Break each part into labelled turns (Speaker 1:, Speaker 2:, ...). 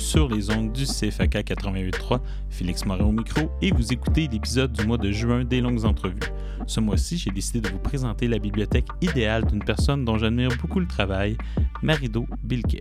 Speaker 1: Sur les ondes du CFAK 88.3. Félix Morin au micro et vous écoutez l'épisode du mois de juin des longues entrevues. Ce mois-ci, j'ai décidé de vous présenter la bibliothèque idéale d'une personne dont j'admire beaucoup le travail, Marido Bilquet.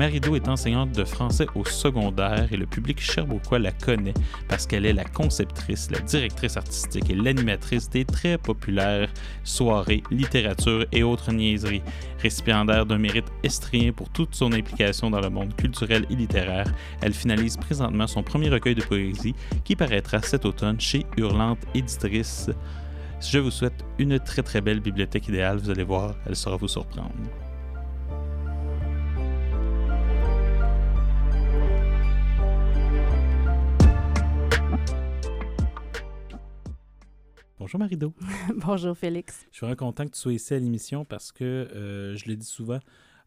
Speaker 1: Marido est enseignante de français au secondaire et le public cherbourgois la connaît parce qu'elle est la conceptrice, la directrice artistique et l'animatrice des très populaires soirées littérature et autres niaiseries. Récipiendaire d'un mérite estrien pour toute son implication dans le monde culturel et littéraire, elle finalise présentement son premier recueil de poésie qui paraîtra cet automne chez Hurlante Éditrice. Je vous souhaite une très très belle bibliothèque idéale, vous allez voir, elle saura vous surprendre. Bonjour Marido.
Speaker 2: Bonjour Félix.
Speaker 1: Je suis vraiment content que tu sois ici à l'émission parce que euh, je le dis souvent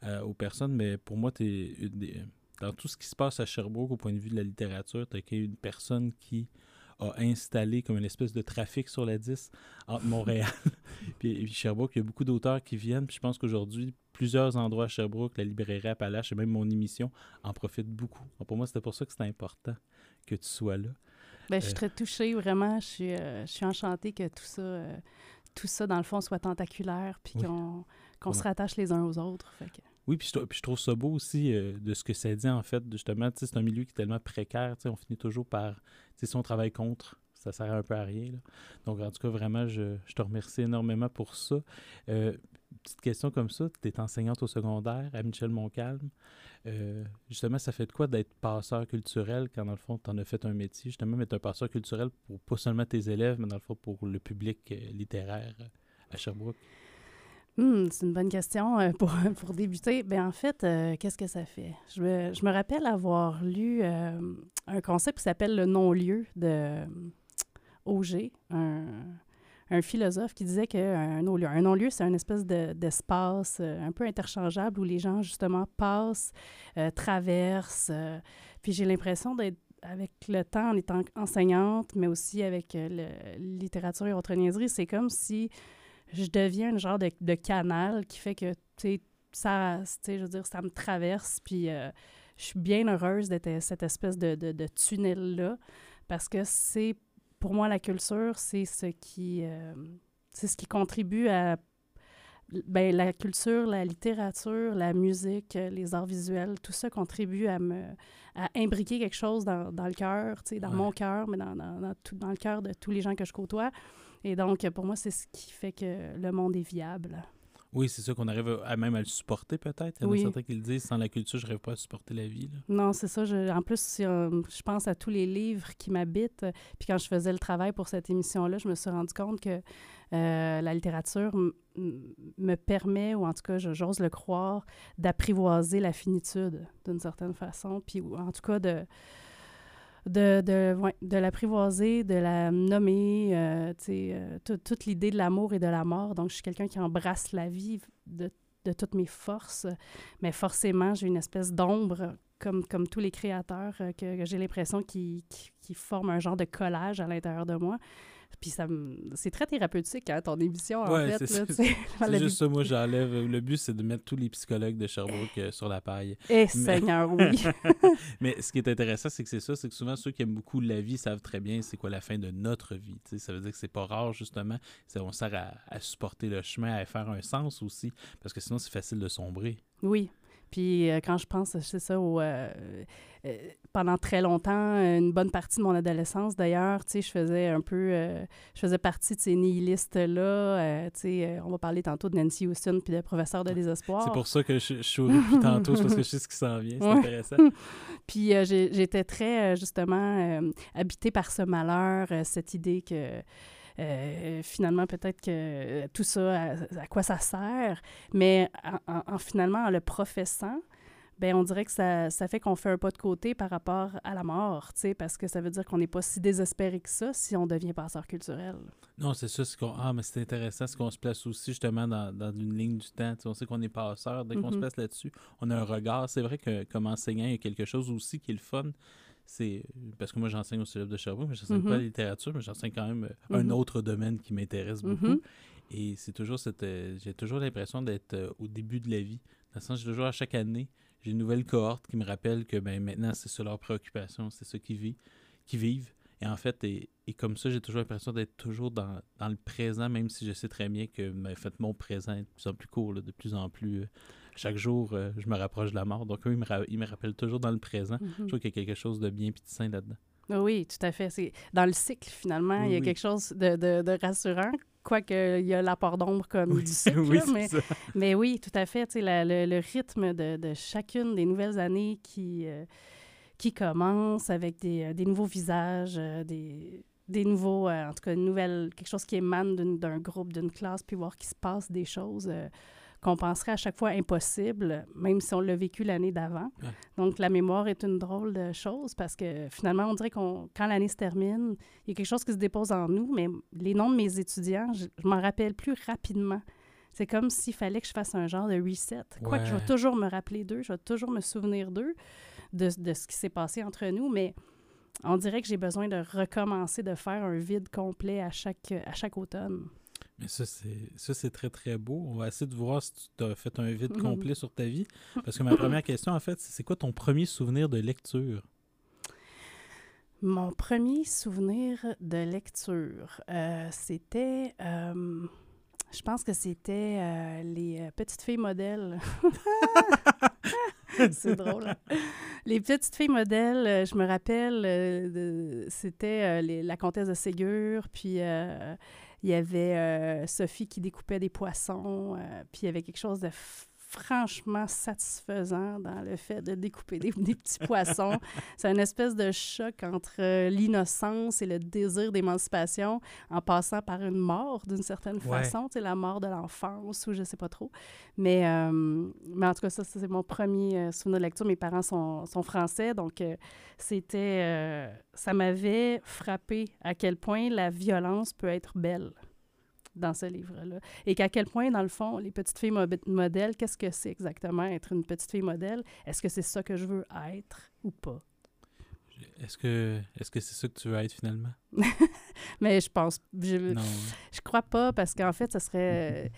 Speaker 1: euh, aux personnes, mais pour moi, une des- dans tout ce qui se passe à Sherbrooke au point de vue de la littérature, tu es une personne qui a installé comme une espèce de trafic sur la 10 entre Montréal puis, Sherbrooke. Il y a beaucoup d'auteurs qui viennent. Puis je pense qu'aujourd'hui, plusieurs endroits à Sherbrooke, la librairie Appalache et même mon émission en profitent beaucoup. Pour moi, c'était pour ça que c'était important que tu sois là.
Speaker 2: Ben, je suis
Speaker 1: Euh.
Speaker 2: très touchée, vraiment. Je suis, euh, je suis enchantée que tout ça, euh, tout ça, dans le fond, soit tentaculaire, puis
Speaker 1: Oui.
Speaker 2: qu'on
Speaker 1: Ouais.
Speaker 2: se rattache les uns aux autres. Fait que-
Speaker 1: Oui, puis je, trou- puis je trouve ça beau aussi euh, de ce que ça dit, en fait, justement, c'est un milieu qui est tellement précaire, tu sais, on finit toujours par, si on travaille contre, ça sert un peu à rien, là. Donc, en tout cas, vraiment, je, je te remercie énormément pour ça. Euh, petite question comme ça, tu es enseignante au secondaire à Michel Montcalm. Euh, justement, ça fait de quoi d'être passeur culturel quand, dans le fond, tu en as fait un métier, justement, mais un passeur culturel pour pas seulement tes élèves, mais dans le fond, pour le public euh, littéraire à Sherbrooke?
Speaker 2: Hmm, c'est une bonne question euh, pour, pour débuter. Ben, en fait, qu'est-ce que ça fait? Je me, je me rappelle avoir lu un concept qui s'appelle le non-lieu de Auger, un, un philosophe qui disait qu'un non-lieu, un non-lieu, c'est une espèce de- d'espace euh, un peu interchangeable où les gens, justement, passent, euh, traversent. euh, puis j'ai l'impression d'être avec le temps, en étant enseignante, mais aussi avec le, littérature et autres niaiseries, c'est comme si je deviens un genre de, de canal qui fait que, tu sais, ça, je veux dire, ça me traverse, puis je suis bien heureuse d'être cette espèce de, de, de tunnel-là, parce que c'est, pour moi, la culture, c'est ce qui, euh, c'est ce qui contribue à, ben, la culture, la littérature, la musique, les arts visuels, tout ça contribue à me, à imbriquer quelque chose dans, dans le cœur, dans
Speaker 1: Ouais.
Speaker 2: mon cœur, mais dans, dans, dans, tout, dans le cœur de tous les gens que je côtoie. Et donc, pour moi, c'est ce qui fait que le monde est viable.
Speaker 1: Oui, c'est ça qu'on arrive à, même à le supporter peut-être. Il y en
Speaker 2: Oui.
Speaker 1: a certains qui le disent, sans la culture, je n'arrive pas à supporter la vie. là.
Speaker 2: Non, c'est ça. Je- en plus, si, euh, je pense à tous les livres qui m'habitent. Puis quand je faisais le travail pour cette émission-là, je me suis rendu compte que euh, la littérature me permet, ou en tout cas, j'ose le croire, d'apprivoiser la finitude d'une certaine façon. Puis en tout cas, de, de, de, de l'apprivoiser, de la nommer, euh, euh, tout- toute l'idée de l'amour et de la mort. Donc, je suis quelqu'un qui embrasse la vie de, de toutes mes forces, mais forcément, j'ai une espèce d'ombre, comme, comme tous les créateurs, euh, que, j'ai l'impression qu'ils qui, qui forment un genre de collage à l'intérieur de moi. Puis ça me- c'est très thérapeutique, hein, ton émission, en
Speaker 1: Ouais,
Speaker 2: fait.
Speaker 1: c'est juste ça, moi j'enlève. Le but, c'est de mettre tous les psychologues de Sherbrooke euh, sur la paille.
Speaker 2: Eh, Seigneur, oui.
Speaker 1: Mais ce qui est intéressant, c'est que c'est ça, c'est que souvent ceux qui aiment beaucoup la vie savent très bien c'est quoi la fin de notre vie. Ça veut dire que c'est pas rare, justement. C'est- On sert à, à supporter le chemin, à faire un sens aussi, parce que sinon c'est facile de sombrer.
Speaker 2: Oui. Puis euh, quand je pense, c'est ça, au, euh, euh, pendant très longtemps, une bonne partie de mon adolescence d'ailleurs, tu sais, je faisais un peu, je faisais partie de ces nihilistes-là. tu sais, on va parler tantôt de Nancy Houston puis de professeur de désespoir.
Speaker 1: C'est pour ça que je, je souris depuis tantôt, c'est parce que je sais ce qui s'en vient. C'est
Speaker 2: Ouais.
Speaker 1: intéressant.
Speaker 2: Puis j'étais très, justement, habitée par ce malheur, cette idée que euh, finalement, peut-être que euh, tout ça, à, à quoi ça sert, mais en, en- en finalement, en le professant, ben on dirait que ça, ça fait qu'on fait un pas de côté par rapport à la mort, parce que ça veut dire qu'on n'est pas si désespéré que ça si on devient passeur culturel.
Speaker 1: Non, c'est ça. c'est qu'on- Ah, mais c'est intéressant, c'est qu'on se place aussi justement dans, dans une ligne du temps. Tu sais, on sait qu'on est passeur. Dès qu'on se
Speaker 2: Mhm.
Speaker 1: place là-dessus, on a un regard. C'est vrai que comme enseignant, il y a quelque chose aussi qui est le fun. C'est parce que moi, j'enseigne au Cégep de Sherbrooke, mais j'enseigne
Speaker 2: Mhm.
Speaker 1: pas la littérature, mais j'enseigne quand même euh, un
Speaker 2: Mhm.
Speaker 1: autre domaine qui m'intéresse beaucoup.
Speaker 2: Mhm.
Speaker 1: Et c'est toujours cette. euh, j'ai toujours l'impression d'être euh, au début de la vie. Dans le sens, j'ai toujours à chaque année, j'ai une nouvelle cohorte qui me rappelle que ben, maintenant, c'est ça leur préoccupation, c'est ça qu'ils vivent. Qu'ils vivent. Et en fait, et, et comme ça, j'ai toujours l'impression d'être toujours dans, dans le présent, même si je sais très bien que ben, fait, mon présent est de plus en plus court, là, de plus en plus. euh, chaque jour, euh, je me rapproche de la mort. Donc, eux, ils me, ra- ils me rappellent toujours dans le présent.
Speaker 2: Mhm.
Speaker 1: Je trouve qu'il y a quelque chose de bien et de sain là-dedans.
Speaker 2: Oui, tout à fait. C'est dans le cycle, finalement,
Speaker 1: Oui,
Speaker 2: il y a
Speaker 1: oui.
Speaker 2: quelque chose de, de, de rassurant, quoique il y a l'apport d'ombre comme du cycle,
Speaker 1: oui,
Speaker 2: là,
Speaker 1: c'est
Speaker 2: mais,
Speaker 1: ça.
Speaker 2: mais oui, tout à fait. la- le, le rythme de, de chacune des nouvelles années qui, euh, qui commence avec des, euh, des nouveaux visages, des, des nouveaux, euh, en tout cas, une nouvelle, quelque chose qui émane d'un groupe, d'une classe, puis voir qu'il se passe des choses euh, qu'on penserait à chaque fois impossibles, même si on l'a vécu l'année d'avant.
Speaker 1: Ouais.
Speaker 2: Donc, la mémoire est une drôle de chose parce que finalement, on dirait qu'on quand l'année se termine, il y a quelque chose qui se dépose en nous, mais les noms de mes étudiants, je, je m'en rappelle plus rapidement. C'est comme s'il fallait que je fasse un genre de reset. Quoique je vais
Speaker 1: Ouais.
Speaker 2: toujours me rappeler d'eux, je vais toujours me souvenir d'eux, de, de ce qui s'est passé entre nous, mais on dirait que j'ai besoin de recommencer, de faire un vide complet à chaque, à chaque automne.
Speaker 1: Mais ça, c'est très, très beau. On va essayer de voir si tu as fait un vide
Speaker 2: Mhm.
Speaker 1: complet sur ta vie. Parce que ma première question, en fait, c'est quoi ton premier souvenir de lecture?
Speaker 2: Mon premier souvenir de lecture, euh, c'était, euh, je pense que c'était euh, les euh, petites filles modèles. C'est drôle. hein? Les petites filles modèles, je me rappelle, euh, c'était euh, les- la comtesse de Ségur, puis il y avait euh, Sophie qui découpait des poissons, euh, puis il y avait quelque chose de franchement satisfaisant dans le fait de découper des, des petits poissons. C'est une espèce de choc entre euh, l'innocence et le désir d'émancipation en passant par une mort d'une certaine
Speaker 1: Ouais.
Speaker 2: façon, tu sais, la mort de l'enfance ou je sais pas trop. Mais, euh, mais en tout cas, ça, c'est mon premier euh, souvenir de lecture. Mes parents sont, sont français, donc euh, c'était... euh, ça m'avait frappé à quel point la violence peut être belle dans ce livre-là. Et qu'à quel point, dans le fond, les petites filles mo- modèles, qu'est-ce que c'est exactement être une petite fille modèle? Est-ce que c'est ça que je veux être ou pas?
Speaker 1: Est-ce que est-ce que c'est ça que tu veux être finalement?
Speaker 2: Mais je pense... Je,
Speaker 1: Non.
Speaker 2: Je crois pas parce qu'en fait, ce serait. euh,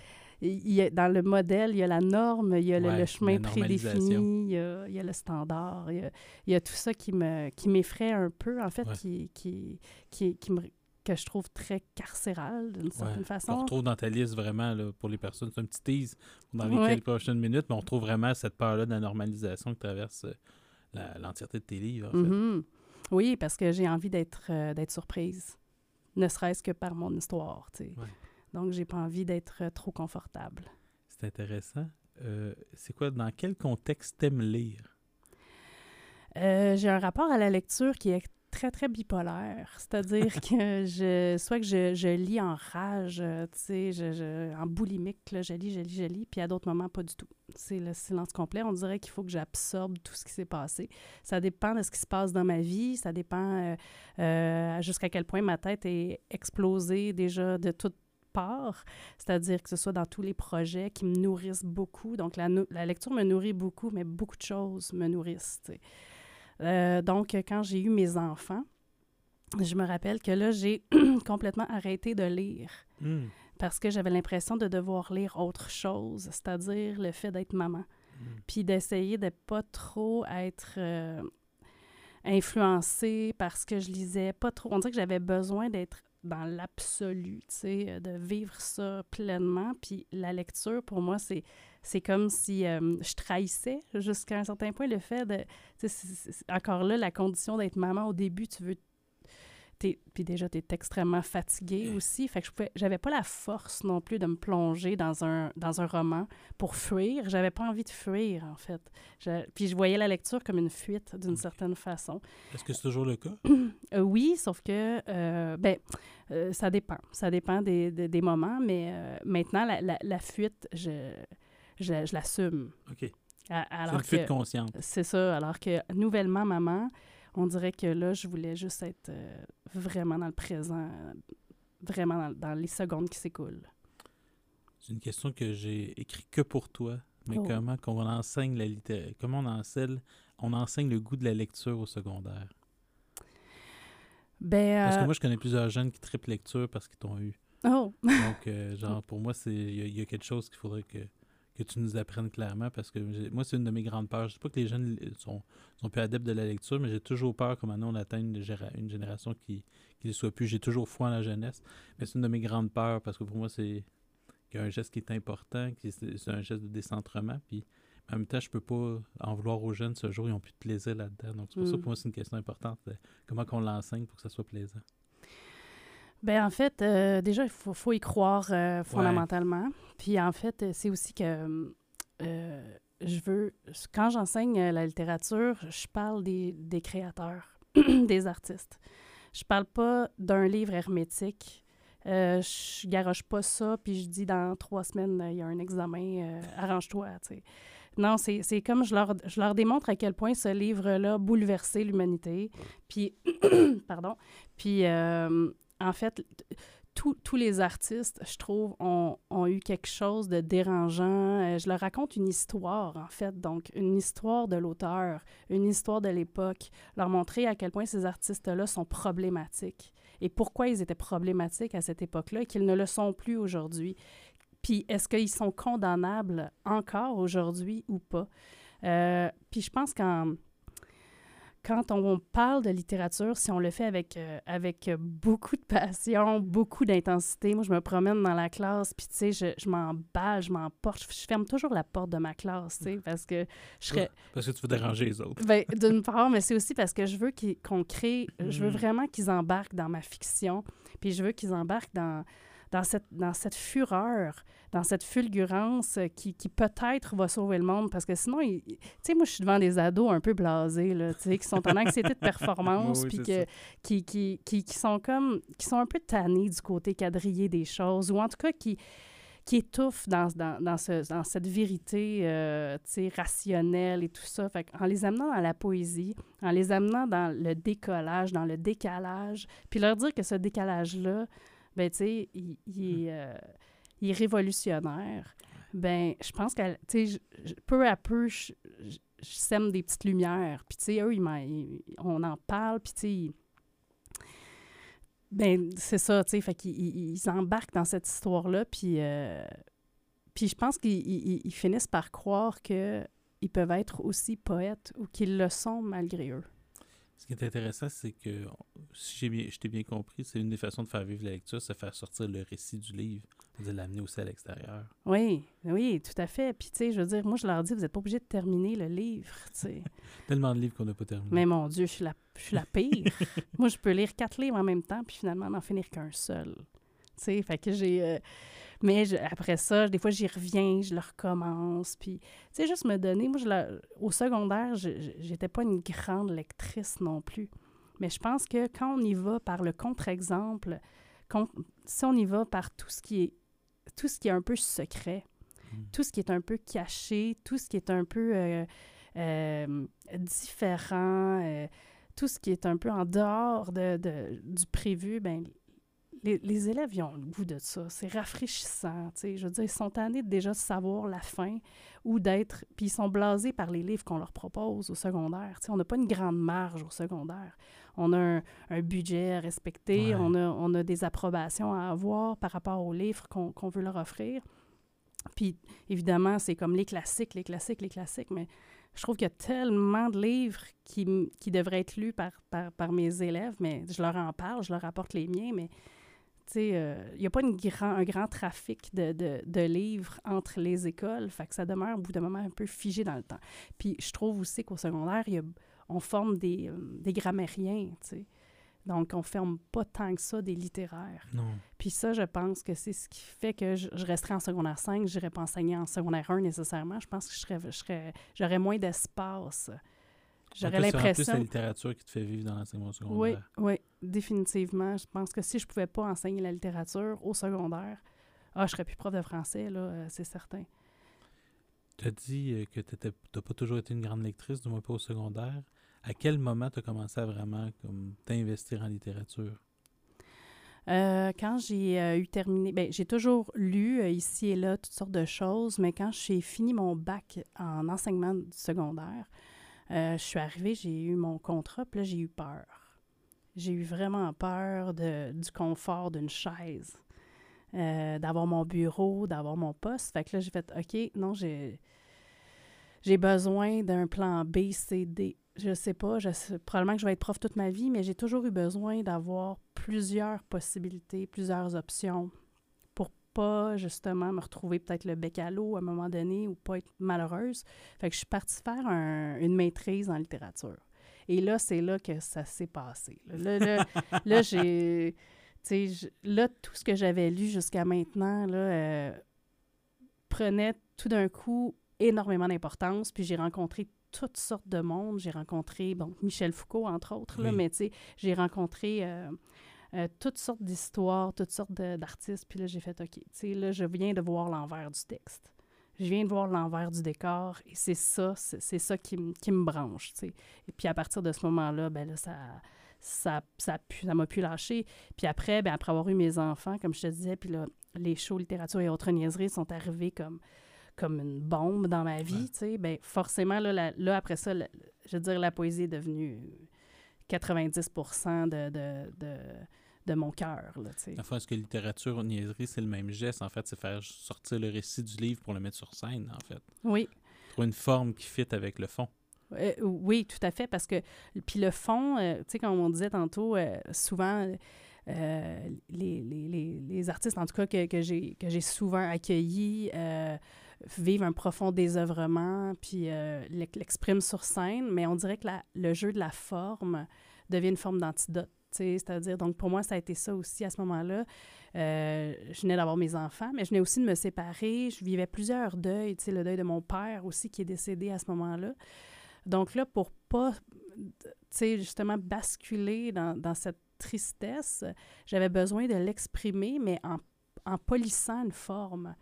Speaker 2: il y a- dans le modèle, il y a la norme, il y a le,
Speaker 1: Ouais,
Speaker 2: le chemin prédéfini, il y, a, il y a le standard, il y a, il y a tout ça qui me qui m'effraie un peu, en fait,
Speaker 1: Ouais.
Speaker 2: qui, qui, qui, qui me, que je trouve très carcéral d'une certaine
Speaker 1: On
Speaker 2: façon.
Speaker 1: retrouve dans ta liste vraiment, là, pour les personnes, c'est un petit tease dans les
Speaker 2: Ouais.
Speaker 1: quelques prochaines minutes, mais on retrouve vraiment cette peur-là de la normalisation qui traverse euh, l'entièreté de tes livres. En fait.
Speaker 2: Mhm. Oui, parce que j'ai envie d'être euh, d'être surprise, ne serait-ce que par mon histoire, tu sais.
Speaker 1: Ouais.
Speaker 2: Donc, j'ai pas envie d'être euh, trop confortable.
Speaker 1: C'est intéressant. Euh, c'est quoi, dans quel contexte t'aimes lire?
Speaker 2: J'ai un rapport à la lecture qui est très, très bipolaire. C'est-à-dire que je, soit que je, je lis en rage, euh, tu sais, je, je- en boulimique, là, je lis, je lis, je lis, puis à d'autres moments, pas du tout. C'est le silence complet. On dirait qu'il faut que j'absorbe tout ce qui s'est passé. Ça dépend de ce qui se passe dans ma vie, ça dépend euh, euh, jusqu'à quel point ma tête est explosée déjà de toutes parts, c'est-à-dire que ce soit dans tous les projets qui me nourrissent beaucoup. Donc, la, la lecture me nourrit beaucoup, mais beaucoup de choses me nourrissent. Euh, donc, quand j'ai eu mes enfants, je me rappelle que là, j'ai complètement arrêté de lire
Speaker 1: Hmm.
Speaker 2: parce que j'avais l'impression de devoir lire autre chose, c'est-à-dire le fait d'être maman,
Speaker 1: Hmm.
Speaker 2: puis d'essayer de pas trop être euh, influencée parce que je lisais pas trop. On dirait que j'avais besoin d'être dans l'absolu, tu sais, de vivre ça pleinement. Puis la lecture, pour moi, c'est c'est comme si euh, je trahissais jusqu'à un certain point le fait de... encore là, la condition d'être maman, au début, tu veux... t'es- Puis déjà, tu es extrêmement fatiguée aussi. Fait que je pouvais, j'avais pas la force non plus de me plonger dans un, dans un roman pour fuir. J'avais pas envie de fuir, en fait. Puis je voyais la lecture comme une fuite, d'une certaine façon.
Speaker 1: Est-ce que c'est toujours le cas?
Speaker 2: Euh, oui, sauf que, euh, ben, euh, ça dépend. Ça dépend des, des, des moments, mais maintenant, la, la, la fuite, je, je, je l'assume.
Speaker 1: OK.
Speaker 2: A-
Speaker 1: C'est
Speaker 2: Alors
Speaker 1: une fuite
Speaker 2: que
Speaker 1: consciente.
Speaker 2: c'est ça. Alors que nouvellement maman, on dirait que là, je voulais juste être euh, vraiment dans le présent, euh, vraiment dans, dans les secondes qui s'écoulent.
Speaker 1: C'est une question que j'ai écrite que pour toi. Mais
Speaker 2: Oh.
Speaker 1: comment qu'on enseigne la littérature, comment on enseigne, on enseigne le goût de la lecture au secondaire?
Speaker 2: Ben,
Speaker 1: Parce que
Speaker 2: euh,
Speaker 1: moi, je connais plusieurs jeunes qui triplent lecture parce qu'ils t'ont eu.
Speaker 2: oh,
Speaker 1: Donc, euh, genre, pour moi, y, il y a quelque chose qu'il faudrait que, que tu nous apprennes clairement parce que moi, c'est une de mes grandes peurs. Je sais pas que les jeunes sont, sont plus adeptes de la lecture, mais j'ai toujours peur que maintenant on atteigne une, génération qui ne soit plus. J'ai toujours foi en la jeunesse, mais c'est une de mes grandes peurs parce que pour moi, c'est qu'il y a un geste qui est important, c'est un geste de décentrement. Puis en même temps, je peux pas en vouloir aux jeunes ce jour, ils n'ont plus de plaisir là-dedans. Donc, c'est pour ça que
Speaker 2: Mm.
Speaker 1: pour moi, c'est une question importante. de comment qu'on l'enseigne pour que ça soit plaisant.
Speaker 2: Ben en fait, euh, déjà, il faut, faut y croire euh, fondamentalement. Puis en fait, euh, c'est aussi que euh, je veux, quand j'enseigne la littérature, je parle des, des créateurs, des artistes. Je parle pas d'un livre hermétique. Je garoche pas ça, puis je dis dans trois semaines, il y a un examen, arrange-toi, tu sais. Non, c'est comme je leur, je leur démontre à quel point ce livre-là a bouleversé l'humanité. Puis, pardon, puis euh, en fait, tous- les artistes, je trouve, ont, ont eu quelque chose de dérangeant. Euh, je leur raconte une histoire, en fait, donc une histoire de l'auteur, une histoire de l'époque, leur montrer à quel point ces artistes-là sont problématiques et pourquoi ils étaient problématiques à cette époque-là et qu'ils ne le sont plus aujourd'hui. Puis est-ce qu'ils sont condamnables encore aujourd'hui ou pas? Euh, puis je pense qu'en quand on parle de littérature, si on le fait avec, euh, avec beaucoup de passion, beaucoup d'intensité, moi, je me promène dans la classe, puis, tu sais, je, je m'emballe, je m'emporte. Je, je ferme toujours la porte de ma classe, tu sais, parce que je serais...
Speaker 1: Parce que tu veux déranger les autres.
Speaker 2: Ben, D'une part, mais c'est aussi parce que je veux qu'on crée... Je veux
Speaker 1: Mm.
Speaker 2: vraiment qu'ils embarquent dans ma fiction, puis je veux qu'ils embarquent dans, dans, cette, dans cette fureur, dans cette fulgurance qui, qui peut-être va sauver le monde, parce que sinon, tu sais, moi, je suis devant des ados un peu blasés, là, tu sais, qui sont en anxiété de performance,
Speaker 1: Oui, oui,
Speaker 2: puis que, qui, qui, qui, qui sont comme... qui sont un peu tannés du côté quadrillé des choses, ou en tout cas qui qui étouffent dans, dans, dans, ce, dans cette vérité euh, tu sais, rationnelle et tout ça. Fait en les amenant dans la poésie, en les amenant dans le décollage, dans le décalage, puis leur dire que ce décalage-là, ben, tu sais, il, il est, euh, il est révolutionnaire. Ben, je pense que, tu sais, peu à peu, je, je- je sème des petites lumières. Puis, tu sais, eux, ils on en parle, puis, tu sais, ben, c'est ça, tu sais, fait qu'ils ils- ils embarquent dans cette histoire-là, puis, euh, puis je pense qu'ils ils- ils finissent par croire que ils peuvent être aussi poètes ou qu'ils le sont malgré eux.
Speaker 1: Ce qui est intéressant, c'est que, si j'ai bien, je t'ai bien compris, c'est une des façons de faire vivre la lecture, c'est faire sortir le récit du livre, de l'amener aussi à l'extérieur.
Speaker 2: Oui, oui, tout à fait. Puis, tu sais, je veux dire, moi, je leur dis, vous n'êtes pas obligé de terminer le livre, tu sais.
Speaker 1: Tellement de livres qu'on n'a pas terminé.
Speaker 2: Mais mon Dieu, je suis la, je suis la pire. Moi, je peux lire quatre livres en même temps, puis finalement, n'en finir qu'un seul. Tu sais, fait que j'ai... euh, mais je- après ça, des fois, j'y reviens, je le recommence. Puis, tu sais, juste me donner... Moi, je la- au secondaire, j'étais pas une grande lectrice non plus. Mais je pense que quand on y va par le contre-exemple, con- si on y va par tout ce qui est tout ce qui est un peu secret,
Speaker 1: Mm.
Speaker 2: tout ce qui est un peu caché, tout ce qui est un peu euh, euh, différent, euh, tout ce qui est un peu en dehors de, de- du prévu, ben les, les élèves, ils ont le goût de ça. C'est rafraîchissant, tu sais. Je veux dire, ils sont tannés de déjà savoir la fin ou d'être... Puis ils sont blasés par les livres qu'on leur propose au secondaire. Tu sais, on n'a pas une grande marge au secondaire. On a un, un budget à respecter,
Speaker 1: Ouais.
Speaker 2: on, a, on a des approbations à avoir par rapport aux livres qu'on veut leur offrir. Puis, évidemment, c'est comme les classiques, les classiques, les classiques, mais je trouve qu'il y a tellement de livres qui, qui devraient être lus par, par, par mes élèves, mais je leur en parle, je leur apporte les miens, mais tu sais, euh, il n'y a pas une grand, un grand trafic de, de, de livres entre les écoles, fait que ça demeure au bout d'un moment un peu figé dans le temps. Puis je trouve aussi qu'au secondaire, il y a- on forme des, euh, des grammairiens, tu sais. Donc, on ne forme pas tant que ça des littéraires.
Speaker 1: Non.
Speaker 2: Puis ça, je pense que c'est ce qui fait que je, je resterai en secondaire 5, je n'irai pas enseigner en secondaire 1 nécessairement. Je pense que je serais, je serais, j'aurais moins d'espace. J'aurais
Speaker 1: toi, c'est plus la
Speaker 2: l'impression...
Speaker 1: littérature qui te fait vivre dans l'enseignement
Speaker 2: Oui,
Speaker 1: secondaire.
Speaker 2: oui, définitivement. Je pense que si je pouvais pas enseigner la littérature au secondaire, ah, je serais plus prof de français, là, euh, c'est certain.
Speaker 1: Tu as dit euh, que tu n'as pas toujours été une grande lectrice, du moins pas au secondaire. À quel moment tu as commencé à vraiment t'investir en littérature?
Speaker 2: Euh, quand j'ai euh, eu terminé, ben, j'ai toujours lu euh, ici et là toutes sortes de choses, mais quand j'ai fini mon bac en enseignement secondaire, je suis arrivée, j'ai eu mon contrat, puis là, j'ai eu peur. J'ai eu vraiment peur du confort d'une chaise, d'avoir mon bureau, d'avoir mon poste. Fait que là, j'ai fait, OK, non, j'ai, besoin d'un plan B, C, D je sais pas, je probablement que je vais être prof toute ma vie, mais j'ai toujours eu besoin d'avoir plusieurs possibilités, plusieurs options pas justement me retrouver peut-être le bec à l'eau à un moment donné ou pas être malheureuse. Fait que je suis partie faire une maîtrise en littérature. Et là, c'est là que ça s'est passé. Là, là, là j'ai... Là, tout ce que j'avais lu jusqu'à maintenant là, euh, prenait tout d'un coup énormément d'importance. Puis j'ai rencontré toutes sortes de monde. J'ai rencontré, bon, Michel Foucault, entre autres, là, mais tu sais, j'ai rencontré euh, euh, toutes sortes d'histoires, toutes sortes d'artistes. Puis là, j'ai fait, OK, tu sais, là, je viens de voir l'envers du texte. Je viens de voir l'envers du décor et c'est ça, c'est ça qui, qui me branche, tu sais. Et puis à partir de ce moment-là, ben là, ça ça ça m'a pu lâcher. Puis après, ben après avoir eu mes enfants, comme je te disais, puis là, les shows littérature et autres niaiseries sont arrivés comme comme une bombe dans ma vie, tu sais, ben forcément, là, là après ça, je veux dire, la poésie est devenue 90 de, de, de, de, mon cœur.
Speaker 1: Enfin, est-ce que littérature, niaiserie, c'est le même geste, en fait, c'est faire sortir le récit du livre pour le mettre sur scène, en fait?
Speaker 2: Oui.
Speaker 1: Trouver une forme qui fit avec le fond.
Speaker 2: Euh, oui, tout à fait, parce que, puis le fond, euh, tu sais, comme on disait tantôt, euh, souvent... les, les, les, les, artistes, en tout cas, que, que j'ai souvent accueillis, vivent un profond désœuvrement, puis l'expriment sur scène, mais on dirait que la, le jeu de la forme devient une forme d'antidote. C'est-à-dire, donc pour moi, ça a été ça aussi à ce moment-là. Euh, je venais d'avoir mes enfants, mais je venais aussi de me séparer. Je vivais plusieurs deuils, le deuil de mon père aussi qui est décédé à ce moment-là. Donc là, pour pas, justement, basculer dans, dans cette tristesse, j'avais besoin de l'exprimer, mais en, en polissant une forme.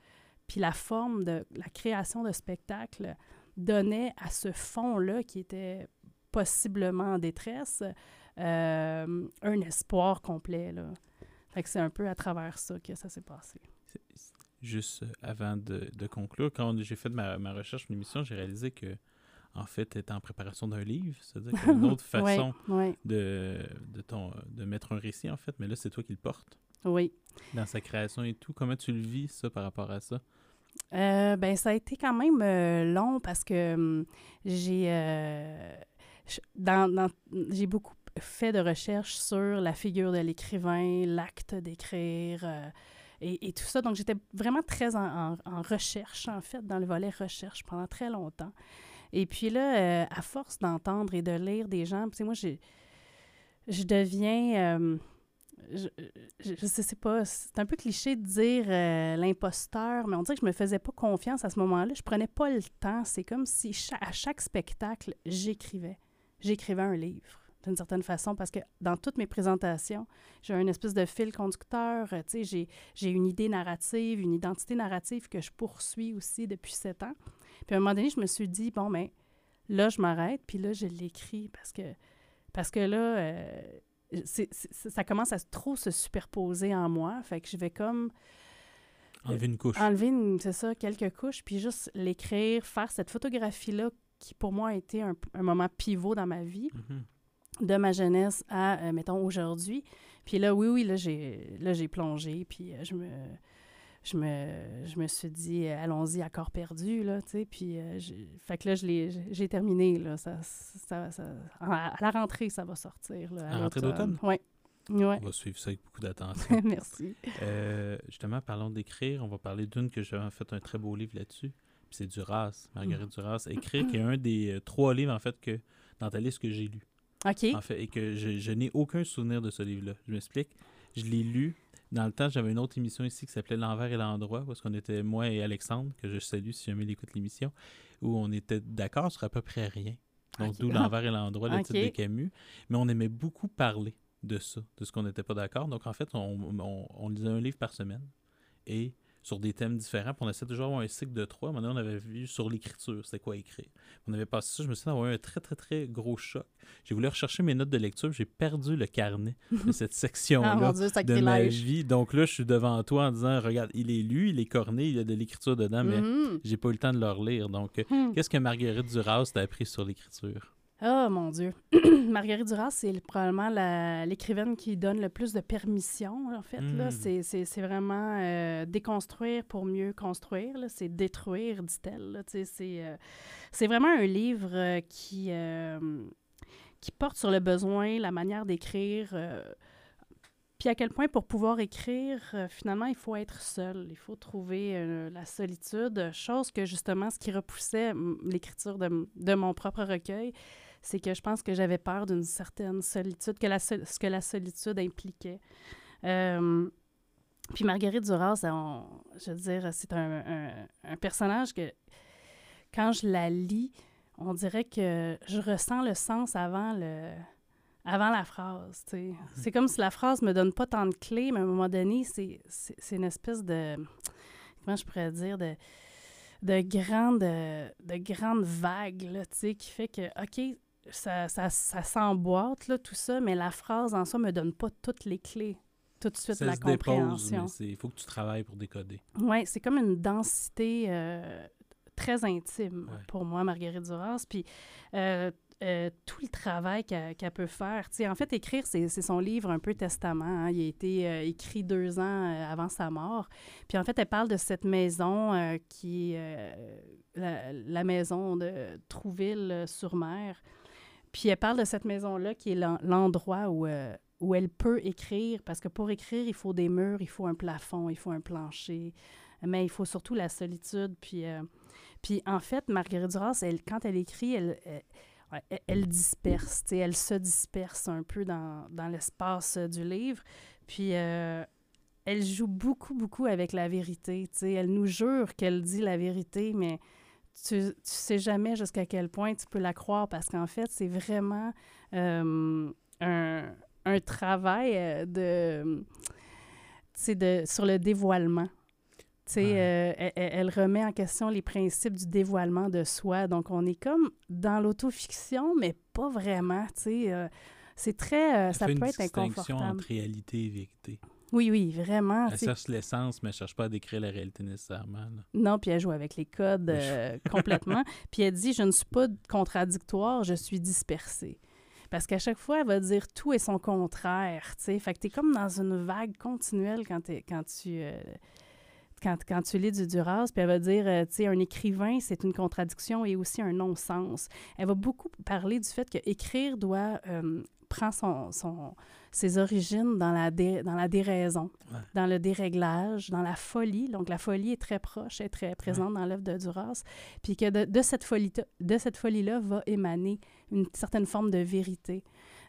Speaker 2: Puis la forme de la création de spectacle donnait à ce fond-là, qui était possiblement en détresse, euh, un espoir complet. Là. Fait que c'est un peu à travers ça que ça s'est passé.
Speaker 1: Juste euh, avant de, de conclure, quand j'ai fait ma, ma recherche, mon émission, j'ai réalisé que en fait, tu étais en préparation d'un livre. C'est-à-dire qu'il y a une autre façon De, de, ton, de mettre un récit, en fait, mais là, c'est toi qui le portes.
Speaker 2: Oui.
Speaker 1: Dans sa création et tout. Comment tu le vis, ça, par rapport à ça?
Speaker 2: Euh, ben, ça a été quand même euh, long parce que hum, j'ai dans, j'ai beaucoup fait de recherches sur la figure de l'écrivain, l'acte d'écrire et, tout ça. Donc, j'étais vraiment très en, recherche, en fait, dans le volet recherche pendant très longtemps. Et puis là, à force d'entendre et de lire des gens, tu sais, moi, je deviens je, je, sais pas, c'est un peu cliché de dire euh, l'imposteur, mais on dirait que je me faisais pas confiance à ce moment-là. Je prenais pas le temps. C'est comme si à chaque spectacle, j'écrivais. J'écrivais un livre, d'une certaine façon, parce que dans toutes mes présentations, j'ai un espèce de fil conducteur. Euh, tu sais, j'ai une idée narrative, une identité narrative que je poursuis aussi depuis sept ans. Puis à un moment donné, je me suis dit, bon, mais là, je m'arrête, puis là, je l'écris parce que, parce que là, euh, ça commence à trop se superposer en moi. Fait que je vais comme...
Speaker 1: Enlever une couche.
Speaker 2: Enlever, c'est ça, quelques couches, puis juste l'écrire, faire cette photographie-là qui, pour moi, a été un, moment pivot dans ma vie, mm-hmm. De ma jeunesse à, euh, mettons, aujourd'hui. Puis là, oui, oui, là, j'ai plongé, puis euh, je me je me, je me suis dit, euh, allons-y à corps perdu, là, tu sais, puis, euh, fait que là, j'ai terminé, là, ça, ça, ça, à la rentrée, ça va sortir, là.
Speaker 1: À, la rentrée d'automne?
Speaker 2: Oui. Ouais.
Speaker 1: On va suivre ça avec beaucoup d'attention.
Speaker 2: Merci.
Speaker 1: Euh, justement, parlons d'écrire. On va parler d'une que j'ai fait un très beau livre là-dessus. Puis c'est Duras, Marguerite mm. Duras. Écrire, qui est un des trois livres, en fait, que dans ta liste que j'ai lu.
Speaker 2: OK.
Speaker 1: En fait, et que je, je n'ai aucun souvenir de ce livre-là. Je m'explique. Je l'ai lu dans le temps, j'avais une autre émission ici qui s'appelait L'envers et l'endroit, parce qu'on était, moi et Alexandre, que je salue si jamais il écoute l'émission, où on était d'accord sur à peu près rien. Donc, d'où L'envers et l'endroit, le titre de Camus. Mais on aimait beaucoup parler de ça, de ce qu'on n'était pas d'accord. Donc, en fait, on, lisait un livre par semaine et sur des thèmes différents. Puis on essaie toujours d'avoir un cycle de trois. Maintenant, on avait vu sur l'écriture, c'était quoi écrire. On avait passé ça, je me suis dit d'avoir un très, très, très gros choc. J'ai voulu rechercher mes notes de lecture, j'ai perdu le carnet de cette section-là
Speaker 2: Ah,
Speaker 1: de ma vie. Donc là, je suis devant toi en disant, regarde, il est lu, il est corné, il y a de l'écriture dedans, mais
Speaker 2: Mhm.
Speaker 1: j'ai pas eu le temps de le relire. Donc,
Speaker 2: Hmm.
Speaker 1: qu'est-ce que Marguerite Duras t'a appris sur l'écriture?
Speaker 2: Oh mon Dieu. Marguerite Duras, c'est le- probablement l'écrivaine qui donne le plus de permission, en fait. là.
Speaker 1: Mm.
Speaker 2: C'est- vraiment euh, déconstruire pour mieux construire. C'est détruire, dit-elle. C'est euh, c'est vraiment un livre euh, qui, qui porte sur le besoin, la manière d'écrire. puis à quel point pour pouvoir écrire, finalement, il faut être seul. Il faut trouver la solitude, chose que justement, ce qui repoussait l'écriture de mon propre recueil, c'est que je pense que j'avais peur d'une certaine solitude, que la sol- ce que la solitude impliquait. Euh, puis Marguerite Duras, on- je veux dire, c'est un, un- un personnage que, quand je la lis, on dirait que je ressens le sens avant le avant la phrase. sais. C'est comme si la phrase me donne pas tant de clés, mais à un moment donné, c'est une espèce de... Comment je pourrais dire? De, de grande, de grande vague, là, qui fait que, OK, ça, ça, ça s'emboîte, là, tout ça, mais la phrase en soi me donne pas toutes les clés tout de suite,
Speaker 1: Ça
Speaker 2: la
Speaker 1: se
Speaker 2: compréhension.
Speaker 1: il faut que tu travailles pour décoder.
Speaker 2: Oui, c'est comme une densité euh, très intime
Speaker 1: Ouais.
Speaker 2: pour moi, Marguerite Duras. Puis euh, euh, tout le travail qu'elle qu'elle peut faire. Tu sais, en fait, écrire, c'est son livre un peu testament. hein. Il a été euh, écrit deux ans euh, avant sa mort. Puis en fait, elle parle de cette maison qui est la, la maison de Trouville-sur-Mer. Puis elle parle de cette maison-là qui est l'en- l'endroit où, euh, où elle peut écrire, parce que pour écrire, il faut des murs, il faut un plafond, il faut un plancher, mais il faut surtout la solitude. Puis, euh, puis en fait, Marguerite Duras, elle, quand elle écrit, elle, elle, elle- elle disperse, elle se disperse un peu dans, dans l'espace euh, du livre. Puis euh, elle joue beaucoup, beaucoup avec la vérité. Elle nous jure qu'elle dit la vérité, mais tu, tu sais jamais jusqu'à quel point tu peux la croire parce qu'en fait, c'est vraiment euh, un, un travail euh, de, de, sur le dévoilement.
Speaker 1: Ouais.
Speaker 2: euh, elle, elle- remet en question les principes du dévoilement de soi. Donc, on est comme dans l'autofiction, mais pas vraiment. Euh, c'est très. euh, ça peut
Speaker 1: une
Speaker 2: être
Speaker 1: distinction
Speaker 2: inconfortable.
Speaker 1: entre réalité et vérité.
Speaker 2: Oui, oui, vraiment.
Speaker 1: Elle cherche l'essence, mais elle cherche pas à décrire la réalité nécessairement. là.
Speaker 2: Non, puis elle joue avec les codes euh, complètement. Puis elle dit, je ne suis pas contradictoire, je suis dispersée. Parce qu'à chaque fois, elle va dire tout et son contraire, tu sais. Fait que t'es comme dans une vague continuelle quand, quand tu... euh, quand, quand tu lis du Duras, puis elle va dire, euh, tu sais, un écrivain, c'est une contradiction et aussi un non-sens. Elle va beaucoup parler du fait que écrire doit euh, prend son, son, ses origines dans la, dé- dans la déraison,
Speaker 1: Ouais.
Speaker 2: dans le déréglage, dans la folie. Donc, la folie est très proche, est très présente dans l'œuvre de Duras. Puis que de, de cette folie folie-là va émaner une certaine forme de vérité.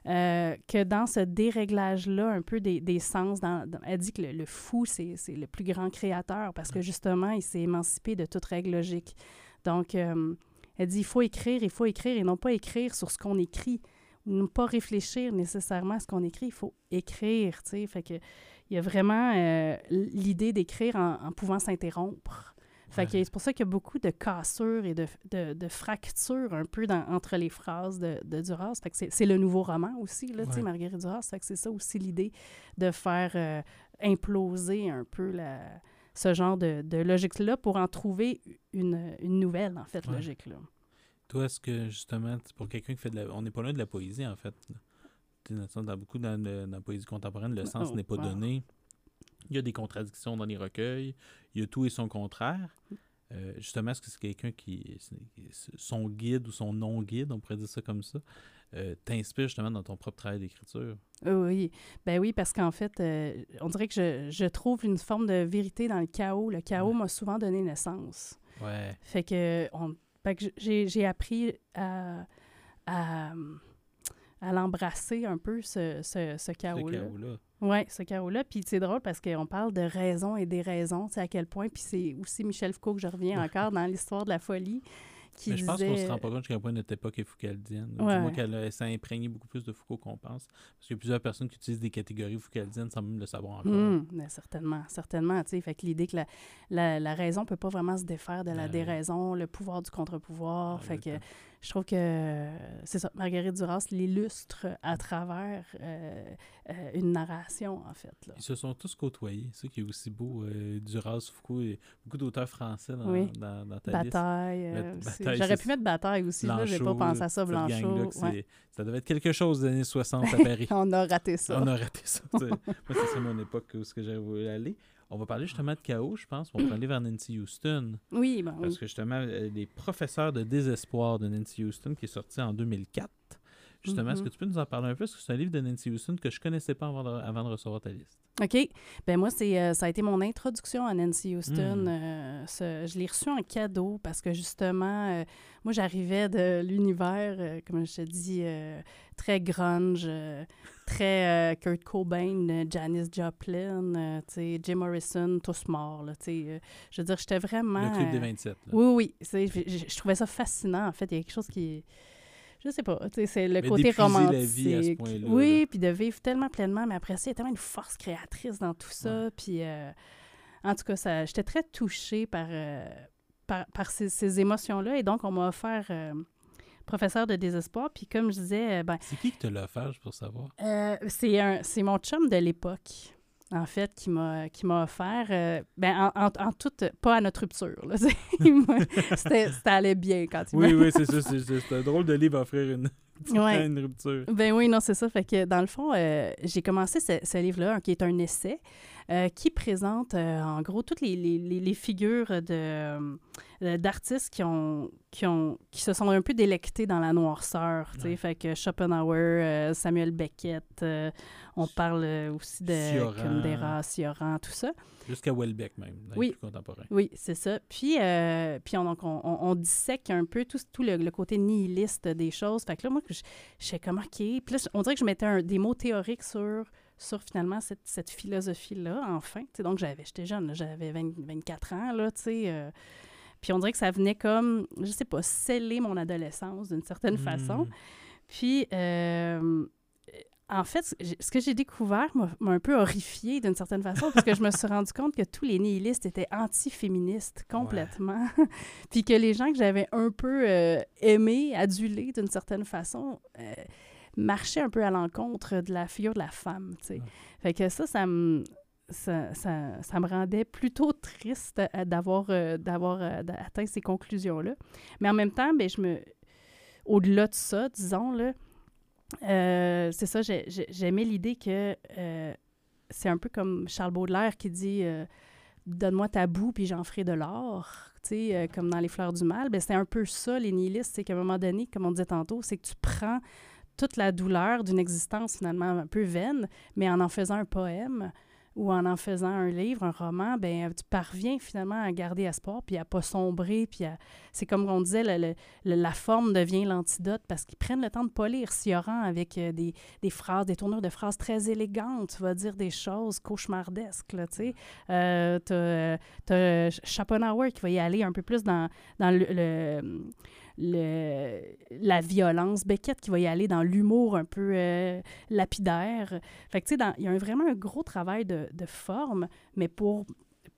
Speaker 2: Euh, que dans ce déréglage-là, un peu des, des sens, dans, dans- elle dit que le, le fou, c'est le plus grand créateur parce que justement, il s'est émancipé de toute règle logique. Donc, euh, elle dit il faut écrire, il faut écrire et non pas écrire sur ce qu'on écrit ne pas réfléchir nécessairement à ce qu'on écrit, il faut écrire, tu sais. Fait que il y a vraiment euh, l'idée d'écrire en, en pouvant s'interrompre. Fait que c'est pour ça qu'il y a beaucoup de cassures et de, de, de fractures un peu dans- entre les phrases de, de Duras. Fait que c'est, c'est le nouveau roman aussi, là, tu sais. Marguerite Duras. Fait que c'est ça aussi l'idée de faire euh, imploser un peu la, ce genre de, de logique-là pour en trouver une, une nouvelle, en fait,
Speaker 1: Ouais.
Speaker 2: logique-là.
Speaker 1: Toi, est-ce que justement, pour quelqu'un qui fait de la. On n'est pas loin de la poésie, en fait. Dans, beaucoup dans, le- dans la poésie contemporaine, le sens
Speaker 2: Oh,
Speaker 1: n'est pas
Speaker 2: wow.
Speaker 1: donné. Il y a des contradictions dans les recueils. Il y a tout et son contraire. Euh, justement, est-ce que c'est quelqu'un qui. Son guide ou son non-guide, on pourrait dire ça comme ça, euh, t'inspire justement dans ton propre travail d'écriture?
Speaker 2: Oui, ben oui, parce qu'en fait, euh, on dirait que je, je trouve une forme de vérité dans le chaos. Le chaos
Speaker 1: Ouais.
Speaker 2: m'a souvent donné naissance.
Speaker 1: Ouais.
Speaker 2: Fait que, on, fait que j'ai, j'ai appris à, à, à l'embrasser un peu, ce, ce, chaos-là. Oui, ce chaos-là. Puis c'est drôle parce qu'on parle de raison et des raisons, tu sais, à quel point. Puis c'est aussi Michel Foucault que je reviens encore dans l'histoire de la folie, qui
Speaker 1: Mais je pense qu'on se rend pas compte jusqu'à quel point notre époque est foucaldienne.
Speaker 2: Ouais.
Speaker 1: moins qu'elle a- s'est imprégné beaucoup plus de Foucault qu'on pense. Parce qu'il y a plusieurs personnes qui utilisent des catégories foucaldiennes sans même le savoir encore.
Speaker 2: Mais certainement, certainement. Fait que l'idée que la, la, la raison peut pas vraiment se défaire de la
Speaker 1: Ouais.
Speaker 2: déraison, le pouvoir du contre-pouvoir.
Speaker 1: Ouais,
Speaker 2: fait que. Je trouve que c'est ça, Marguerite Duras l'illustre à travers euh, euh, une narration, en fait. Là.
Speaker 1: Ils se sont tous côtoyés. C'est ça qui est aussi beau. Euh, Duras, Foucault, et beaucoup d'auteurs français dans,
Speaker 2: Oui.
Speaker 1: dans, dans ta liste.
Speaker 2: Bataille.
Speaker 1: Bat-
Speaker 2: aussi.
Speaker 1: Bataille,
Speaker 2: J'aurais
Speaker 1: c'est-
Speaker 2: pu mettre Bataille aussi, là, j'ai pas
Speaker 1: Blanchot,
Speaker 2: pensé à ça, Blanchot. ouais.
Speaker 1: c'est- Ça devait être quelque chose des années 60 à Paris.
Speaker 2: On a raté ça.
Speaker 1: On a raté ça. Moi, ça serait mon époque où ce que voulu aller. On va parler justement de chaos, je pense. On va aller vers Nancy Houston.
Speaker 2: Oui, bon,
Speaker 1: Parce que justement, euh, les professeurs de désespoir de Nancy Houston, qui est sorti en 2004. Justement, est-ce
Speaker 2: Mhm.
Speaker 1: que tu peux nous en parler un peu? Parce que c'est un livre de Nancy Houston que je connaissais pas avant de, avant de recevoir ta liste.
Speaker 2: OK. Ben moi, c'est, euh, ça a été mon introduction à Nancy Houston.
Speaker 1: Mm.
Speaker 2: Euh, ce- je l'ai reçu en cadeau parce que justement, euh, moi, j'arrivais de l'univers, comme je te dis, très grunge, très Kurt Cobain, Janis Joplin, Jim Morrison, tous morts. Là, je veux dire, j'étais vraiment...
Speaker 1: Le club des
Speaker 2: euh,
Speaker 1: 27. là.
Speaker 2: oui, oui. je trouvais ça fascinant, en fait. Il y a quelque chose qui. Je sais pas. tu sais, C'est le
Speaker 1: Mais
Speaker 2: côté
Speaker 1: d'épuiser la
Speaker 2: romantique.
Speaker 1: vie à ce point-là,
Speaker 2: oui, puis de vivre tellement pleinement. Mais après ça, il y a tellement une force créatrice dans tout ça. Puis, euh, en tout cas, ça, j'étais très touchée par, euh, par, par ces, ces émotions-là. Et donc, on m'a offert euh, professeur de désespoir. Puis, comme je disais, ben,
Speaker 1: C'est qui qui te l'a offert, pour savoir?
Speaker 2: c'est un c'est mon chum de l'époque en fait qui m'a qui m'a offert euh, ben en, en, en toute pas à notre rupture là, c'était ça allait bien quand il
Speaker 1: Oui, oui, c'est ça. C'est c'est un drôle de livre à offrir une,
Speaker 2: Ouais.
Speaker 1: une rupture.
Speaker 2: Ben oui, non, c'est ça. Fait que dans le fond, euh, j'ai commencé ce, ce livre-là, qui est un essai, euh, qui présente euh, en gros toutes les, les- les- les figures de, euh, d'artistes qui ont, qui ont qui se sont un peu délectés dans la noirceur. tu sais.
Speaker 1: Ouais.
Speaker 2: Fait que Schopenhauer, euh, Samuel Beckett, euh, on parle aussi de. Kundera, Cioran, tout ça.
Speaker 1: Jusqu'à Welbeck, même, dans
Speaker 2: Oui.
Speaker 1: les plus contemporains.
Speaker 2: Oui, c'est ça. Puis, puis on, donc on, on- on dissèque un peu tout, tout le, le côté nihiliste des choses. Fait que là, moi, je, je sais comme, OK. Puis là, on dirait que je mettais un- des mots théoriques sur, sur finalement cette, cette philosophie-là, enfin. Tu sais, donc, j'avais, j'étais jeune, j'avais 20 24 ans, là, tu sais. euh, puis on dirait que ça venait comme, je sais pas, sceller mon adolescence d'une certaine façon.
Speaker 1: Mm.
Speaker 2: Puis, euh, en fait, ce que j'ai découvert m'a un peu horrifiée d'une certaine façon, parce que je me suis rendu compte que tous les nihilistes étaient anti-féministes complètement. Puis que les gens que j'avais un peu euh, aimés, adulés d'une certaine façon, euh, marchaient un peu à l'encontre de la figure de la femme.
Speaker 1: Ouais.
Speaker 2: Fait que ça, ça me... Ça, ça, ça me rendait plutôt triste euh, d'avoir euh, d'avoir atteint ces conclusions-là. Mais en même temps, ben, je me, au-delà de ça, disons, là, euh, c'est ça, j'ai- j'ai- j'aimais l'idée que euh, c'est un peu comme Charles Baudelaire qui dit euh, Donne-moi ta boue, puis j'en ferai de l'or. Comme dans Les Fleurs du Mal. Ben, c'est un peu ça, les nihilistes. C'est qu'à un moment donné, comme on disait tantôt, c'est que tu prends toute la douleur d'une existence finalement un peu vaine, mais en en faisant un poème ou en en faisant un livre, un roman, ben tu parviens finalement à garder espoir, puis à pas sombrer, puis à... c'est comme on disait, le- le- le- la forme devient l'antidote parce qu'ils prennent le temps de polir Sioran avec euh, des, des phrases, des tournures de phrases très élégantes. Tu vas dire des choses cauchemardesques, tu sais. Euh, t'as, t'as Schopenhauer qui va y aller un peu plus dans, dans le, le- le- la violence. Beckett qui va y aller dans l'humour un peu euh, lapidaire. Fait que, tu sais, il y a un- vraiment un gros travail de, de forme, mais pour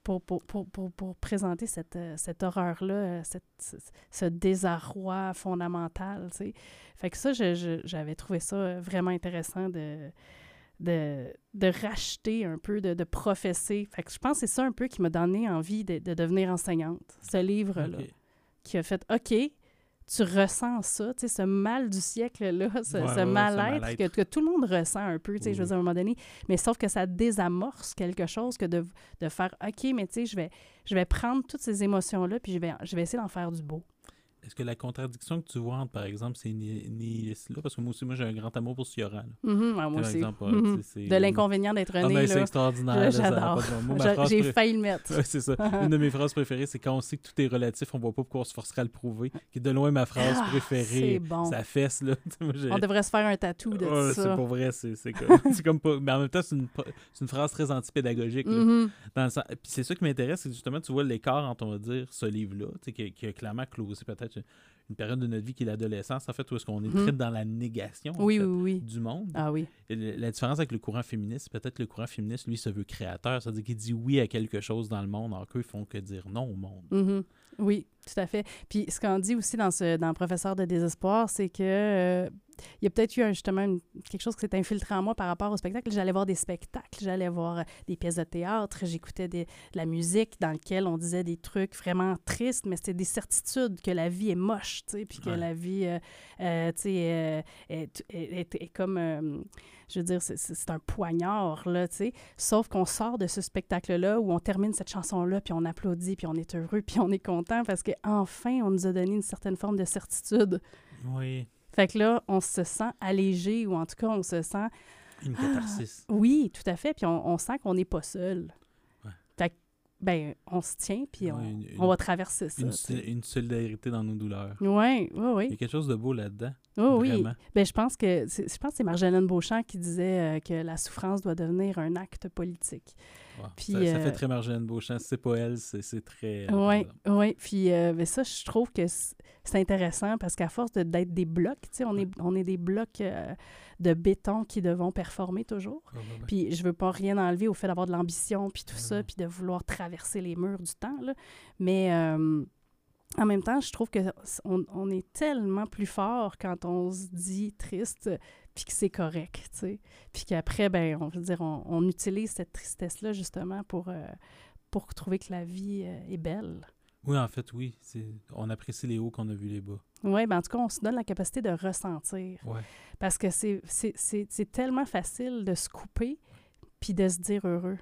Speaker 2: pour, pour, pour, pour, pour présenter cette, euh, cette horreur-là, euh, cette- ce, désarroi fondamental, tu sais. Fait que ça, j'avais trouvé ça vraiment intéressant de, de, de racheter un peu, de, de professer. Fait que je pense que c'est ça un peu qui m'a donné envie de, de devenir enseignante, ce livre-là, qui a fait « OK, tu ressens ça, tu sais, ce mal du siècle-là, ce,
Speaker 1: Ouais,
Speaker 2: ce
Speaker 1: ouais, ouais, ce
Speaker 2: mal-être que, que tout le monde ressent un peu, tu sais, je veux dire, à un moment donné. Mais sauf que ça désamorce quelque chose que de, de faire OK, mais tu sais, je vais, je vais prendre toutes ces émotions-là, puis je vais, je vais essayer d'en faire du beau.
Speaker 1: Est-ce que la contradiction que tu vois entre, par exemple, ces ni- nihilistes-là, parce que moi aussi, moi, j'ai un grand amour pour Cioran. là.
Speaker 2: Mhm, ouais, moi aussi.
Speaker 1: exemple,
Speaker 2: Mhm.
Speaker 1: c'est-
Speaker 2: De l'inconvénient d'être
Speaker 1: Ah,
Speaker 2: né,
Speaker 1: ben, c'est extraordinaire.
Speaker 2: J'adore. J'ai
Speaker 1: pré-
Speaker 2: failli le mettre.
Speaker 1: Ouais, c'est ça. Une de mes phrases préférées, c'est quand on sait que tout est relatif, on voit pas pourquoi on se forcerait à le prouver. Qui est de loin ma phrase
Speaker 2: Ah,
Speaker 1: préférée.
Speaker 2: c'est bon.
Speaker 1: Ça fesse, là. Moi,
Speaker 2: On devrait se faire un tatou de
Speaker 1: Ouais,
Speaker 2: ça.
Speaker 1: c'est pour vrai, c'est comme, comme pas. Mais en même temps, c'est une, une phrase très antipédagogique. là.
Speaker 2: Mhm.
Speaker 1: Dans le sens- Puis c'est ça qui m'intéresse, c'est justement, tu vois l'écart entre, on va dire, ce livre-là, tu sais, qui, qui a clairement closé peut-être une période de notre vie qui est l'adolescence, en fait, où est-ce qu'on est
Speaker 2: Mhm.
Speaker 1: très dans la négation en
Speaker 2: Oui,
Speaker 1: fait,
Speaker 2: oui, oui.
Speaker 1: du monde.
Speaker 2: Ah oui.
Speaker 1: Et La différence avec le courant féministe, c'est peut-être le courant féministe, lui, se veut créateur. C'est-à-dire qu'il dit oui à quelque chose dans le monde, alors qu'eux, ils font que dire non au monde.
Speaker 2: Mhm. Oui, tout à fait. Puis ce qu'on dit aussi dans, ce, dans Professeur de désespoir, c'est que euh, il y a peut-être eu un- justement une- quelque chose qui s'est infiltré en moi par rapport au spectacle. J'allais voir des spectacles, j'allais voir euh, des pièces de théâtre, j'écoutais de la musique dans laquelle on disait des trucs vraiment tristes, mais c'était des certitudes que la vie est moche, tu sais, puis que
Speaker 1: Ouais.
Speaker 2: la vie, euh, euh, tu sais, est, est- est- est comme, je veux dire, c'est- un poignard, là, tu sais. Sauf qu'on sort de ce spectacle-là où on termine cette chanson-là, puis on applaudit, puis on est heureux, puis on est content parce qu'enfin, on nous a donné une certaine forme de certitude.
Speaker 1: Oui.
Speaker 2: Fait que là, on se sent allégé, ou en tout cas, on se sent...
Speaker 1: Une
Speaker 2: Ah,
Speaker 1: catharsis.
Speaker 2: Oui, tout à fait, puis on, on sent qu'on n'est pas seul.
Speaker 1: Ouais.
Speaker 2: Fait que, ben, on se tient, puis on,
Speaker 1: Ouais, une-
Speaker 2: on va traverser ça.
Speaker 1: Une, une solidarité dans nos douleurs.
Speaker 2: Oui, oui,
Speaker 1: Il y a
Speaker 2: oui.
Speaker 1: quelque chose de beau là-dedans.
Speaker 2: Oh, oui. Ben, je pense que c'est- je pense que c'est Marjolaine Beauchamp qui disait euh, que la souffrance doit devenir un acte politique. Puis,
Speaker 1: ça, ça
Speaker 2: euh,
Speaker 1: fait très Marjolaine Beauchamp. C'est pas elle, c'est très.
Speaker 2: Oui,
Speaker 1: exemple.
Speaker 2: oui. Puis euh, ben ça, je trouve que c'est intéressant parce qu'à force de- d'être des blocs, tu sais, on est, on est des blocs euh, de béton qui devront performer toujours.
Speaker 1: Ouais.
Speaker 2: Puis je veux pas rien enlever au fait d'avoir de l'ambition, puis tout
Speaker 1: Ouais,
Speaker 2: ça, puis de vouloir traverser les murs du temps, là. Mais euh, en même temps, je trouve que on, on est tellement plus fort quand on se dit triste, puis que c'est correct, tu sais. Puis qu'après, ben, on veut dire, on, on utilise cette tristesse-là justement pour, euh, pour trouver que la vie euh, est belle.
Speaker 1: Oui, en fait, oui. On apprécie les hauts qu'on a vu les bas.
Speaker 2: Oui, ben en tout cas, on se donne la capacité de ressentir.
Speaker 1: Ouais.
Speaker 2: Parce que c'est tellement facile de se couper puis de se dire heureux.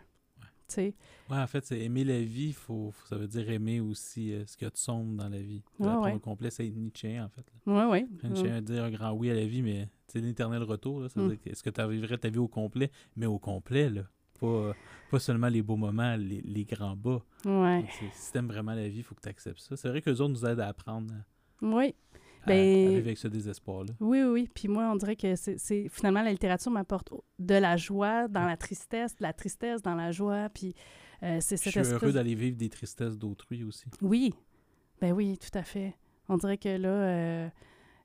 Speaker 2: Sais,
Speaker 1: Ouais, en fait, c'est aimer la vie, faut, faut- ça veut dire aimer aussi euh, ce qu'il y a de sombre dans la vie.
Speaker 2: Ouais, ouais.
Speaker 1: au complet, c'est Nietzsche, en fait.
Speaker 2: oui, oui.
Speaker 1: Nietzsche a dire un grand oui à la vie, mais c'est l'éternel retour. Là, ça veut
Speaker 2: Mm.
Speaker 1: dire est-ce que tu vivrais ta vie au complet, mais au complet, là. Pas, pas seulement les beaux moments, les, les grands bas.
Speaker 2: Ouais.
Speaker 1: Donc, Si t'aimes vraiment la vie, il faut que tu acceptes ça. C'est vrai que les autres nous aident à apprendre à,
Speaker 2: Oui, Ben-
Speaker 1: à vivre avec ce désespoir-là.
Speaker 2: oui, oui, oui. Puis moi, on dirait que c'est finalement, la littérature m'apporte de la joie dans la tristesse, de la tristesse dans la joie. Puis euh, c'est
Speaker 1: Je
Speaker 2: cette
Speaker 1: suis heureux d'aller vivre des tristesses d'autrui aussi.
Speaker 2: Oui, ben oui, tout à fait. On dirait que là, euh,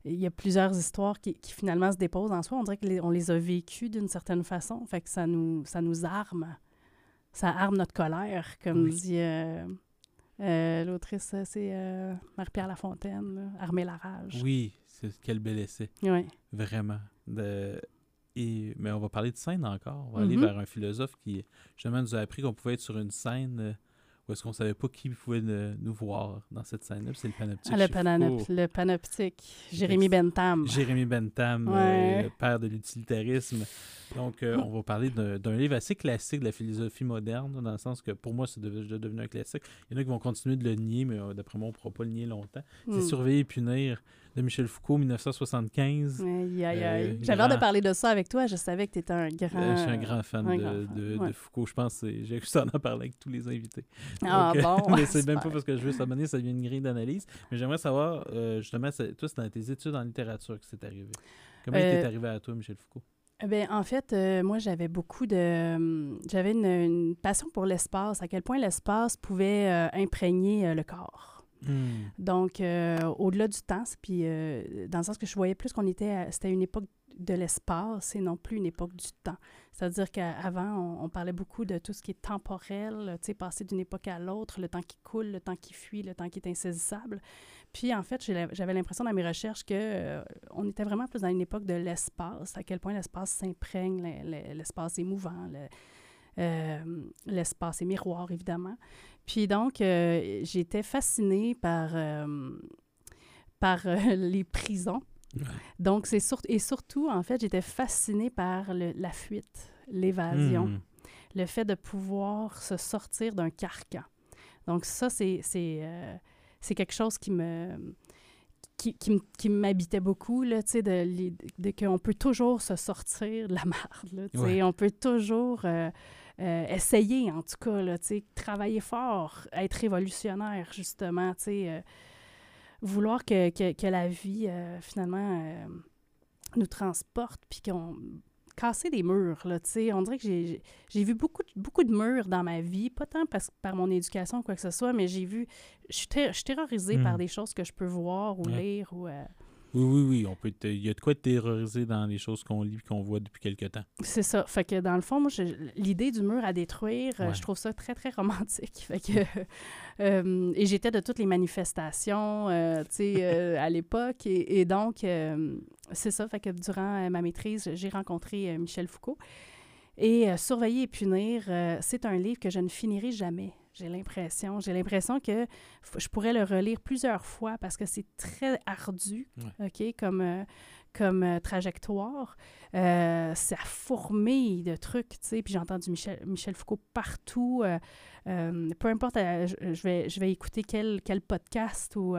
Speaker 2: il y a plusieurs histoires qui, qui finalement se déposent en soi. On dirait qu'on les a vécues d'une certaine façon. Fait que ça nous, ça nous arme. Ça arme notre colère, comme
Speaker 1: Oui.
Speaker 2: dit euh, euh, l'autrice, euh, c'est euh, Marie-Pierre Lafontaine, là, Armer la rage.
Speaker 1: Oui, c'est quel bel essai.
Speaker 2: Oui.
Speaker 1: Vraiment. De... Et... Mais on va parler de scène encore. On va aller
Speaker 2: Mhm.
Speaker 1: vers un philosophe qui, justement, nous a appris qu'on pouvait être sur une scène est-ce qu'on savait pas qui pouvait ne- nous voir dans cette scène-là? C'est le panoptique.
Speaker 2: Ah, le,
Speaker 1: Foucault.
Speaker 2: le panoptique. Jérémy Bentham.
Speaker 1: Jérémy Bentham,
Speaker 2: Ouais.
Speaker 1: euh, père de l'utilitarisme. Donc, euh, on va parler d'un livre assez classique de la philosophie moderne, dans le sens que pour moi, c'est de- déjà devenu un classique. Il y en a qui vont continuer de le nier, mais euh, d'après moi, on ne pourra pas le nier longtemps. C'est
Speaker 2: Hmm.
Speaker 1: Surveiller et punir de Michel Foucault, 1975.
Speaker 2: Aïe, aïe,
Speaker 1: Euh,
Speaker 2: aïe. J'avais hâte de parler de ça avec toi. Je savais que tu étais un grand.
Speaker 1: Euh, je suis un grand fan,
Speaker 2: un
Speaker 1: de,
Speaker 2: grand fan,
Speaker 1: de- de
Speaker 2: ouais.
Speaker 1: Foucault. Je pense que j'ai à en parler avec tous les invités.
Speaker 2: Ah
Speaker 1: Donc, euh,
Speaker 2: bon.
Speaker 1: mais c'est même pas parce que je veux ça mener, ça devient une grille d'analyse. Mais j'aimerais savoir, euh, justement, toi, c'est dans tes études en littérature que c'est arrivé. Comment il
Speaker 2: Euh,
Speaker 1: t'est arrivé à toi, Michel Foucault?
Speaker 2: Eh en fait, euh, moi, j'avais beaucoup de... J'avais une, une passion pour l'espace, à quel point l'espace pouvait euh, imprégner euh, le corps.
Speaker 1: Hmm.
Speaker 2: Donc, euh, au-delà du temps, puis euh, dans le sens que je voyais plus qu'on était... C'était une époque de l'espace et non plus une époque du temps. C'est-à-dire qu'avant, on, parlait beaucoup de tout ce qui est temporel, tu sais, passer d'une époque à l'autre, le temps qui coule, le temps qui fuit, le temps qui est insaisissable. Puis, en fait, j'avais l'impression dans mes recherches que euh, on était vraiment plus dans une époque de l'espace, à quel point l'espace s'imprègne, le- le- l'espace est mouvant, euh, l'espace est miroir, évidemment. Puis donc, euh, j'étais fascinée par, euh, par euh, les prisons.
Speaker 1: Ouais.
Speaker 2: Donc, c'est surtout et surtout, en fait, j'étais fascinée par le- la fuite, l'évasion,
Speaker 1: Hmm.
Speaker 2: le fait de pouvoir se sortir d'un carcan. Donc, ça, c'est c'est quelque chose qui me qui, qui, m'habitait beaucoup, là, tu sais, de, qu'on peut toujours se sortir de la marde, là, tu sais.
Speaker 1: Ouais.
Speaker 2: On peut toujours euh, euh, essayer, en tout cas, là, travailler fort, être révolutionnaire, justement, tu sais, euh, vouloir que, que, que la vie, euh, finalement, nous transporte, puis qu'on casser des murs, là, tu sais. On dirait que j'ai j'ai vu beaucoup, de- beaucoup de murs dans ma vie, pas tant parce, par mon éducation ou quoi que ce soit, mais j'ai vu... Je suis ter- je suis terrorisée
Speaker 1: Hmm.
Speaker 2: par des choses que je peux voir ou
Speaker 1: Ouais.
Speaker 2: lire ou...
Speaker 1: Oui, oui, oui. On peut Il y a de quoi être terrorisé dans les choses qu'on lit et qu'on voit depuis quelque temps.
Speaker 2: C'est ça. Fait que dans le fond, moi, l'idée du mur à détruire, euh,
Speaker 1: Ouais.
Speaker 2: je trouve ça très, très romantique. Fait que, euh, et j'étais de toutes les manifestations, euh, tu sais, euh, à l'époque. Et, et donc, c'est ça. Fait que durant ma maîtrise, j'ai rencontré Michel Foucault. Et Surveiller et punir, c'est un livre que je ne finirai jamais. J'ai l'impression. J'ai l'impression que je pourrais le relire plusieurs fois parce que c'est très ardu, OK, comme, euh, comme euh, trajectoire. Euh, ça fourmille de trucs, tu sais. Puis j'ai entendu Michel, Michel Foucault partout. euh, peu importe, je, je vais, je vais écouter quel, quel podcast ou...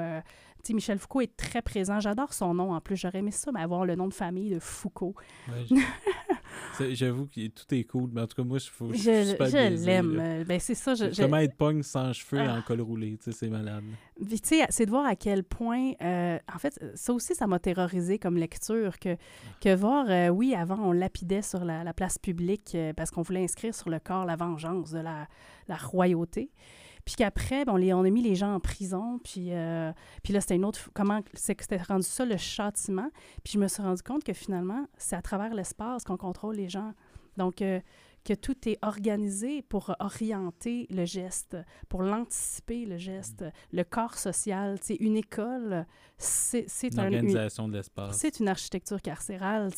Speaker 2: sais, Michel Foucault est très présent. J'adore son nom en plus. J'aurais aimé ça, mais avoir le nom de famille de Foucault.
Speaker 1: Ouais, J'avoue que tout est cool, mais en tout cas, moi, je, faut, je
Speaker 2: Je, je l'aime. Euh, Ben, c'est ça. Je, je-
Speaker 1: Comment être pogne sans cheveux et
Speaker 2: Ah.
Speaker 1: en col roulé, tu sais, c'est malade.
Speaker 2: Puis, tu sais, c'est de voir à quel point, euh, en fait, ça aussi, ça m'a terrorisé comme lecture, que, que voir, euh, oui, avant, on lapidait sur la, la place publique euh, parce qu'on voulait inscrire sur le corps la vengeance de la, la royauté. Puis qu'après, ben, on, a mis les gens en prison, puis, euh, puis là, c'était une autre... Comment c'était rendu ça, le châtiment? Puis je me suis rendu compte que finalement, c'est à travers l'espace qu'on contrôle les gens. Donc, euh, que tout est organisé pour orienter le geste, pour l'anticiper, le geste, le corps social. Sais, une école, c'est c'est
Speaker 1: Une
Speaker 2: un...
Speaker 1: organisation de l'espace.
Speaker 2: c'est une architecture carcérale.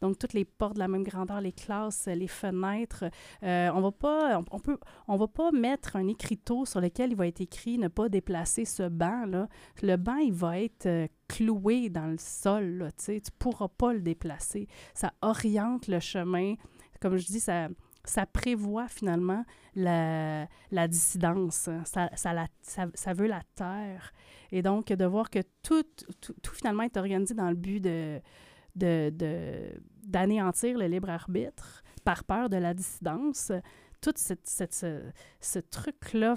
Speaker 2: Donc, toutes les portes de la même grandeur, les classes, les fenêtres. Euh, on va pas, on, on peut, on va pas mettre un écriteau sur lequel il va être écrit ne pas déplacer ce banc, là. Le banc, il va être euh, cloué dans le sol, là, tu. Tu pourras pas le déplacer. Ça oriente le chemin. Comme je dis, ça... Ça prévoit finalement la, la dissidence. Ça, ça, ça, veut la terre. Et donc, de voir que tout, tout, finalement est organisé dans le but de, de, de- d'anéantir le libre arbitre par peur de la dissidence, tout ce, ce truc-là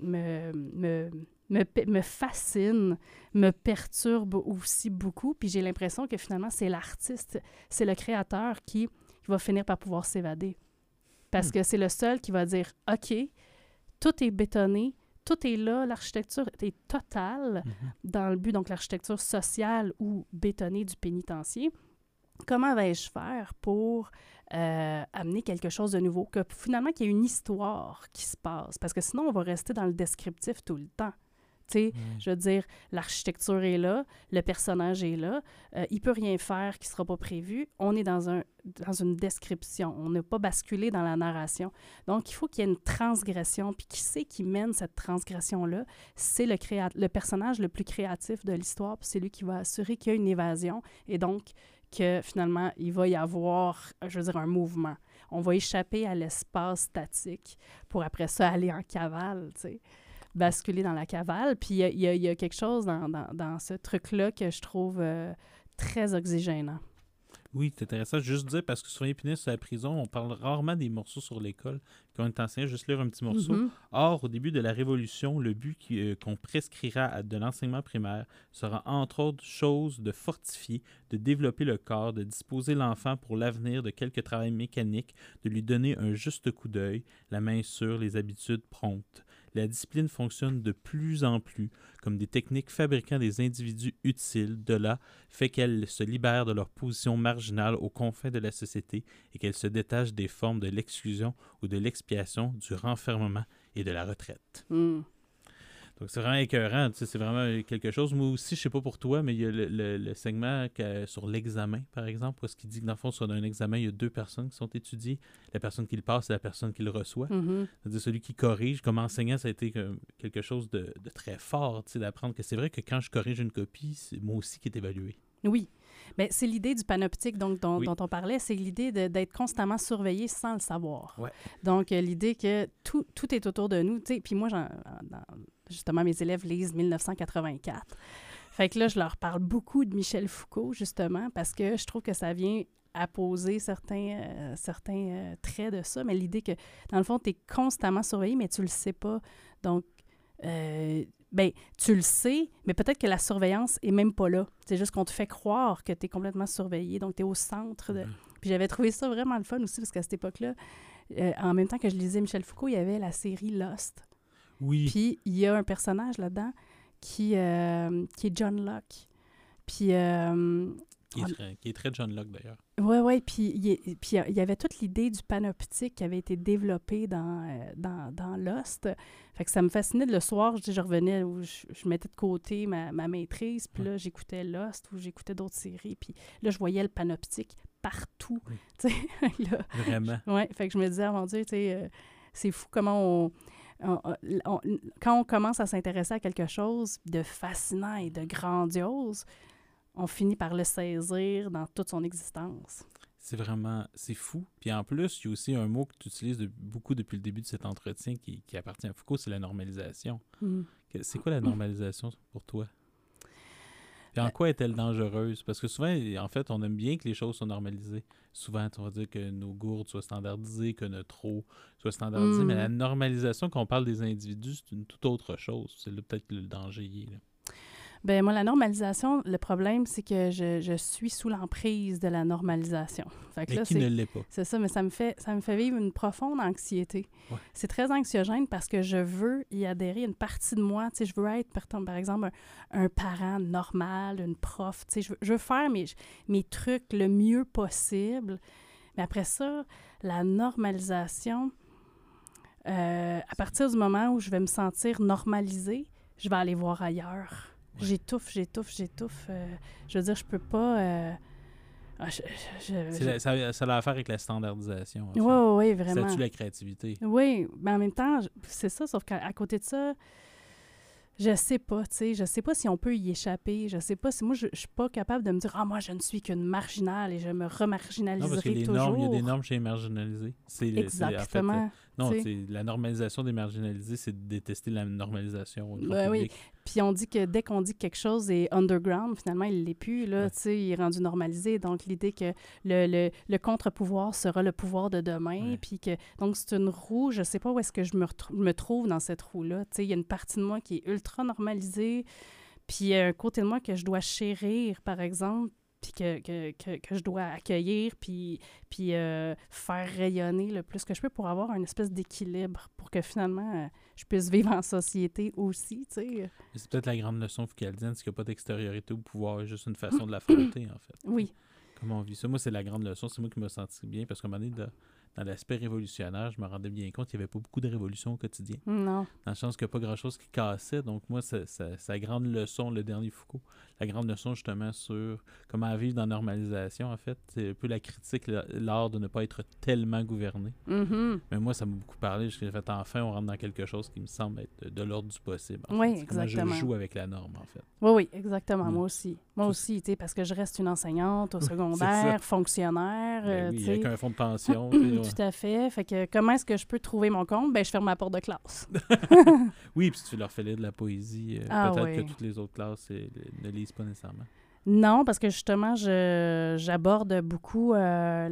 Speaker 2: me, me, me, me fascine, me perturbe aussi beaucoup. Puis j'ai l'impression que finalement, c'est l'artiste, c'est le créateur qui, qui va finir par pouvoir s'évader. Parce
Speaker 1: Hmm.
Speaker 2: que c'est le seul qui va dire OK, tout est bétonné, tout est là, l'architecture est totale
Speaker 1: Mhm.
Speaker 2: dans le but, donc l'architecture sociale ou bétonnée du pénitencier. Comment vais-je faire pour euh, amener quelque chose de nouveau? Que finalement, qu'il y ait une histoire qui se passe? Parce que sinon, on va rester dans le descriptif tout le temps. Tu sais,
Speaker 1: Ouais.
Speaker 2: je veux dire, l'architecture est là, le personnage est là, euh, il peut rien faire qui sera pas prévu. On est dans, un, dans une description, on n'a pas basculé dans la narration. Donc, il faut qu'il y ait une transgression. Puis qui c'est qui mène cette transgression-là? C'est le, le personnage le plus créatif de l'histoire, puis c'est lui qui va assurer qu'il y a une évasion et donc que finalement, il va y avoir, je veux dire, un mouvement. On va échapper à l'espace statique pour après ça aller en cavale, tu sais basculer dans la cavale. Puis il y a, y y quelque chose dans, dans- dans ce truc-là que je trouve euh, très oxygénant.
Speaker 1: Oui, c'est intéressant. Juste dire, parce que sur punistes à la prison, on parle rarement des morceaux sur l'école. Quand on est enseignant, juste lire un petit morceau.
Speaker 2: Mhm.
Speaker 1: Or, au début de la Révolution, le but euh, qu'on prescrira à- de l'enseignement primaire sera entre autres choses de fortifier, de développer le corps, de disposer l'enfant pour l'avenir de quelques travail mécaniques, de lui donner un juste coup d'œil, la main sûre, les habitudes promptes. La discipline fonctionne de plus en plus comme des techniques fabriquant des individus utiles, de là fait qu'elles se libèrent de leur position marginale aux confins de la société et qu'elles se détachent des formes de l'exclusion ou de l'expiation, du renfermement et de la retraite.
Speaker 2: Mm.
Speaker 1: Donc c'est vraiment écœurant, c'est vraiment quelque chose. Moi aussi, je sais pas pour toi, mais il y a le, le- le segment sur l'examen, par exemple, où est-ce qu'il dit que dans le fond, sur un examen, il y a deux personnes qui sont étudiées. La personne qui le passe et la personne qui le reçoit.
Speaker 2: Mhm.
Speaker 1: C'est-à-dire celui qui corrige. Comme enseignant, ça a été quelque chose de, de très fort, d'apprendre que c'est vrai que quand je corrige une copie, c'est moi aussi qui est évalué.
Speaker 2: Oui. Mais c'est l'idée du panoptique donc, dont,
Speaker 1: Oui.
Speaker 2: dont on parlait, c'est l'idée d'être constamment surveillé sans le savoir.
Speaker 1: Ouais.
Speaker 2: Donc, euh, l'idée que tout, tout est autour de nous. tu sais. Puis moi, j'en- justement, mes élèves lisent 1984. Fait que là, je leur parle beaucoup de Michel Foucault, justement, parce que je trouve que ça vient apposer certains, euh, certains euh, traits de ça. Mais l'idée que, dans le fond, tu es constamment surveillé, mais tu le sais pas. Donc, euh, ben, tu le sais, mais peut-être que la surveillance est même pas là. C'est juste qu'on te fait croire que tu es complètement surveillé, donc tu es au centre de, Puis j'avais trouvé ça vraiment le fun aussi, parce qu'à cette époque-là, euh, en même temps que je lisais Michel Foucault, il y avait la série Lost.
Speaker 1: Oui.
Speaker 2: Puis il y a un personnage là-dedans qui, euh, qui est John Locke. Puis, euh,
Speaker 1: Qui est, très, qui est très John Locke, d'ailleurs.
Speaker 2: ouais, ouais, puis il y- puis il y avait toute l'idée du panoptique qui avait été développée dans, dans, dans Lost. Fait que ça me fascinait de le soir, je, je revenais, où je, je mettais de côté ma, ma maîtrise, puis là, j'écoutais Lost ou j'écoutais d'autres séries, puis là, je voyais le panoptique partout.
Speaker 1: Oui.
Speaker 2: Là,
Speaker 1: Vraiment.
Speaker 2: Ouais, fait que je me disais, ah, mon Dieu, euh, c'est fou comment on, on- on- Quand on commence à s'intéresser à quelque chose de fascinant et de grandiose, on finit par le saisir dans toute son existence.
Speaker 1: C'est vraiment, c'est fou. Puis en plus, il y a aussi un mot que tu utilises de- beaucoup depuis le début de cet entretien qui, qui appartient à Foucault, c'est la normalisation.
Speaker 2: Mm.
Speaker 1: C'est quoi la normalisation pour toi? Puis en quoi est-elle dangereuse? Parce que souvent, en fait, on aime bien que les choses soient normalisées. Souvent, on va dire que nos gourdes soient standardisées, que notre eau soit standardisée,
Speaker 2: Mm.
Speaker 1: mais la normalisation, quand on parle des individus, c'est une toute autre chose. C'est là peut-être que le danger là.
Speaker 2: Ben moi, la normalisation, le problème, c'est que je, je suis sous l'emprise de la normalisation. Fait que
Speaker 1: Mais
Speaker 2: là,
Speaker 1: qui ne l'est pas?
Speaker 2: C'est ça, mais ça me fait ça me fait vivre une profonde anxiété.
Speaker 1: Ouais.
Speaker 2: C'est très anxiogène parce que je veux y adhérer une partie de moi. Tu sais, je veux être, par, par exemple, un, un parent normal, une prof. Tu sais, je veux, je veux faire mes, mes trucs le mieux possible. Mais après ça, la normalisation, euh, à partir du moment où je vais me sentir normalisée, je vais aller voir ailleurs. J'étouffe, j'étouffe, j'étouffe. euh, je veux dire, je peux pas... euh, ah, je- je- je-
Speaker 1: C'est la- ça, ça a à faire avec la standardisation.
Speaker 2: oui, oui, oui,
Speaker 1: Ça
Speaker 2: vraiment.
Speaker 1: tue la créativité.
Speaker 2: Oui, mais en même temps, c'est ça, sauf qu'à côté de ça, je sais pas, tu sais, je sais pas si on peut y échapper, je sais pas si moi, je, je suis pas capable de me dire « Ah, moi, je ne suis qu'une marginale et je me
Speaker 1: Non, parce que
Speaker 2: remarginaliserai
Speaker 1: les
Speaker 2: toujours.
Speaker 1: normes, il y a des normes chez les marginalisés. C'est, c'est- en fait,
Speaker 2: Exactement.
Speaker 1: Non, la normalisation des marginalisés, c'est de détester la normalisation
Speaker 2: Ben oui. Puis on dit que dès qu'on dit que quelque chose est underground, finalement, il l'est plus, là,
Speaker 1: Ouais.
Speaker 2: tu sais, il est rendu normalisé. Donc, l'idée que le, le, le contre-pouvoir sera le pouvoir de demain, puis que... Donc, c'est une roue, je sais pas où est-ce que je me, me trouve dans cette roue-là. Tu sais, il y a une partie de moi qui est ultra normalisée, puis il y a un côté de moi que je dois chérir, par exemple, puis que, que, que, que je dois accueillir, puis, puis euh, faire rayonner le plus que je peux pour avoir une espèce d'équilibre, pour que finalement, euh, je puisse vivre en société aussi, tu sais.
Speaker 1: C'est peut-être la grande leçon foucaldienne, c'est qu'il n'y a pas d'extériorité au pouvoir, juste une façon de l'affronter, en fait.
Speaker 2: Oui.
Speaker 1: Comment on vit ça? Moi, c'est la grande leçon. C'est moi qui me senti bien parce qu'à un moment donné, dans, dans l'aspect révolutionnaire, je me rendais bien compte qu'il n'y avait pas beaucoup de révolution au quotidien.
Speaker 2: Non.
Speaker 1: Dans le sens qu'il n'y a pas grand-chose qui cassait. Donc, moi, la grande leçon, le dernier Foucault. La grande leçon, justement, sur comment vivre dans la normalisation, en fait. C'est un peu la critique, la- l'art de ne pas être tellement gouverné.
Speaker 2: Mhm.
Speaker 1: Mais moi, ça m'a beaucoup parlé. J'ai fait enfin, on rentre dans quelque chose qui me semble être de, de l'ordre du possible. en
Speaker 2: Oui,
Speaker 1: fait. C'est comment
Speaker 2: exactement.
Speaker 1: je joue avec la norme, en fait.
Speaker 2: Oui, oui, exactement.
Speaker 1: Mm.
Speaker 2: Moi aussi. Moi aussi, tu sais, parce que je reste une enseignante au secondaire, fonctionnaire,
Speaker 1: Ben
Speaker 2: euh,
Speaker 1: oui, avec un fonds de pension.
Speaker 2: Tout à fait. Fait que comment est-ce que je peux trouver mon compte? Ben, je ferme ma porte de classe.
Speaker 1: Oui, puis tu leur fais lire de la poésie. euh,
Speaker 2: Ah
Speaker 1: Peut-être
Speaker 2: oui.
Speaker 1: que toutes les autres classes euh, ne lisent pas nécessairement.
Speaker 2: Non, parce que justement, je, j'aborde beaucoup euh,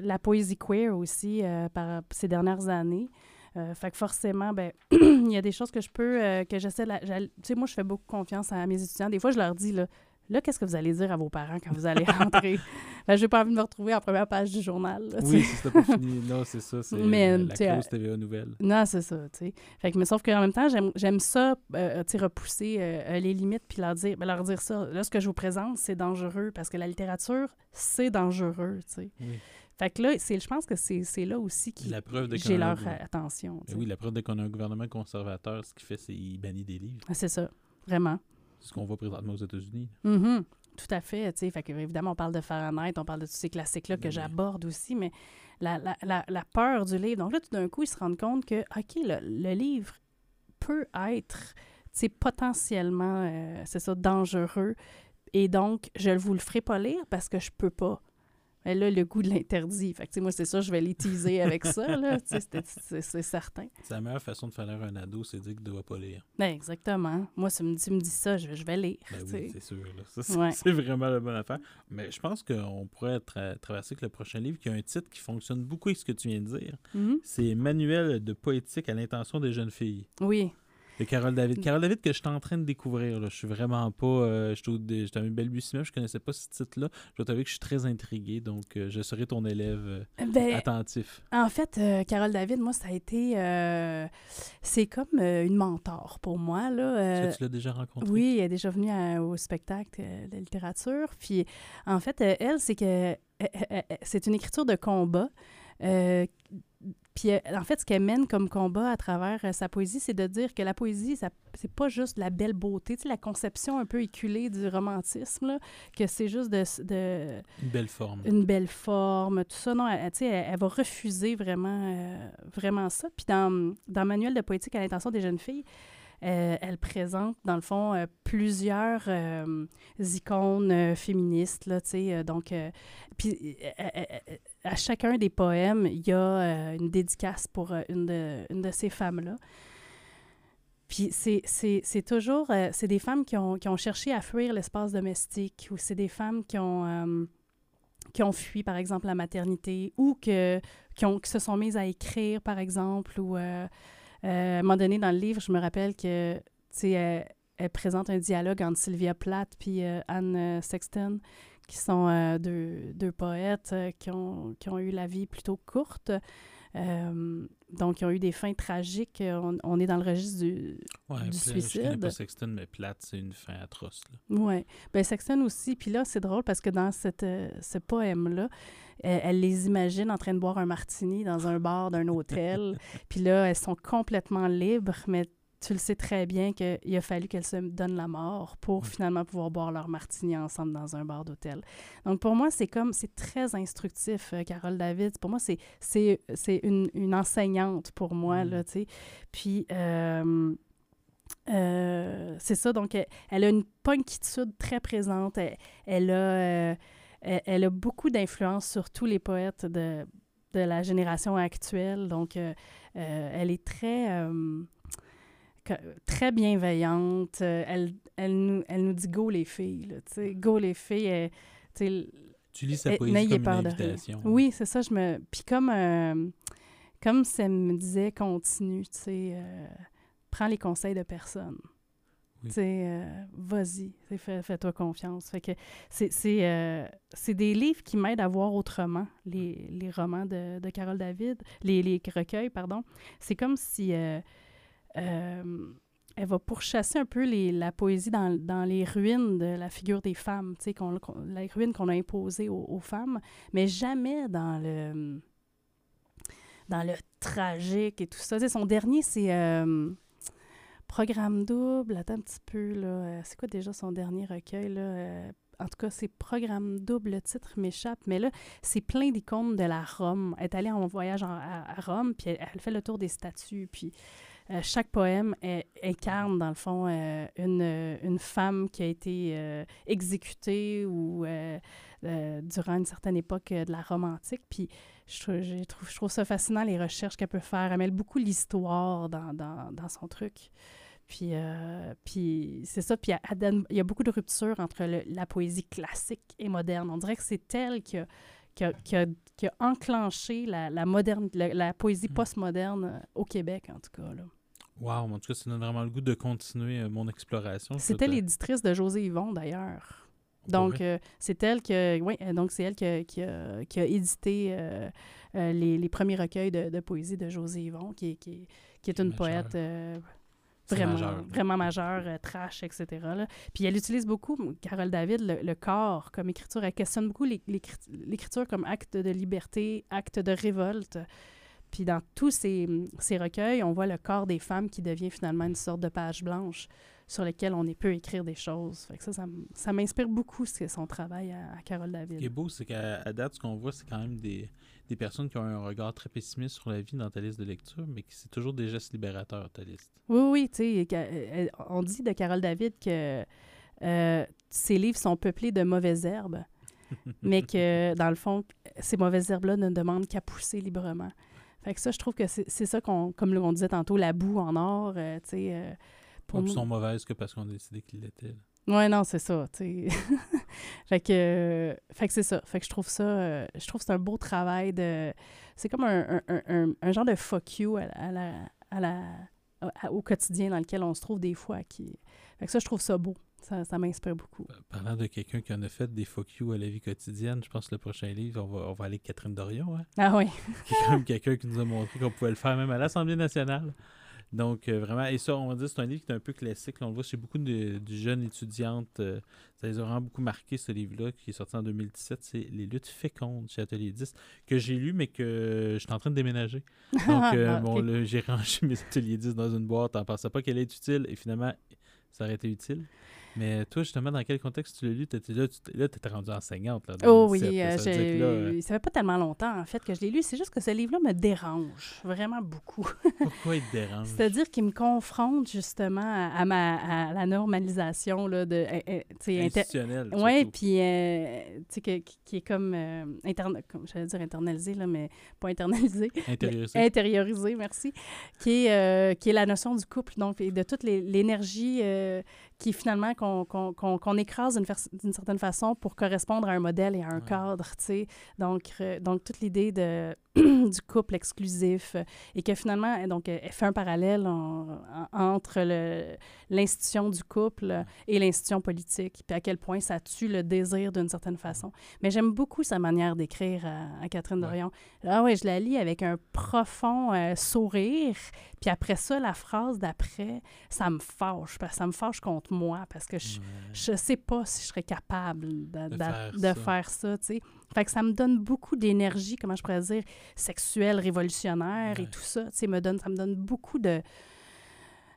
Speaker 2: le, la poésie queer aussi par ces dernières années. Euh, fait que forcément, ben, il y a des choses que je peux, euh, que j'essaie Tu sais, moi, je fais beaucoup confiance à mes étudiants. Des fois, je leur dis, là, là qu'est-ce que vous allez dire à vos parents quand vous allez rentrer? ben, j'ai pas envie de me retrouver en première page du journal. là,
Speaker 1: Oui, c'était pas fini. Non, c'est ça. C'est
Speaker 2: Mais,
Speaker 1: la, clause TVA Nouvelle.
Speaker 2: Non, c'est ça, tu sais. Fait que, mais sauf qu'en même temps, j'aime, j'aime ça, euh, repousser euh, les limites puis leur dire, ben, leur dire ça. Là, ce que je vous présente, c'est dangereux parce que la littérature, c'est dangereux, tu sais.
Speaker 1: Oui.
Speaker 2: Fait que là, c'est, je pense que c'est, c'est là aussi que j'ai leur attention. sais.
Speaker 1: oui, la preuve de qu'on a un gouvernement conservateur, ce qu'il fait, c'est qu'il bannit des livres.
Speaker 2: Ah, C'est ça, vraiment.
Speaker 1: Ce qu'on voit présentement aux États-Unis.
Speaker 2: Mhm. Tout à fait, tu sais. Fait que, évidemment, on parle de Fahrenheit, on parle de tous ces classiques-là que
Speaker 1: Ben oui.
Speaker 2: j'aborde aussi, mais la, la, la, la peur du livre. Donc là, tout d'un coup, ils se rendent compte que, OK, le, le livre peut être, potentiellement, euh, c'est ça, dangereux. Et donc, je ne vous le ferai pas lire parce que je peux pas. Mais là, le goût de l'interdit. Fait que, moi, c'est ça, je vais les teaser avec ça, là. C'est certain.
Speaker 1: C'est la meilleure façon de faire lire un ado, c'est de dire qu'il ne doit pas lire.
Speaker 2: Ben, exactement. Moi, si tu me dis, ça, je, je vais lire.
Speaker 1: Ben oui, c'est sûr. c'est
Speaker 2: Ouais.
Speaker 1: vraiment la bonne affaire. Mais je pense qu'on pourrait tra- traverser avec le prochain livre qui a un titre qui fonctionne beaucoup avec ce que tu viens de dire.
Speaker 2: Mhm.
Speaker 1: C'est Manuel de poétique à l'intention des jeunes filles.
Speaker 2: Oui.
Speaker 1: De Carole David. Carole David que je suis en train de découvrir. Là. Je suis vraiment pas. Euh, je suis un balbutiement, je connaissais pas ce titre-là. Je dois t'avouer que je suis très intrigué, donc euh, je serai ton élève euh,
Speaker 2: Ben,
Speaker 1: attentif.
Speaker 2: En fait, euh, Carole David, moi, ça a été. c'est comme une mentor pour moi. Là.
Speaker 1: Est-ce que tu l'as déjà rencontré?
Speaker 2: oui, elle est déjà venue à- au spectacle de littérature. Puis, en fait, elle, c'est que c'est une écriture de combat. Euh, puis, euh, en fait, ce qu'elle mène comme combat à travers euh, sa poésie, c'est de dire que la poésie, c'est pas juste la belle beauté, tu sais, la conception un peu éculée du romantisme, là, que c'est juste de, de,
Speaker 1: Une belle forme.
Speaker 2: une belle forme, tout ça. Non, elle, tu sais, elle, elle va refuser vraiment, euh, vraiment ça. Puis dans, dans Manuel de poétique à l'intention des jeunes filles, euh, elle présente, dans le fond, euh, plusieurs euh, icônes féministes, là, tu sais. donc, puis à chacun des poèmes, il y a euh, une dédicace pour euh, une, de, ces femmes-là. Puis c'est- toujours... euh, c'est des femmes qui ont, qui ont cherché à fuir l'espace domestique ou c'est des femmes qui ont... qui ont fui, par exemple, la maternité ou que, qui, ont, qui se sont mises à écrire, par exemple. Ou, à un moment donné, dans le livre, je me rappelle que, tu sais, elle, présente un dialogue entre Sylvia Plath puis Anne Sexton, qui sont euh, deux, deux poètes euh, qui, ont, qui ont eu la vie plutôt courte. Euh, donc, ils ont eu des fins tragiques. On, on est dans le registre du,
Speaker 1: Ouais,
Speaker 2: du
Speaker 1: Pla- Je connais
Speaker 2: suicide.
Speaker 1: pas Sexton, mais plate, c'est une fin atroce.
Speaker 2: Oui. Ben Sexton aussi. Puis là, c'est drôle parce que dans cette, ce poème-là, elle, elle les imagine en train de boire un martini dans un bar d'un hôtel. Puis là, elles sont complètement libres, mais tu le sais très bien qu'il a fallu qu'elles se donnent la mort pour
Speaker 1: Mm.
Speaker 2: finalement pouvoir boire leur martini ensemble dans un bar d'hôtel. Donc pour moi, c'est comme, c'est très instructif, euh, Carole David. Pour moi, c'est, c'est, c'est une, une enseignante pour moi,
Speaker 1: Mm.
Speaker 2: là, tu sais. Puis... euh, euh, c'est ça, donc elle, elle a une punkitude très présente. Elle, elle a, elle, elle a beaucoup d'influence sur tous les poètes de, de la génération actuelle. Donc, elle est très, très bienveillante. Euh, Elle, elle, nous, elle nous dit go les filles. Là, go les filles. elle- tu sais,
Speaker 1: Tu lis sa poésie
Speaker 2: n'ayez
Speaker 1: comme
Speaker 2: peur
Speaker 1: une invitation.
Speaker 2: Oui, c'est ça. Je me. Puis comme, euh, comme ça me disait, continue, tu sais, euh, prends les conseils de personne.
Speaker 1: Oui.
Speaker 2: Tu sais, euh, vas-y, fais-toi confiance. Fait que c'est, euh, des livres qui m'aident à voir autrement les, les romans de, de Carole David, les, les recueils, pardon. C'est comme si euh, euh, elle va pourchasser un peu la poésie dans, les ruines de la figure des femmes, tu sais, les ruines qu'on a imposées aux, femmes, mais jamais dans le dans le tragique et tout ça. Son dernier, c'est euh, Programme double. Attends un petit peu, là. Euh, C'est quoi déjà son dernier recueil, là? Euh, en tout cas, c'est Programme double, le titre m'échappe. Mais là, c'est plein d'icônes de la Rome. Elle est allée en voyage à Rome, puis elle, elle fait le tour des statues. Puis euh, chaque poème elle, incarne, dans le fond, euh, une, une femme qui a été euh, exécutée ou durant une certaine époque de la Rome antique. Puis je, je trouve, je trouve ça fascinant, les recherches qu'elle peut faire. Elle mêle beaucoup l'histoire dans, dans, dans son truc. Puis, puis c'est ça. Puis elle donne- il y a beaucoup de ruptures entre le- la poésie classique et moderne. On dirait que c'est elle qui a, qui a, qui a- qui a enclenché la, la, moderne, la, la poésie
Speaker 1: Mm.
Speaker 2: postmoderne au Québec, en tout cas. là.
Speaker 1: Wow, en tout cas, ça donne vraiment le goût de continuer euh, mon exploration.
Speaker 2: C'était l'éditrice de José Yvon, d'ailleurs. Donc,
Speaker 1: vrai?
Speaker 2: euh, c'est elle que, oui, euh, donc c'est elle qui a, qui a- qui a édité euh, euh, les, les premiers recueils de, de poésie de José Yvon, qui, est- qui, qui est une poète euh, vraiment,
Speaker 1: majeur, là.
Speaker 2: vraiment majeure, euh, trash, etc. là. Puis elle utilise beaucoup, Carole David, le, le corps comme écriture. Elle questionne beaucoup l'é- l'écrit- l'écriture comme acte de liberté, acte de révolte. Puis dans tous ces, ces recueils, on voit le corps des femmes qui devient finalement une sorte de page blanche sur lesquelles on peut écrire des choses. Fait que ça, ça, m'inspire beaucoup c'est son travail à, à Carole
Speaker 1: Ce qui est
Speaker 2: David.
Speaker 1: beau, c'est qu'à date, ce qu'on voit, c'est quand même des, des personnes qui ont un regard très pessimiste sur la vie dans ta liste de lecture, mais qui c'est toujours des gestes libérateurs, ta liste.
Speaker 2: Oui, oui, tu sais, que- euh, on dit de Carole David que euh, ses livres sont peuplés de mauvaises herbes, mais que dans le fond, ces mauvaises herbes-là ne demandent qu'à pousser librement. Fait que ça, je trouve que c'est ça qu'on, comme on disait tantôt, la boue en or, euh, tu sais. euh, pour
Speaker 1: sont mauvaises que parce qu'on a décidé qu'il l'était. là.
Speaker 2: Ouais, non, c'est ça, tu sais. fait que, euh, fait que c'est ça. Fait que je trouve ça, euh, je trouve que c'est un beau travail de... C'est comme un, un, un- un- un genre de fuck you à, la- à la, à la, à- au quotidien dans lequel on se trouve des fois. Qui... Fait que ça, je trouve ça beau. Ça, ça m'inspire beaucoup.
Speaker 1: Parlant de quelqu'un qui en a fait des fuck you à la vie quotidienne, je pense que le prochain livre, on va, on va aller avec Catherine Dorion. Hein?
Speaker 2: Ah oui.
Speaker 1: qui est quand même quelqu'un qui nous a montré qu'on pouvait le faire même à l'Assemblée nationale. Donc, euh, vraiment, et ça, on va dire, c'est un livre qui est un peu classique. là. on le voit chez beaucoup de, de jeunes étudiantes. euh, ça les a vraiment beaucoup marqué, ce livre-là, qui est sorti en 2017. C'est Les luttes fécondes chez Atelier 10, que j'ai lu, mais que je suis en train de déménager. Donc, euh,
Speaker 2: Ah,
Speaker 1: bon,
Speaker 2: ok.
Speaker 1: là, j'ai rangé mes Atelier 10 dans une boîte en pensant pas qu'elle est utile, et finalement, ça aurait été utile. Mais toi, justement, dans quel contexte tu l'as lu? T'étais là, tu là, t'étais rendue enseignante. Là,
Speaker 2: Oh
Speaker 1: 2017,
Speaker 2: oui, euh,
Speaker 1: Ça là, euh,
Speaker 2: ça fait pas tellement longtemps en fait que je l'ai lu. C'est juste que ce livre-là me dérange vraiment beaucoup.
Speaker 1: pourquoi il te dérange?
Speaker 2: C'est-à-dire qu'il me confronte justement à, ma, à la normalisation là, de, euh, euh, tu sais, inter-
Speaker 1: Institutionnel.
Speaker 2: Oui, puis euh, tu sais, que- qui, est comme, euh, interne, comme j'allais dire internalisé, là, mais pas internalisé.
Speaker 1: Intériorisé.
Speaker 2: Intériorisé, merci. Qui est, euh, qui est la notion du couple, donc, et de toute l'énergie euh, qui finalement qu'on qu'on- qu'on- qu'on écrase d'une certaine façon pour correspondre à un modèle et à un
Speaker 1: Ouais.
Speaker 2: cadre, tu sais. Donc, euh, donc, toute l'idée de du couple exclusif euh, et que finalement, euh, donc, euh, elle fait un parallèle en- en- entre l'institution du couple et l'institution politique, puis à quel point ça tue le désir d'une certaine façon. Mais j'aime beaucoup sa manière d'écrire à, à Catherine
Speaker 1: Ouais.
Speaker 2: Dorion. Ah oui, je la lis avec un profond euh, sourire, puis après ça, la phrase d'après, ça me fâche, parce que ça me fâche contre moi, parce que je,
Speaker 1: Ouais.
Speaker 2: je sais pas si je serais capable de,
Speaker 1: De
Speaker 2: de-
Speaker 1: faire
Speaker 2: de
Speaker 1: ça.
Speaker 2: faire ça, tu sais. Fait que ça me donne beaucoup d'énergie, comment je pourrais dire, sexuelle, révolutionnaire et tout ça. Tu me donne, ça me donne beaucoup de...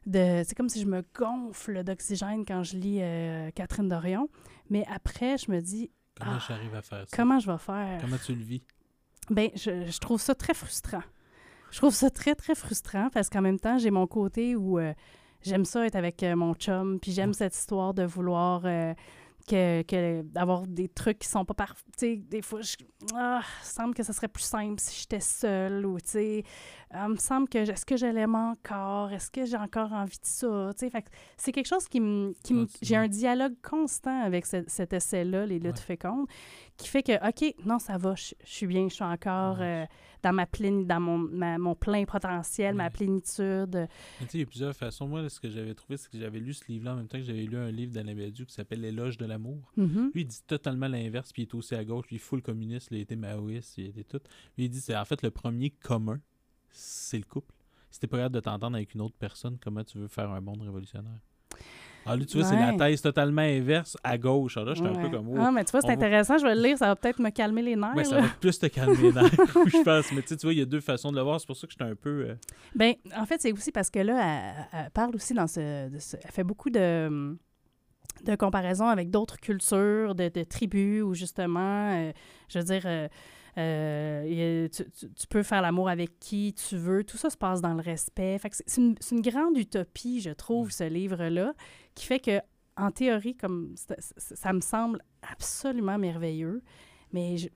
Speaker 2: de c'est comme si je me gonfle d'oxygène quand je lis euh, Catherine Dorion. Mais après, je me dis,
Speaker 1: Comment
Speaker 2: Ah,
Speaker 1: j'arrive à faire ça?
Speaker 2: comment je vais faire?
Speaker 1: Comment tu le vis?
Speaker 2: Ben, je, je trouve ça très frustrant. Je trouve ça très, très frustrant parce qu'en même temps, j'ai mon côté où euh, j'aime ça être avec euh, mon chum, puis j'aime
Speaker 1: Ouais.
Speaker 2: cette histoire de vouloir que, que d'avoir des trucs qui sont pas parfaits. Des fois, je, ah, semble que ça serait plus simple si j'étais seule ou, tu sais, ah, il me semble que, est-ce que je l'aime encore? Est-ce que j'ai encore envie de ça? Tu sais, fait que c'est quelque chose qui me... qui
Speaker 1: Continue.
Speaker 2: J'ai un dialogue constant avec ce- cet essai-là, Les luttes
Speaker 1: Ouais.
Speaker 2: fécondes, qui fait que, OK, non, ça va, je, je suis bien, je suis encore euh, dans, ma pleine, dans mon, ma- mon plein potentiel, ma plénitude.
Speaker 1: Tu sais, il y a plusieurs façons. Moi, là, ce que j'avais trouvé, c'est que j'avais lu ce livre-là en même temps que j'avais lu un livre d'Alain Badiou qui s'appelle L'éloge de l'amour.
Speaker 2: Mhm.
Speaker 1: Lui, il dit totalement l'inverse, puis il est aussi à gauche, lui, il est full communiste, il été maoïste, il été tout. Lui, il dit c'est en fait le premier commun, c'est le couple. Si t'es pas capable de t'entendre avec une autre personne, comment tu veux faire un monde révolutionnaire? Ah, lui, tu vois, c'est la thèse totalement inverse à gauche. Alors là, j'étais un peu comme. oh,
Speaker 2: Ah, mais tu vois, c'est
Speaker 1: va-
Speaker 2: intéressant, je vais le lire, ça va peut-être me calmer les nerfs.
Speaker 1: Ouais, ça va plus te calmer les nerfs, je pense. Mais tu vois, il y a deux façons de le voir. C'est pour ça que j'étais un peu. euh,
Speaker 2: Ben, en fait, c'est aussi parce que là, elle, elle parle aussi dans ce, de ce- Elle fait beaucoup de, de comparaisons avec d'autres cultures, de, de tribus, où justement, euh, je veux dire, euh, euh, tu, tu- tu peux faire l'amour avec qui tu veux. Tout ça se passe dans le respect. Fait que c'est- c'est une, c'est une grande utopie, je trouve, ce livre-là, qui fait que, en théorie, comme ça, me semble absolument merveilleux. Mais je-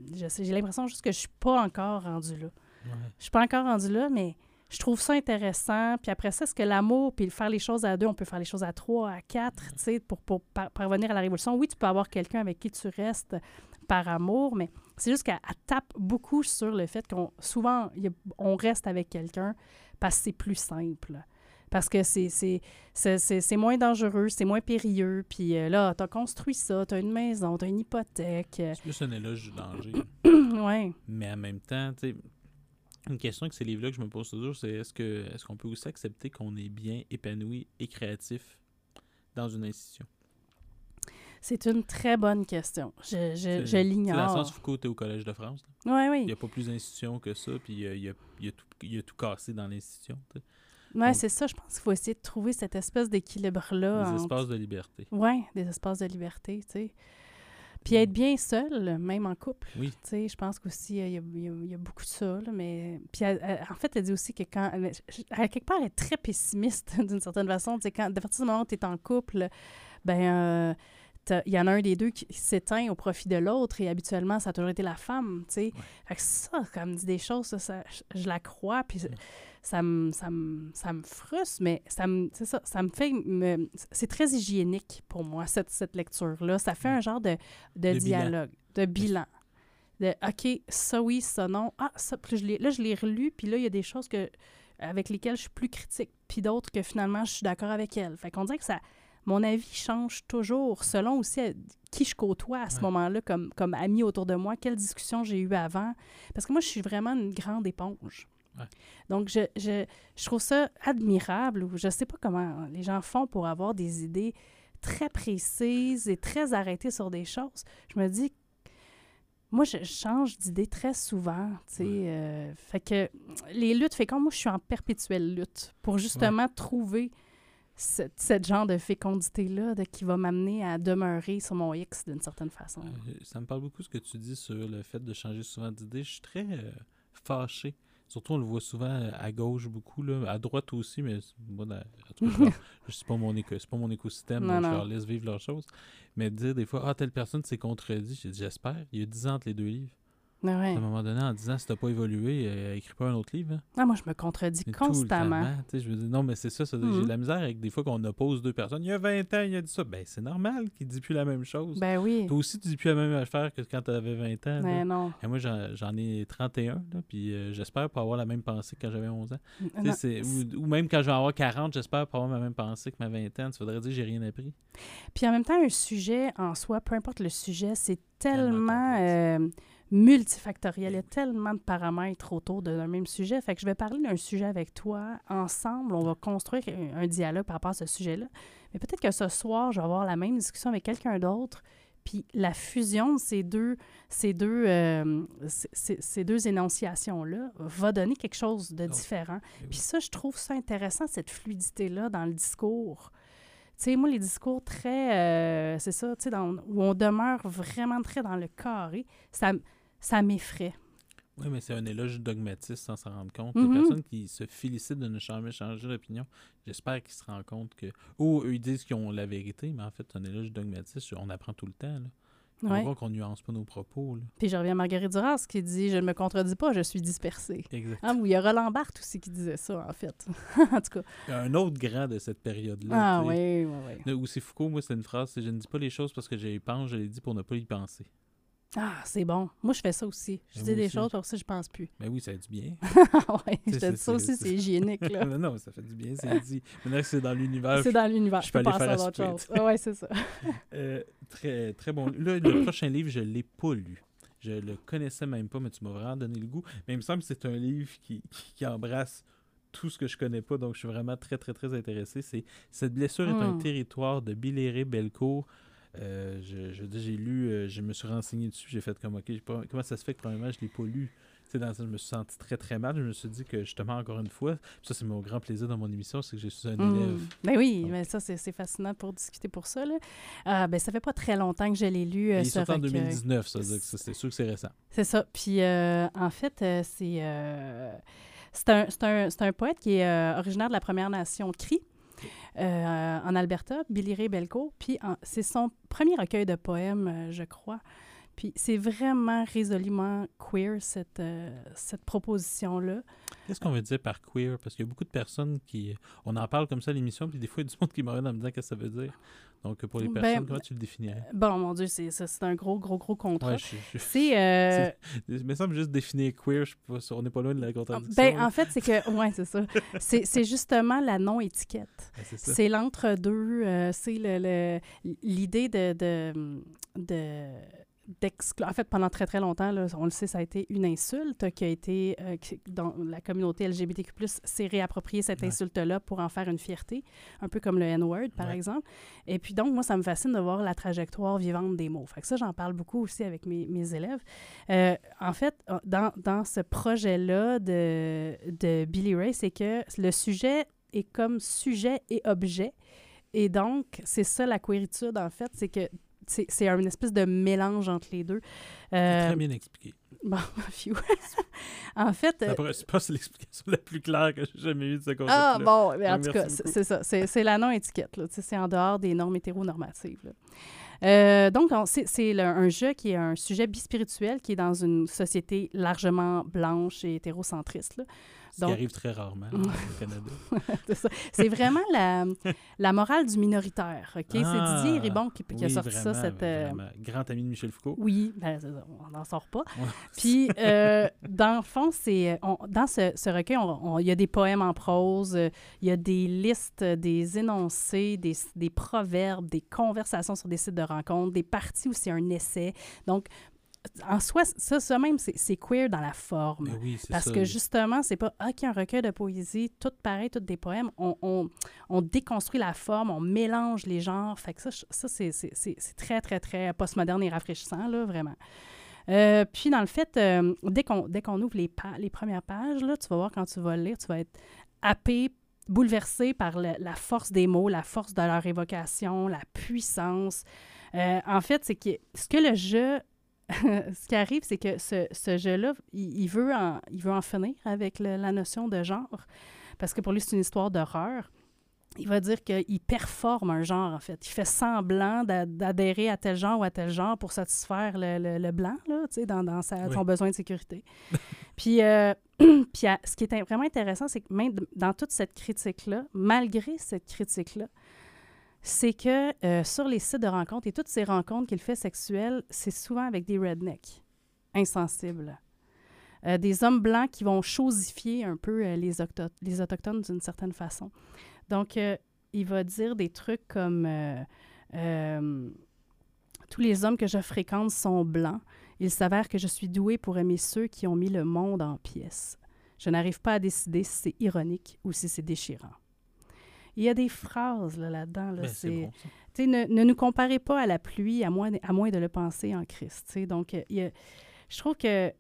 Speaker 2: j'ai l'impression juste que je suis pas encore rendue là.
Speaker 1: ouais.
Speaker 2: Je suis pas encore rendue là, mais je trouve ça intéressant. Puis après ça, est-ce que l'amour, puis faire les choses à deux, on peut faire les choses à trois, à quatre, tu sais, pour, pour par- parvenir à la révolution? Oui, tu peux avoir quelqu'un avec qui tu restes par amour, mais c'est juste qu'elle elle tape beaucoup sur le fait qu'on souvent, a- on reste avec quelqu'un parce que c'est plus simple. Parce que c'est moins dangereux, c'est moins périlleux. Puis euh, là, tu as construit ça, tu as une maison, tu as une hypothèque. euh,
Speaker 1: C'est plus un éloge du danger.
Speaker 2: ouais.
Speaker 1: Mais en même temps, tu sais, une question que ces livres-là que je me pose toujours, c'est est-ce que est-ce qu'on peut aussi accepter qu'on est bien épanoui et créatif dans une institution?
Speaker 2: C'est une très bonne question. Je, je, je l'ignore.
Speaker 1: sens, Foucault était au Collège de France. là.
Speaker 2: Oui,
Speaker 1: Il
Speaker 2: oui.
Speaker 1: n'y a pas plus d'institution que ça, puis euh, il y a, il y a tout, il y a tout cassé dans l'institution.
Speaker 2: Ouais,
Speaker 1: Donc-
Speaker 2: c'est ça. Je pense qu'il faut essayer de trouver cette espèce d'équilibre-là.
Speaker 1: Des
Speaker 2: entre-
Speaker 1: espaces de liberté.
Speaker 2: Ouais, des espaces de liberté, tu sais. Puis être bien seul, même en couple.
Speaker 1: Oui.
Speaker 2: Tu sais, je pense qu'aussi, il y, a- il y il y a beaucoup de ça, là, mais... Puis, elle- elle- en fait, elle dit aussi que quand... elle- quelque part, elle est très pessimiste, d'une certaine façon. Tu sais, quand, à partir du moment où tu es en couple, ben... euh, il y en a un des deux qui s'éteint au profit de l'autre et habituellement, ça a toujours été la femme, tu sais. Fait que ça, quand elle me dit des choses, ça, ça- je, je la crois, puis ça me, ça, me, ça me frustre, mais ça me, c'est ça, ça me fait... me- c'est très hygiénique pour moi, cette, cette lecture-là. Ça fait un genre de, de,
Speaker 1: De bilan.
Speaker 2: dialogue, de bilan. De, OK, ça oui, ça non. Ah, ça, puis je l'ai- là, je l'ai relu, puis là, il y a des choses que avec lesquelles je suis plus critique, puis d'autres que finalement je suis d'accord avec elles. Fait qu'on dirait que ça, mon avis change toujours selon aussi euh, qui je côtoie à ce
Speaker 1: Ouais.
Speaker 2: moment-là comme, comme ami autour de moi, quelle discussion j'ai eue avant. Parce que moi, je suis vraiment une grande éponge.
Speaker 1: Ouais.
Speaker 2: Donc, je, je, je trouve ça admirable, ou je sais pas comment les gens font pour avoir des idées très précises et très arrêtées sur des choses. Je me dis, moi, je change d'idée très souvent, tu sais.
Speaker 1: Ouais.
Speaker 2: euh, fait que les luttes, fait comme moi, je suis en perpétuelle lutte pour justement trouver ce, genre de fécondité-là de- qui va m'amener à demeurer sur mon X d'une certaine façon.
Speaker 1: Euh, ça me parle beaucoup ce que tu dis sur le fait de changer souvent d'idée. Je suis très euh, fâché. Surtout, on le voit souvent euh, à gauche beaucoup, là, à droite aussi, mais moi, je, suis pas mon éco, pas mon écosystème,
Speaker 2: Non,
Speaker 1: donc je leur laisse vivre leurs choses. Mais dire des fois, ah, telle personne s'est contredit, j'ai dit, j'espère. Il y a 10 ans entre les deux livres.
Speaker 2: Ouais.
Speaker 1: À un moment donné, en disant, si t'as pas évolué, euh, écris pas un autre livre. hein.
Speaker 2: Ah, moi, je me contredis
Speaker 1: Mais tout le
Speaker 2: constamment.
Speaker 1: temps, tu sais, je veux dire, non, mais c'est ça, ça j'ai
Speaker 2: Mhm.
Speaker 1: de la misère avec des fois qu'on oppose deux personnes. Il y a 20 ans, il a dit ça. Ben, c'est normal qu'il dit plus la même chose.
Speaker 2: Ben oui.
Speaker 1: Toi aussi, tu dis plus la même affaire que quand tu avais 20 ans. là.
Speaker 2: Mais non.
Speaker 1: Et moi, j'en j'en ai 31, là, puis euh, j'espère pas avoir la même pensée que quand j'avais 11 ans. Tu sais,
Speaker 2: Non,
Speaker 1: c'est- ou, ou même quand je vais avoir 40, j'espère pas avoir la même pensée que ma vingtaine. Ça voudrait dire que j'ai rien appris.
Speaker 2: Puis en même temps, un sujet en soi, peu importe le sujet, c'est
Speaker 1: Tellement
Speaker 2: euh, multifactoriel. Il y a tellement de paramètres autour d'un même sujet. Fait que je vais parler d'un sujet avec toi. Ensemble, on va construire un, un dialogue par rapport à ce sujet-là. Mais peut-être que ce soir, je vais avoir la même discussion avec quelqu'un d'autre. Puis la fusion de ces deux, ces deux, euh, ces- deux énonciations-là va donner quelque chose de
Speaker 1: Oh.
Speaker 2: différent.
Speaker 1: Eh oui.
Speaker 2: Puis ça, je trouve ça intéressant, cette fluidité-là dans le discours. Tu sais, moi, les discours très, euh, c'est ça, tu sais, où on demeure vraiment très dans le carré, ça, ça m'effraie.
Speaker 1: Oui, mais c'est un éloge du dogmatisme sans s'en rendre compte. Les personnes qui se félicitent de ne jamais changer d'opinion, j'espère qu'ils se rendent compte que. Ou eux, ils disent qu'ils ont la vérité, mais en fait, c'est un éloge du dogmatisme. On apprend tout le temps. Là. On
Speaker 2: Ouais.
Speaker 1: voit qu'on nuance pas nos propos. Là.
Speaker 2: Puis je reviens à Marguerite Duras qui dit « Je ne me contredis pas, je suis dispersée
Speaker 1: Exact.
Speaker 2: ah, oui, il y a Roland Barthes aussi qui disait ça, en fait. en tout cas.
Speaker 1: Il y a un autre grand de cette période-là.
Speaker 2: Ah oui, oui, oui.
Speaker 1: Où c'est Foucault, moi, c'est une phrase c'est Je ne dis pas les choses parce que j'y pense, je les dis pour ne pas y penser.
Speaker 2: Ah, c'est bon. Moi, je fais ça aussi. Je
Speaker 1: Mais
Speaker 2: dis des
Speaker 1: aussi.
Speaker 2: choses, pour ça, je pense plus.
Speaker 1: Mais oui, ça a du bien.
Speaker 2: Ah ouais, je te dis ça aussi,
Speaker 1: c'est-
Speaker 2: hygiénique, là.
Speaker 1: Mais non, ça fait du bien, c'est dit. Maintenant que c'est dans l'univers,
Speaker 2: C'est dans l'univers.
Speaker 1: je
Speaker 2: Je
Speaker 1: peux aller faire
Speaker 2: à choses.
Speaker 1: tu sais.
Speaker 2: Ouais, c'est ça.
Speaker 1: Euh, très, très bon. Là, le prochain livre, je ne l'ai pas lu. Je le connaissais même pas, mais tu m'as vraiment donné le goût. Mais il me semble que c'est un livre qui, qui, qui embrasse tout ce que je connais pas, donc je suis vraiment très, très, très intéressé. C'est Cette blessure est un
Speaker 2: Mm.
Speaker 1: territoire de Billéré Belcourt. Euh, je, je veux dire, j'ai lu, euh, je me suis renseigné dessus, j'ai fait comme, OK, pas- comment ça se fait que, premièrement, je l'ai pas lu? Dans ça, je me suis senti très, très mal. Je me suis dit que, justement, encore une fois, ça, c'est mon grand plaisir dans mon émission, c'est que je suis un
Speaker 2: Mm.
Speaker 1: élève.
Speaker 2: Ben oui,
Speaker 1: Donc.
Speaker 2: mais ça, c'est fascinant pour discuter pour ça. Là. Euh, ben, ça fait pas très longtemps que je l'ai lu. euh,
Speaker 1: il sorti en
Speaker 2: recueil.
Speaker 1: 2019, ça veut dire que c'est sûr que c'est récent.
Speaker 2: C'est ça. Puis, euh, en fait, c'est c'est un, c'est un, c'est un poète qui est originaire de la Première Nation Cri, en Alberta, Billy Ray Belcourt. Puis, c'est son premier recueil de poèmes, euh, je crois. Puis, c'est vraiment résolument queer, cette, euh, cette proposition-là.
Speaker 1: Qu'est-ce qu'on veut dire par queer? Parce qu'il y a beaucoup de personnes qui. On en parle comme ça à l'émission, puis des fois, il y a du monde qui me regarde en me disant qu'est-ce que ça veut dire. Donc, pour les
Speaker 2: Ben,
Speaker 1: personnes, comment tu le définirais?
Speaker 2: Bon, mon Dieu, c'est ça, c'est un gros, gros, gros contrat.
Speaker 1: Ouais, je, je,
Speaker 2: C'est... euh,
Speaker 1: Il me juste définir queer, je pas on n'est pas loin de la contradiction.
Speaker 2: Ben, en fait, c'est que, ouais, c'est ça. C'est c'est justement la non-étiquette.
Speaker 1: Ben, c'est ça.
Speaker 2: C'est l'entre-deux. euh, c'est le- le- l'idée de, de, de- d'exclure. En fait, pendant très, très longtemps, là, on le sait, ça a été une insulte qui a été, euh, qui- dans la communauté LGBTQ+, s'est réapproprié cette
Speaker 1: Ouais.
Speaker 2: insulte-là pour en faire une fierté, un peu comme le N-word, par
Speaker 1: Ouais.
Speaker 2: exemple. Et puis donc, moi, ça me fascine de voir la trajectoire vivante des mots. Fait que ça, j'en parle beaucoup aussi avec mes, mes élèves. Euh, en fait, euh, dans, dans ce projet-là de, de Billy Ray, c'est que le sujet est comme sujet et objet. Et donc, c'est ça la queeritude, en fait, c'est que c'est une espèce de mélange entre les deux. Euh,
Speaker 1: très bien expliqué.
Speaker 2: Bon, phew. en fait... euh,
Speaker 1: c'est pas c'est l'explication la plus claire que j'ai jamais eue de ce concept
Speaker 2: ah, bon, mais en
Speaker 1: Ouais,
Speaker 2: tout cas, c'est ça. C'est la non-étiquette. là. C'est en dehors des normes hétéronormatives. là. Euh, donc, on- c'est un jeu qui est un sujet bispirituel qui est dans une société largement blanche et hétérocentriste. là.
Speaker 1: Ce
Speaker 2: Donc-
Speaker 1: qui arrive très rarement au Canada.
Speaker 2: C'est vraiment la, la morale du minoritaire. ok?
Speaker 1: Ah,
Speaker 2: c'est Didier Ribon qui, qui a
Speaker 1: Oui,
Speaker 2: sorti ça. Cette, euh.
Speaker 1: Grand ami de Michel Foucault.
Speaker 2: Oui, ben, on n'en sort pas. Puis, euh, dans le fond, c'est, dans ce, ce recueil, il y a des poèmes en prose, il y a des listes, des énoncés, des, des proverbes, des conversations sur des sites de rencontres, des parties où c'est un essai. Donc, en soi, ça, ça même, c'est, queer dans la forme.
Speaker 1: Oui, c'est
Speaker 2: Parce
Speaker 1: ça,
Speaker 2: que justement, c'est pas OK, un recueil de poésie, tout pareil, tout des poèmes. On, on- on déconstruit la forme, on mélange les genres. Fait que ça, ça c'est, très, très, très postmoderne et rafraîchissant, là, vraiment. Euh, puis, dans le fait, euh, dès, qu'on, ouvre les, les premières pages, là, tu vas voir quand tu vas le lire, tu vas être happé, bouleversé par le- la force des mots, la force de leur évocation, la puissance. Euh, en fait, c'est que ce que le jeu ce qui arrive, c'est que ce, ce jeu-là, il, il veut en, il veut en finir avec le- la notion de genre, parce que pour lui, c'est une histoire d'horreur. Il va dire qu'il performe un genre, en fait. Il fait semblant d'a- d'adhérer à tel genre ou à tel genre pour satisfaire le, le- le blanc, là, tu sais, dans, dans sa-
Speaker 1: Oui.
Speaker 2: son besoin de sécurité. puis, euh, puis à- ce qui est vraiment intéressant, c'est que même dans toute cette critique-là, malgré cette critique-là, c'est que euh, sur les sites de rencontres et toutes ces rencontres qu'il fait sexuelles, c'est souvent avec des rednecks insensibles. Euh, des hommes blancs qui vont chosifier un peu euh, les, les Autochtones d'une certaine façon. Donc, il va dire des trucs comme Tous les hommes que je fréquente sont blancs. Il s'avère que je suis doué pour aimer ceux qui ont mis le monde en pièces. Je n'arrive pas à décider si c'est ironique ou si c'est déchirant. Il y a des phrases là, là-dedans. Là,
Speaker 1: Ben, c'est bon,
Speaker 2: tu sais, ne, ne nous comparez pas à la pluie, à moins, à moins de le penser en Christ. tu sais. Donc, euh, il y a- je trouve que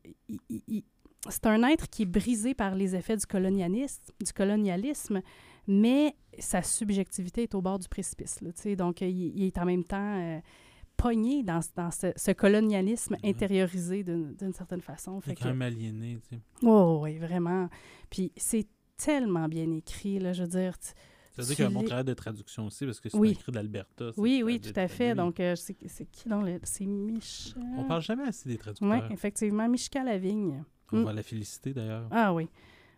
Speaker 2: c'est un être qui est brisé par les effets du colonialisme, du colonialisme mais sa subjectivité est au bord du précipice. là, donc, il, il est en même temps euh, pogné dans, dans ce, ce colonialisme
Speaker 1: Ouais.
Speaker 2: intériorisé d'une certaine façon. Fait
Speaker 1: est
Speaker 2: que,
Speaker 1: quand même aliéné, tu sais.
Speaker 2: oh, oui, vraiment. Puis c'est tellement bien écrit, là, je veux dire. Tu-
Speaker 1: Ça veut dire
Speaker 2: Tu
Speaker 1: qu'il y a un bon travail de traduction aussi, parce que c'est
Speaker 2: Oui.
Speaker 1: écrit de l'Alberta.
Speaker 2: Oui, oui, tout à fait. Donc, euh, c'est qui dans le... C'est Michel...
Speaker 1: On parle jamais assez des
Speaker 2: Oui,
Speaker 1: traducteurs.
Speaker 2: effectivement, Michel Lavigne.
Speaker 1: On
Speaker 2: Mm.
Speaker 1: va la féliciter d'ailleurs.
Speaker 2: Ah oui,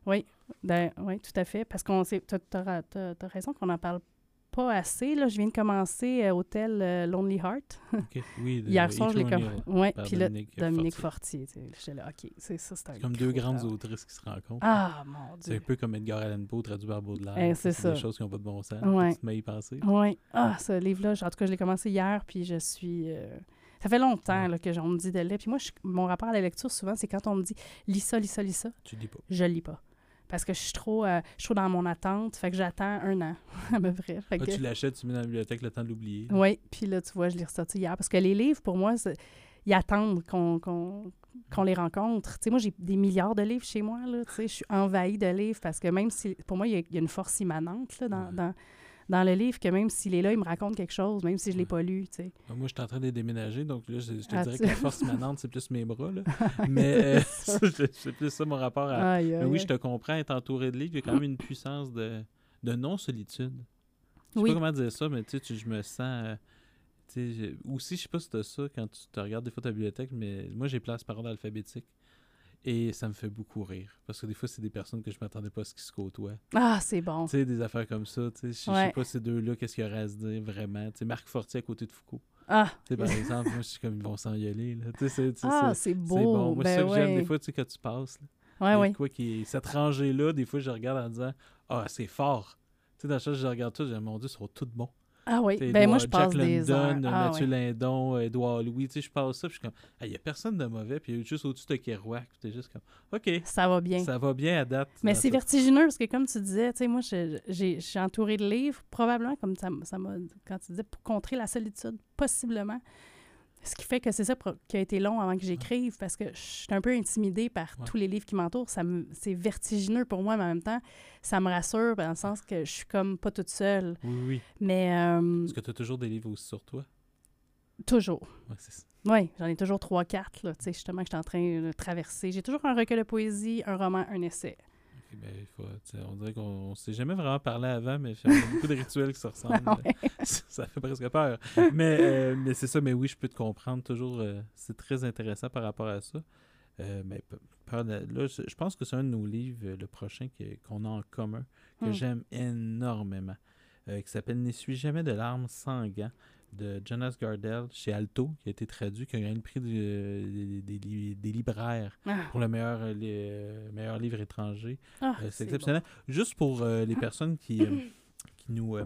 Speaker 2: oui, oui, tout à fait. Parce qu'on sait, tu as, raison qu'on n'en parle pas assez. Là, je viens de commencer euh, Hôtel euh, Lonely Heart.
Speaker 1: Ok, Oui, de
Speaker 2: Hier soir, je l'ai
Speaker 1: H.
Speaker 2: comme.
Speaker 1: O'Neill,
Speaker 2: Oui,
Speaker 1: par
Speaker 2: puis là,
Speaker 1: Dominique Fortier.
Speaker 2: Fortier. tu sais, J'étais là, OK, c'est ça, c'est un.
Speaker 1: Comme deux grandes autrices qui se rencontrent.
Speaker 2: Ah, mon
Speaker 1: C'est un
Speaker 2: Dieu.
Speaker 1: peu comme Edgar Allan Poe traduit par Baudelaire.
Speaker 2: Eh, c'est
Speaker 1: des
Speaker 2: ça.
Speaker 1: choses qui n'ont pas de bon sens.
Speaker 2: Ouais.
Speaker 1: Tu y penser.
Speaker 2: Oui. Ah, ce livre-là, en tout cas, je l'ai commencé hier, puis je suis. euh, Ça fait longtemps là, que on me dit de lire. Puis moi, je- mon rapport à la lecture, souvent, c'est quand on me dit lis ça, lis ça, lis ça,
Speaker 1: Tu dis pas.
Speaker 2: je lis pas. Parce que je suis trop, euh, je suis trop dans mon attente. Fait que j'attends un an, à peu près. Fait
Speaker 1: Ah,
Speaker 2: que-
Speaker 1: tu l'achètes, tu mets dans la bibliothèque le temps de l'oublier.
Speaker 2: Oui, puis là, tu vois, je l'ai ressorti hier. Parce que les livres, pour moi, ils attendent qu'on les rencontre. Tu sais, moi, j'ai des milliards de livres chez moi, là. Tu sais, je suis envahie de livres parce que même si... Pour moi, il y a, il y a une force immanente, là, dans,
Speaker 1: Ouais.
Speaker 2: dans, dans le livre, que même s'il est là, il me raconte quelque chose, même si je ne l'ai pas lu, tu sais.
Speaker 1: Ah, Moi, je suis en train de déménager, donc là, je, je te
Speaker 2: Ah,
Speaker 1: dirais
Speaker 2: tu-
Speaker 1: que la force manante, c'est plus mes bras. Là. Mais euh,
Speaker 2: C'est
Speaker 1: plus ça mon rapport à.
Speaker 2: Aïe,
Speaker 1: Mais oui,
Speaker 2: aïe.
Speaker 1: je te comprends, être entouré de livres, il y a quand même une puissance de, de non-solitude. Je sais
Speaker 2: Oui.
Speaker 1: pas comment dire ça, mais tu sais, tu- je me sens. euh, aussi, je sais pas si t'as ça quand tu te regardes des fois ta bibliothèque, mais moi, j'ai place par ordre alphabétique. Et ça me fait beaucoup rire. Parce que des fois, c'est des personnes que je m'attendais pas à ce qu'ils se côtoient.
Speaker 2: Ah, c'est bon.
Speaker 1: Tu sais, des affaires comme ça. Tu sais, je- je sais
Speaker 2: Ouais.
Speaker 1: pas ces deux-là, qu'est-ce qu'il y aurait à se dire vraiment. Tu sais, Marc Fortier à côté de Foucault.
Speaker 2: Ah,
Speaker 1: Tu sais, par exemple, moi, je suis comme ils vont s'engueuler. là. C'est-
Speaker 2: ah
Speaker 1: c'est-
Speaker 2: c'est beau.
Speaker 1: c'est bon. Moi, c'est
Speaker 2: ben
Speaker 1: ça que j'aime
Speaker 2: ouais.
Speaker 1: des fois, tu sais, quand tu passes. là.
Speaker 2: Ouais, ouais.
Speaker 1: de quoi qui Cette rangée-là, des fois, je regarde en disant Ah, c'est fort. Tu sais, dans la chose, je regarde tout, je dis Mon Dieu, ils sont tous bons.
Speaker 2: Ah oui. Ben moi, je passe
Speaker 1: Jack
Speaker 2: des heures.
Speaker 1: London,
Speaker 2: Ah,
Speaker 1: Mathieu. Lindon, Édouard Louis, tu sais, je passe ça, puis je suis comme Ah, Il n'y a personne de mauvais, puis juste au-dessus de Kerouac, puis t'es juste comme OK,
Speaker 2: Ça va bien.
Speaker 1: ça va bien à date.
Speaker 2: Mais c'est vertigineux parce que, comme tu disais, tu sais, moi, je- suis entourée de livres, probablement, comme ça m'a. Quand tu disais pour contrer la solitude, possiblement. Ce qui fait que c'est ça qui a été long avant que j'écrive parce que je suis un peu intimidée par
Speaker 1: Ouais.
Speaker 2: tous les livres qui m'entourent. Ça me- C'est vertigineux pour moi, mais en même temps, ça me rassure dans le sens que je suis comme pas toute seule.
Speaker 1: Oui, oui.
Speaker 2: Mais euh,
Speaker 1: Est-ce que tu as toujours des livres aussi sur toi?
Speaker 2: Toujours.
Speaker 1: Ouais, c'est ça.
Speaker 2: Oui, j'en ai toujours trois, quatre, là, tu sais, justement, que je suis en train de traverser. J'ai toujours un recueil de poésie, un roman, un essai.
Speaker 1: Ben, il faut, tu sais, on dirait qu'on s'est jamais vraiment parlé avant, mais on a beaucoup de rituels qui se ressemblent.
Speaker 2: Ouais.
Speaker 1: ça fait presque peur. Mais, euh, mais c'est ça, mais oui, je peux te comprendre toujours. euh, c'est très intéressant par rapport à ça. Euh, mais p- peur de- là, je pense que c'est un de nos livres, le prochain qu'on a en commun, que
Speaker 2: Hmm.
Speaker 1: j'aime énormément, qui s'appelle N'essuie jamais de larmes sans gants de Jonas Gardel chez Alto, qui a été traduit, qui a gagné le prix euh, des, des li- des libraires
Speaker 2: Ah,
Speaker 1: pour le meilleur, euh, euh, meilleur livre étranger.
Speaker 2: ah,
Speaker 1: Euh, c'est exceptionnel. Juste pour euh, les personnes qui, euh, qui nous.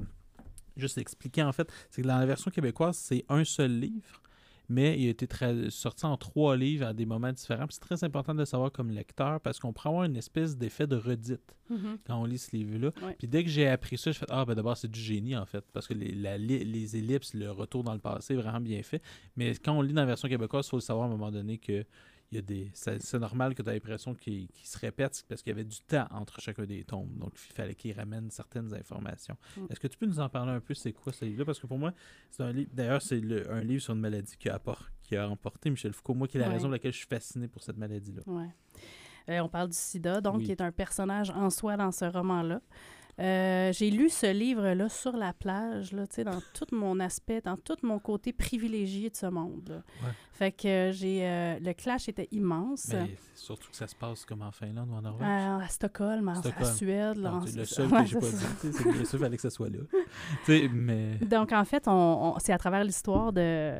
Speaker 1: juste expliquer, en fait, c'est que dans la version québécoise, c'est un seul livre, mais il a été sorti en trois livres à des moments différents. C'est très important de le savoir comme lecteur parce qu'on pourrait avoir une espèce d'effet de redite.
Speaker 2: Mhm.
Speaker 1: quand on lit ce livre-là.
Speaker 2: Ouais.
Speaker 1: Puis dès que j'ai appris ça, je fais Ah, ben d'abord, c'est du génie, en fait, parce que les, la les ellipses, le retour dans le passé, est vraiment bien fait. Mais quand on lit dans la version québécoise, il faut le savoir à un moment donné que. Il y a des, c'est normal que tu as l'impression qu'il qu'il se répète c'est parce qu'il y avait du temps entre chacun des tombes. Donc, il fallait qu'il ramène certaines informations.
Speaker 2: Mm.
Speaker 1: Est-ce que tu peux nous en parler un peu? C'est quoi ce livre-là? Parce que pour moi, c'est un livre. D'ailleurs, c'est le- un livre sur une maladie qui a, appor- qui a emporté Michel Foucault. Moi, qui est la
Speaker 2: Ouais.
Speaker 1: raison pour laquelle je suis fasciné pour cette maladie-là.
Speaker 2: Ouais. Euh, on parle du sida, donc
Speaker 1: Oui.
Speaker 2: qui est un personnage en soi dans ce roman-là. Euh, j'ai lu ce livre-là sur la plage, là, dans tout mon aspect, dans tout mon côté privilégié de ce monde.
Speaker 1: Ouais.
Speaker 2: Fait que euh, j'ai le clash était immense.
Speaker 1: Mais surtout que ça se passe comme en Finlande ou en Norvège.
Speaker 2: Euh, à Stockholm, en, à. Suède. là, en-
Speaker 1: le seul que j'ai pas dit. C'est que sûr, fallait que ça soit là. Mais
Speaker 2: Donc, en fait, on, on- c'est à travers l'histoire de,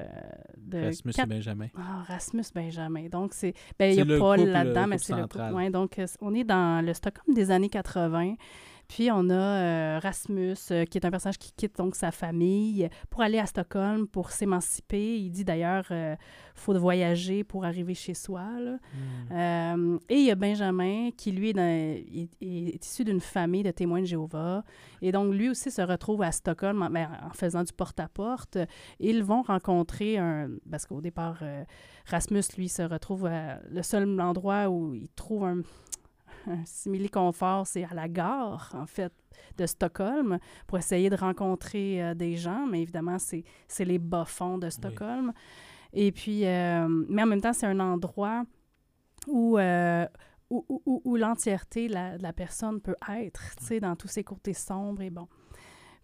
Speaker 2: de
Speaker 1: Rasmus et Benjamin.
Speaker 2: Ah, Rasmus Benjamin. Donc, c'est. Ben, il y a Paul là-dedans, mais c'est le couple. Ouais, donc, euh, on est dans le Stockholm des années 80. Puis, on a euh, Rasmus, euh, qui est un personnage qui quitte donc sa famille pour aller à Stockholm pour s'émanciper. Il dit d'ailleurs il faut voyager pour arriver chez soi. là.
Speaker 1: Hmm.
Speaker 2: Euh, et il y a Benjamin qui, lui, est, dans- est- est issu d'une famille de témoins de Jéhovah. Et donc, lui aussi se retrouve à Stockholm en, ben, en faisant du porte-à-porte. Ils vont rencontrer un... Parce qu'au départ, euh, Rasmus, lui, se retrouve à... Le seul endroit où il trouve un, un simili-confort, c'est à la gare, en fait, de Stockholm, pour essayer de rencontrer euh, des gens. Mais évidemment, c'est c'est les bas-fonds de Stockholm. Et puis, euh, mais en même temps, c'est un endroit où, euh, où, où- où- l'entièreté de la, de la personne peut être, tu sais, dans tous ses côtés sombres et bon.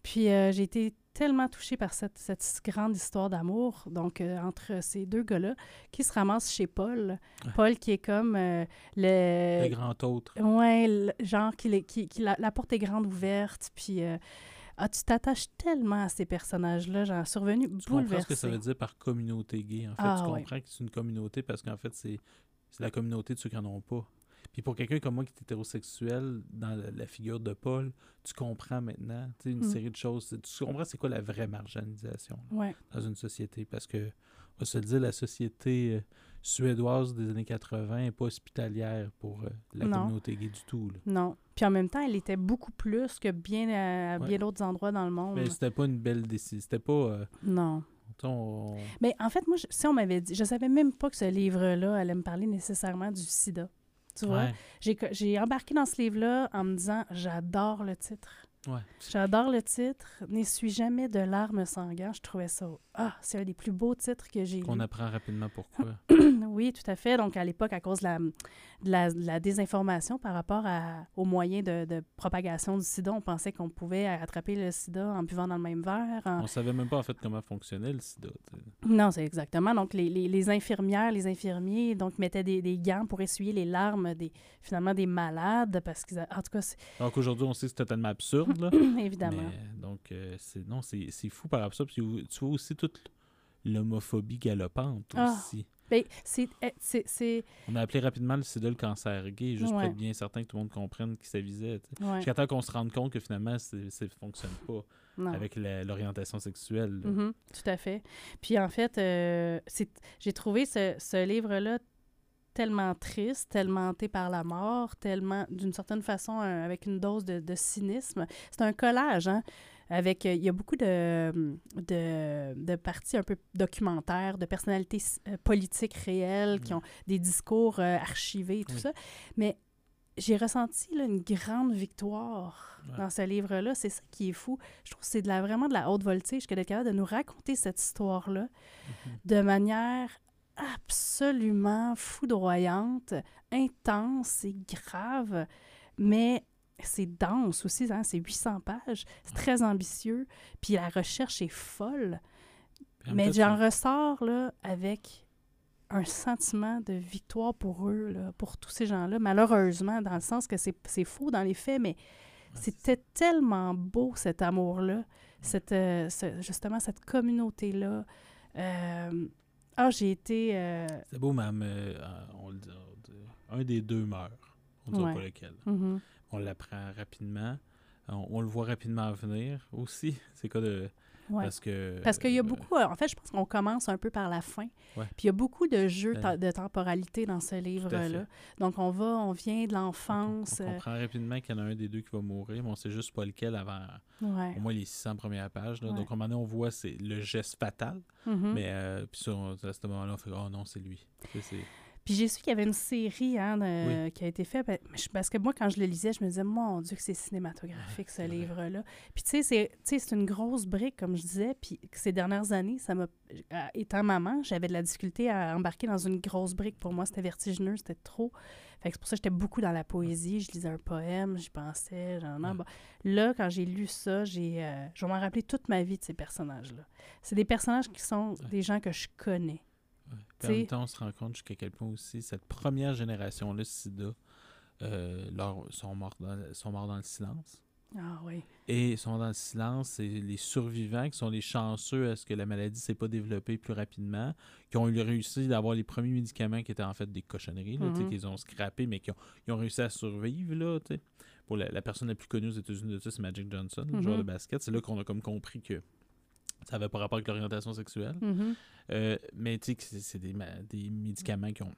Speaker 2: Puis, euh, j'ai été tellement touchée par cette, cette grande histoire d'amour, donc euh, entre ces deux gars-là, qui se ramassent chez Paul.
Speaker 1: Ouais.
Speaker 2: Paul qui est comme euh, le...
Speaker 1: Le grand autre.
Speaker 2: Ouais, le- genre qui, les- qui, qui la, la porte est grande ouverte, puis euh, ah, tu t'attaches tellement à ces personnages-là, j'en suis revenue
Speaker 1: Tu comprends ce que ça veut dire par communauté gay. En fait,
Speaker 2: Ah,
Speaker 1: tu
Speaker 2: ouais.
Speaker 1: comprends que c'est une communauté parce qu'en fait, c'est la communauté de ceux qui n'en ont pas. Puis pour quelqu'un comme moi qui est hétérosexuel, dans la, la figure de Paul, tu comprends maintenant tu sais, une
Speaker 2: Mm.
Speaker 1: série de choses. Tu comprends c'est quoi la vraie marginalisation là,
Speaker 2: Ouais.
Speaker 1: dans une société? Parce que, on va se le dire, la société euh, suédoise des années 80 n'est pas hospitalière pour euh, la
Speaker 2: Non.
Speaker 1: communauté gay du tout. là.
Speaker 2: Non. Puis en même temps, elle était beaucoup plus que bien à, à
Speaker 1: Ouais.
Speaker 2: bien d'autres endroits dans le monde.
Speaker 1: Mais c'était pas une belle décision. C'était pas. euh,
Speaker 2: Non.
Speaker 1: on-
Speaker 2: Mais en fait, moi, je- si on m'avait dit, je savais même pas que ce livre-là allait me parler nécessairement du sida. Tu vois?
Speaker 1: Ouais,
Speaker 2: J'ai embarqué dans ce livre-là en me disant, j'adore le titre.
Speaker 1: ouais.
Speaker 2: J'adore le titre. N'essuie jamais de larmes sanguin. Je trouvais ça. Ah, c'est un des plus beaux titres que j'ai
Speaker 1: Qu'on apprend rapidement pourquoi.
Speaker 2: oui, tout à fait. Donc, à l'époque, à cause de la, de la, de la désinformation par rapport à, aux moyens de, de propagation du sida, on pensait qu'on pouvait attraper le sida en buvant dans le même verre. en-
Speaker 1: On savait même pas en fait comment fonctionnait le sida.
Speaker 2: Non, c'est exactement. Donc, les, les, les infirmières, les infirmiers, donc, mettaient des, des gants pour essuyer les larmes des, finalement, des malades, parce qu'ils... a- En tout cas,
Speaker 1: Alors qu'aujourd'hui, on sait que c'est totalement absurde. Là.
Speaker 2: évidemment.
Speaker 1: Mais, donc, euh, c'est non, c'est fou par rapport à ça. Puis tu vois aussi toute l'homophobie galopante
Speaker 2: Ah.
Speaker 1: aussi.
Speaker 2: Ben, c'est... c'est- c'est-
Speaker 1: On a appelé rapidement le sida le cancer gay, juste pour
Speaker 2: Ouais.
Speaker 1: être bien certain que tout le monde comprenne qui ça visait.
Speaker 2: ouais,
Speaker 1: Jusqu'à temps qu'on se rende compte que finalement, ça ne fonctionne pas
Speaker 2: non.
Speaker 1: avec l'orientation sexuelle.
Speaker 2: Mhm, tout à fait. Puis en fait, euh, j'ai trouvé ce, ce livre-là tellement triste, tellement hanté par la mort, tellement, d'une certaine façon, un- avec une dose de, de cynisme. C'est un collage, hein? Avec, euh, il y a beaucoup de, de, de parties un peu documentaires, de personnalités euh, politiques réelles qui
Speaker 1: Mm.
Speaker 2: ont des discours euh, archivés et tout
Speaker 1: Oui.
Speaker 2: ça. Mais j'ai ressenti là, une grande victoire
Speaker 1: Ouais.
Speaker 2: dans ce livre-là. C'est ça qui est fou. Je trouve que c'est de la, vraiment de la haute voltige que d'être capable de nous raconter cette histoire-là
Speaker 1: Mhm.
Speaker 2: de manière absolument foudroyante, intense et grave, mais c'est dense aussi, hein, c'est 800 pages, c'est très ambitieux, puis la recherche est folle. Mais
Speaker 1: même
Speaker 2: j'en ressors là, avec un sentiment de victoire pour eux, là, pour tous ces gens-là, malheureusement, dans le sens que c'est faux dans les faits, mais c'était tellement beau cet amour-là, cette, euh, ce- justement cette communauté-là. Euh, ah, j'ai été... euh,
Speaker 1: C'est beau, mais euh, on le dit, on dit- un des deux meurt. On ne dira
Speaker 2: Ouais.
Speaker 1: pas lequel.
Speaker 2: mhm.
Speaker 1: On l'apprend rapidement. On, on le voit rapidement venir aussi. C'est quoi de.
Speaker 2: Ouais.
Speaker 1: Parce que.
Speaker 2: Parce qu'il y a
Speaker 1: euh,
Speaker 2: beaucoup, en fait, je pense qu'on commence un peu par la fin.
Speaker 1: Ouais.
Speaker 2: Puis il y a beaucoup de jeux
Speaker 1: Euh,
Speaker 2: ta- de temporalité dans ce livre-là. Donc on va, on vient de
Speaker 1: on,
Speaker 2: l'enfance.
Speaker 1: on
Speaker 2: euh,
Speaker 1: comprend rapidement qu'il y en a un des deux qui va mourir, mais on sait juste pas lequel avant
Speaker 2: ouais.
Speaker 1: au moins les 600 premières pages. là. Donc, à un moment donné, on voit c'est le geste fatal,
Speaker 2: Mhm.
Speaker 1: mais euh, puis on- à ce moment-là, on fait Oh non, c'est lui. C'est-
Speaker 2: Puis j'ai su qu'il y avait une série hein, de- qui a été faite. ben, Parce que moi, quand je le lisais, je me disais, mon Dieu, que c'est cinématographique, ce livre-là. Puis tu sais, c'est- une grosse brique, comme je disais. Puis ces dernières années, ça m'a. Étant maman, j'avais de la difficulté à embarquer dans une grosse brique. Pour moi, c'était vertigineux, c'était trop. Fait que c'est pour ça que j'étais beaucoup dans la poésie. Je lisais un poème, j'y pensais. Genre, non,
Speaker 1: Ouais.
Speaker 2: bon. Là, quand j'ai lu ça, j'ai, euh, je vais m'en rappeler toute ma vie de ces personnages-là. C'est des personnages qui sont
Speaker 1: Ouais.
Speaker 2: des gens que je connais.
Speaker 1: Puis en même temps, on se rend compte jusqu'à quel point aussi cette première génération-là, SIDA, euh, leur- sont, morts dans, sont morts dans le silence.
Speaker 2: Ah oui.
Speaker 1: Et sont dans le silence, c'est les survivants qui sont les chanceux à ce que la maladie ne s'est pas développée plus rapidement, qui ont eu réussi d'avoir les premiers médicaments qui étaient en fait des cochonneries, là,
Speaker 2: Mhm.
Speaker 1: qu'ils ont scrappé, mais qui ont, ils ont réussi à survivre. Là. Pour la, la personne la plus connue aux États-Unis de ça, c'est Magic Johnson, le
Speaker 2: Mhm.
Speaker 1: joueur de basket. C'est là qu'on a comme compris que ça n'avait pas rapport avec l'orientation sexuelle.
Speaker 2: Mhm.
Speaker 1: Euh, mais tu sais que c'est des, médicaments qui ont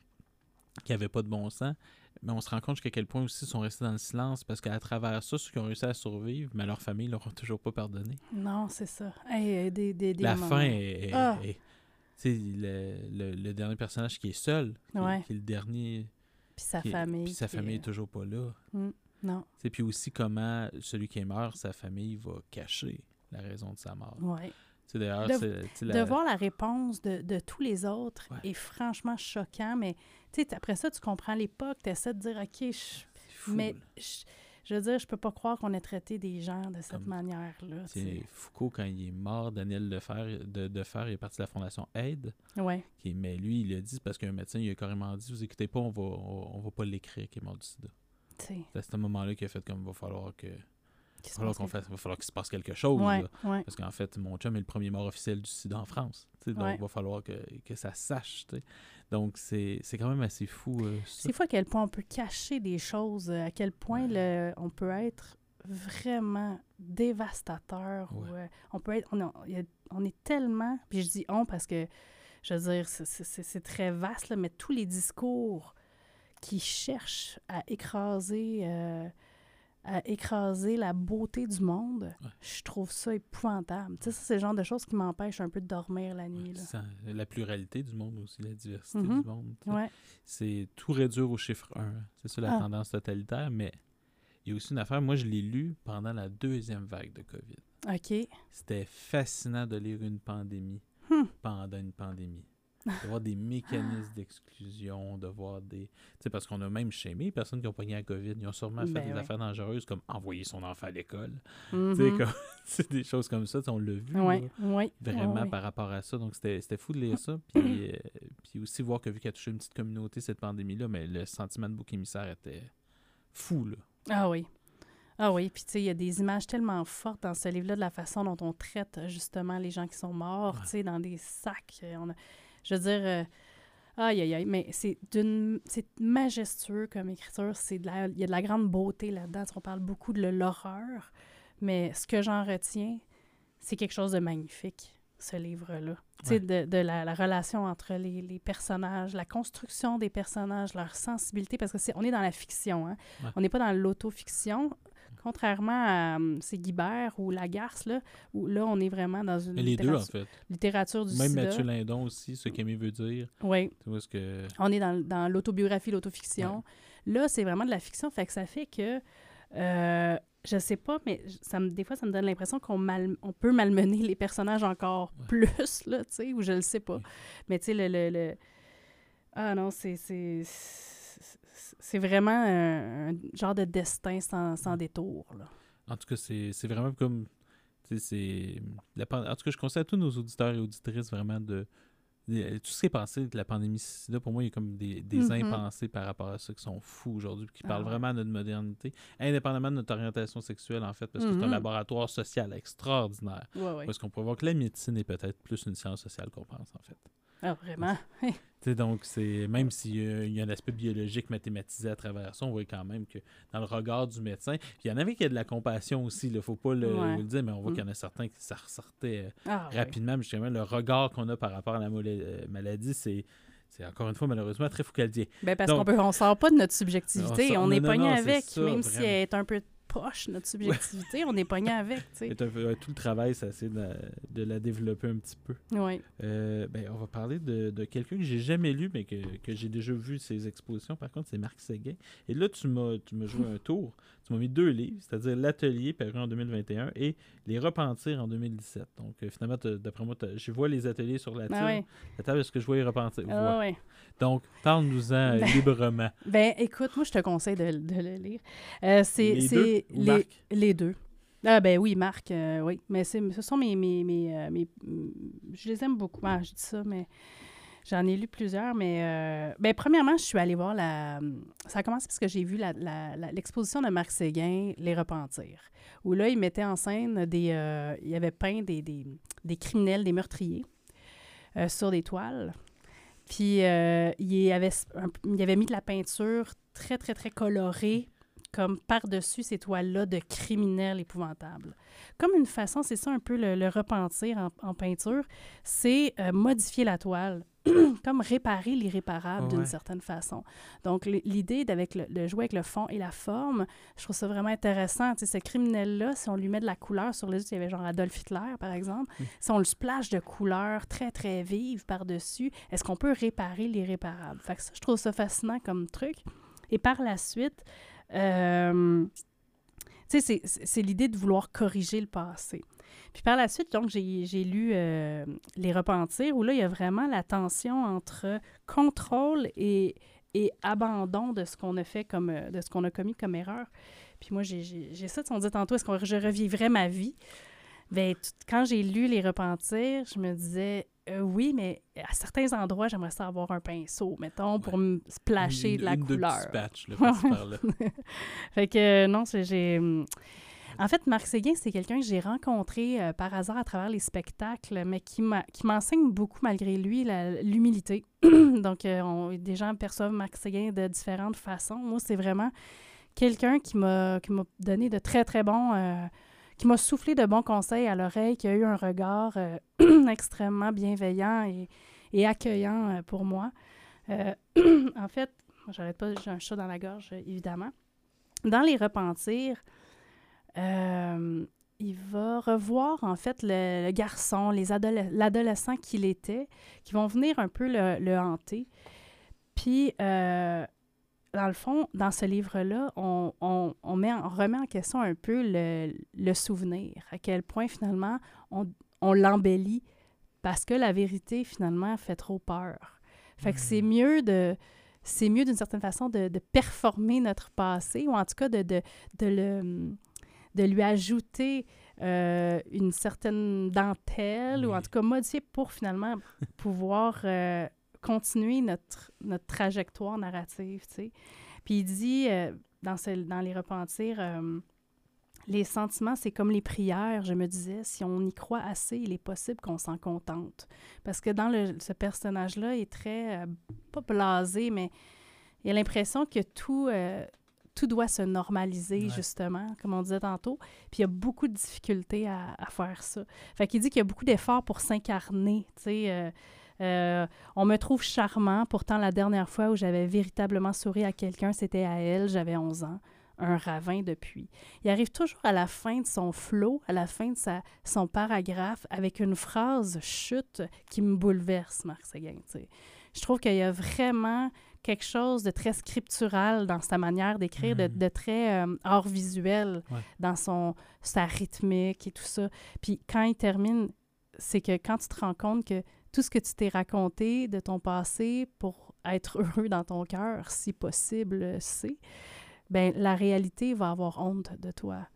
Speaker 1: qui n'avaient pas de bon sens. Mais on se rend compte jusqu'à quel point aussi ils sont restés dans le silence parce qu'à travers ça, ceux qui ont réussi à survivre, mais leur famille ne leur ont toujours pas pardonné.
Speaker 2: Non, c'est ça. Hey, euh, des, des, des
Speaker 1: La
Speaker 2: moments.
Speaker 1: fin est.
Speaker 2: Ah.
Speaker 1: est- le, le- le dernier personnage qui est seul, qui, est-
Speaker 2: Ouais.
Speaker 1: qui est le dernier.
Speaker 2: Puis sa
Speaker 1: est-
Speaker 2: famille.
Speaker 1: Puis sa famille
Speaker 2: est-
Speaker 1: est toujours pas là.
Speaker 2: Non,
Speaker 1: Tu sais, Puis aussi comment celui qui est mort, sa famille va cacher la raison de sa mort.
Speaker 2: ouais.
Speaker 1: D'ailleurs,
Speaker 2: De- voir la réponse de, de tous les autres
Speaker 1: Ouais.
Speaker 2: est franchement choquant, mais tu sais, après ça, tu comprends l'époque, tu essaies de dire, OK, je- mais je, je veux dire, je peux pas croire qu'on ait traité des gens de cette manière-là.
Speaker 1: C'est. Foucault, quand il est mort, Daniel Defer, de, Defer il est parti de la fondation Aide.
Speaker 2: Ouais,
Speaker 1: Qui, mais lui, il a dit, parce qu'un médecin, il a carrément dit, vous écoutez pas, on va, on, on va pas l'écrire qui est mort du sida. C'est à ce moment-là qu'il a fait comme, va falloir que,
Speaker 2: se
Speaker 1: va falloir qu'il se passe quelque chose.
Speaker 2: Ouais,
Speaker 1: là.
Speaker 2: ouais.
Speaker 1: Parce qu'en fait, mon chum est le premier mort officiel du sida en France. Donc, il va falloir que, que ça sache. tu sais. Donc, c'est c'est quand même assez fou. euh.
Speaker 2: C'est fou à quel point on peut cacher des choses, euh, à quel point le, on peut être vraiment dévastateur. ou, euh, on peut être, on, il est tellement, puis je dis on parce que, je veux dire, c'est- c'est c'est- c'est très vaste, là, mais tous les discours qui cherchent à écraser, euh, à écraser la beauté du monde,
Speaker 1: Ouais.
Speaker 2: je trouve ça épouvantable. Tu sais, c'est le genre de choses qui m'empêchent un peu de dormir la nuit. Là.
Speaker 1: Ça, la pluralité du monde aussi, la diversité
Speaker 2: Mhm.
Speaker 1: du monde.
Speaker 2: Ouais.
Speaker 1: C'est tout réduire au chiffre 1. C'est ça la
Speaker 2: Ah.
Speaker 1: tendance totalitaire, mais il y a aussi une affaire. Moi, je l'ai lu pendant la deuxième vague de COVID.
Speaker 2: OK.
Speaker 1: C'était fascinant de lire une pandémie
Speaker 2: Hmm.
Speaker 1: pendant une pandémie. De voir des mécanismes d'exclusion, de voir des. Tu sais, parce qu'on a même chémé les personnes qui ont pogné la COVID. Ils ont sûrement fait
Speaker 2: Ben
Speaker 1: des affaires dangereuses comme envoyer son enfant à l'école.
Speaker 2: Mhm.
Speaker 1: Tu sais, comme- c'est des choses comme ça. tu sais, On l'a vu.
Speaker 2: Ouais,
Speaker 1: là,
Speaker 2: ouais,
Speaker 1: Vraiment par rapport à ça. Donc, c'était c'était fou de lire ça. Puis, euh, puis aussi voir que vu qu'elle a touché une petite communauté, cette pandémie-là, mais le sentiment de bouc émissaire était fou, là.
Speaker 2: Ah oui. Ah oui, puis tu sais, il y a des images tellement fortes dans ce livre-là de la façon dont on traite justement les gens qui sont morts, tu sais, dans des sacs. euh, On a, je veux dire, euh, aïe, aïe, aïe, mais c'est d'une, c'est majestueux comme écriture. C'est de la, il y a de la grande beauté là-dedans. On parle beaucoup de l'horreur, mais ce que j'en retiens, c'est quelque chose de magnifique, ce livre-là. Tu sais,
Speaker 1: Ouais.
Speaker 2: de, de la, la relation entre les, les personnages, la construction des personnages, leur sensibilité, parce que c'est, on est dans la fiction, hein.
Speaker 1: Ouais.
Speaker 2: On n'est pas dans l'autofiction. Contrairement à hum, c'est Guibert ou Lagarce, là, où là, on est vraiment dans une
Speaker 1: les deux, en
Speaker 2: littérature,
Speaker 1: fait.
Speaker 2: littérature du
Speaker 1: Même
Speaker 2: sida.
Speaker 1: Mathieu Lindon aussi, ce qu'Aimé veut dire.
Speaker 2: Oui,
Speaker 1: que.
Speaker 2: on est dans, dans l'autobiographie, l'autofiction. Là, c'est vraiment de la fiction, fait que ça fait que, euh, je sais pas, mais ça me, des fois, ça me donne l'impression qu'on mal, on peut malmener les personnages encore
Speaker 1: Ouais.
Speaker 2: plus, là, tu sais, ou je le sais pas. Mais tu sais, le, le, le- Ah non, c'est... c'est- vraiment un, un genre de destin sans, sans détour. Là.
Speaker 1: En tout cas, c'est vraiment comme. c'est la En tout cas, je conseille à tous nos auditeurs et auditrices vraiment de. de- Tout ce qui est passé de la pandémie sida, pour moi, il y a comme des, des
Speaker 2: Mhm.
Speaker 1: impensés par rapport à ça qui sont fous aujourd'hui, qui
Speaker 2: Ah
Speaker 1: parlent
Speaker 2: ouais.
Speaker 1: vraiment de notre modernité, indépendamment de notre orientation sexuelle, en fait, parce que c'est un
Speaker 2: Mhm.
Speaker 1: laboratoire social extraordinaire.
Speaker 2: Ouais, ouais.
Speaker 1: Parce qu'on peut voir que la médecine est peut-être plus une science sociale qu'on pense, en fait.
Speaker 2: Ah, vraiment?
Speaker 1: Tu sais, donc, c'est même s'il y a- il y a un aspect biologique mathématisé à travers ça, on voit quand même que dans le regard du médecin, puis il y en avait qui a de la compassion aussi, il ne faut pas le,
Speaker 2: Ouais.
Speaker 1: le dire, mais on voit
Speaker 2: Mm.
Speaker 1: qu'il y en a certains qui ça ressortait euh,
Speaker 2: Ah,
Speaker 1: rapidement. Mais justement, le regard qu'on a par rapport à la euh, maladie, c'est, c'est encore une fois, malheureusement, très foucaldien.
Speaker 2: Ben parce qu'on peut, on sort pas de notre
Speaker 1: On
Speaker 2: subjectivité.
Speaker 1: sort-
Speaker 2: On,
Speaker 1: non,
Speaker 2: est
Speaker 1: non,
Speaker 2: pogné avec,
Speaker 1: ça,
Speaker 2: même si elle est un peu poche, notre subjectivité, on est pogné avec, tu sais.
Speaker 1: Et un peu- ouais, tout le travail, c'est essayer de, de la développer un petit peu.
Speaker 2: Oui.
Speaker 1: Euh, ben, on va parler de, de quelqu'un que j'ai jamais lu, mais que, que j'ai déjà vu ses expositions. Par contre, c'est Marc Séguin. Et là, tu m'as, tu m'as joué un tour. Tu m'as mis deux livres, c'est-à-dire L'Atelier, paru en 2021, et Les Repentirs en 2017. Donc, euh, finalement, d'après moi, je vois les ateliers sur la table.
Speaker 2: Ah, ouais.
Speaker 1: La table, est-ce que je vois les Repentirs?
Speaker 2: Ah, ouais.
Speaker 1: Donc, parle-nous-en
Speaker 2: Ben-
Speaker 1: librement.
Speaker 2: Ben, écoute, moi, je te conseille de, de le lire. Euh, c'est,
Speaker 1: Les ou
Speaker 2: les,
Speaker 1: Marc?
Speaker 2: les deux. Ah, ben oui, Marc, euh, oui. Mais ce sont mes. mes, mes, euh, mes- mm, je les aime beaucoup. Ah, je dis ça, mais j'en ai lu plusieurs. Mais. euh, ben, premièrement, je suis allée voir la. Ça a commencé parce que j'ai vu la, la- la- l'exposition de Marc Séguin, Les Repentirs, où là, il mettait en scène des. euh, il avait peint des, des, des criminels, des meurtriers sur des toiles. Puis il, avait, il avait mis de la peinture très, très, très colorée, comme par-dessus ces toiles-là de criminels épouvantables. Comme une façon, c'est ça un peu le, le repentir en, en peinture, c'est euh, modifier la toile, comme réparer l'irréparable d'une certaine façon. Donc l'idée d'avec le, de jouer avec le fond et la forme, je trouve ça vraiment intéressant. Tu sais, ce criminel-là, si on lui met de la couleur sur les yeux, il y avait genre Adolf Hitler, par exemple,
Speaker 1: Mm.
Speaker 2: si on le splash de couleurs très, très vives par-dessus, est-ce qu'on peut réparer l'irréparable? Fait que ça, je trouve ça fascinant comme truc. Et par la suite, euh, tu sais, c'est- l'idée de vouloir corriger le passé. Puis par la suite, donc, j'ai lu euh, Les Repentirs, où là, il y a vraiment la tension entre contrôle et, et abandon de ce qu'on a fait comme, euh, de ce qu'on a commis comme erreur. Puis moi, j'ai- ça, on dit tantôt, est-ce que je revivrais ma vie? Ben, tout- quand j'ai lu Les Repentirs, je me disais, euh, oui, mais à certains endroits, j'aimerais ça avoir un pinceau, mettons, pour me splasher
Speaker 1: Une-
Speaker 2: de la
Speaker 1: une de
Speaker 2: couleur.
Speaker 1: petits patchs, là, par-ci, par-là.
Speaker 2: fait que euh, non, j'ai. hum, En fait, Marc Séguin, c'est quelqu'un que j'ai rencontré euh, par hasard à travers les spectacles, mais qui m'enseigne beaucoup, malgré lui, l'humilité. Donc, on- des gens perçoivent Marc Séguin de différentes façons. Moi, c'est vraiment quelqu'un qui m'a qui m'a donné de très, très bons... qui m'a soufflé de bons conseils à l'oreille, qui a eu un regard euh, extrêmement bienveillant et, accueillant euh, pour moi. Euh, en fait, j'arrête pas, j'ai un chat dans la gorge, évidemment. Dans Les Repentirs, euh, il va revoir, en fait, le, garçon, les adoles- l'adolescent qu'il était, qui vont venir un peu le, hanter. Puis, dans le fond, dans ce livre-là, on, on, on met en- on remet en question un peu le, le souvenir, à quel point, finalement, on, on l'embellit parce que la vérité, finalement, fait trop peur. Fait que c'est mieux de c'est mieux d'une certaine façon de, de performer notre passé ou en tout cas de, de, de, le, de lui ajouter euh, une certaine dentelle ou en tout cas modifier pour finalement pouvoir euh, continuer notre, notre trajectoire narrative, tu sais. Puis il dit euh, dans, ce- dans Les Repentirs, euh, les sentiments, c'est comme les prières, je me disais, si on y croit assez, il est possible qu'on s'en contente. Parce que dans le, ce personnage-là, il est très, euh, pas blasé, mais il a l'impression que tout, euh, tout doit se normaliser,
Speaker 1: Ouais.
Speaker 2: justement, comme on disait tantôt. Puis il y a beaucoup de difficultés à, à faire ça. Fait qu'il dit qu'il y a beaucoup d'efforts pour s'incarner, tu sais. euh, euh, on me trouve charmant, pourtant la dernière fois où j'avais véritablement souri à quelqu'un, c'était à elle, j'avais 11 ans un ravin depuis. Il arrive toujours à la fin de son flot, à la fin de sa, son paragraphe, avec une phrase chute qui me bouleverse, Marc sais. Je trouve qu'il y a vraiment quelque chose de très scriptural dans sa manière d'écrire, de,
Speaker 1: Mhm.
Speaker 2: de très euh, hors visuel
Speaker 1: Ouais.
Speaker 2: dans son, sa rythmique et tout ça. Puis quand il termine, c'est que quand tu te rends compte que tout ce que tu t'es raconté de ton passé pour être heureux dans ton cœur, si possible, c'est, ben la réalité va avoir honte de toi.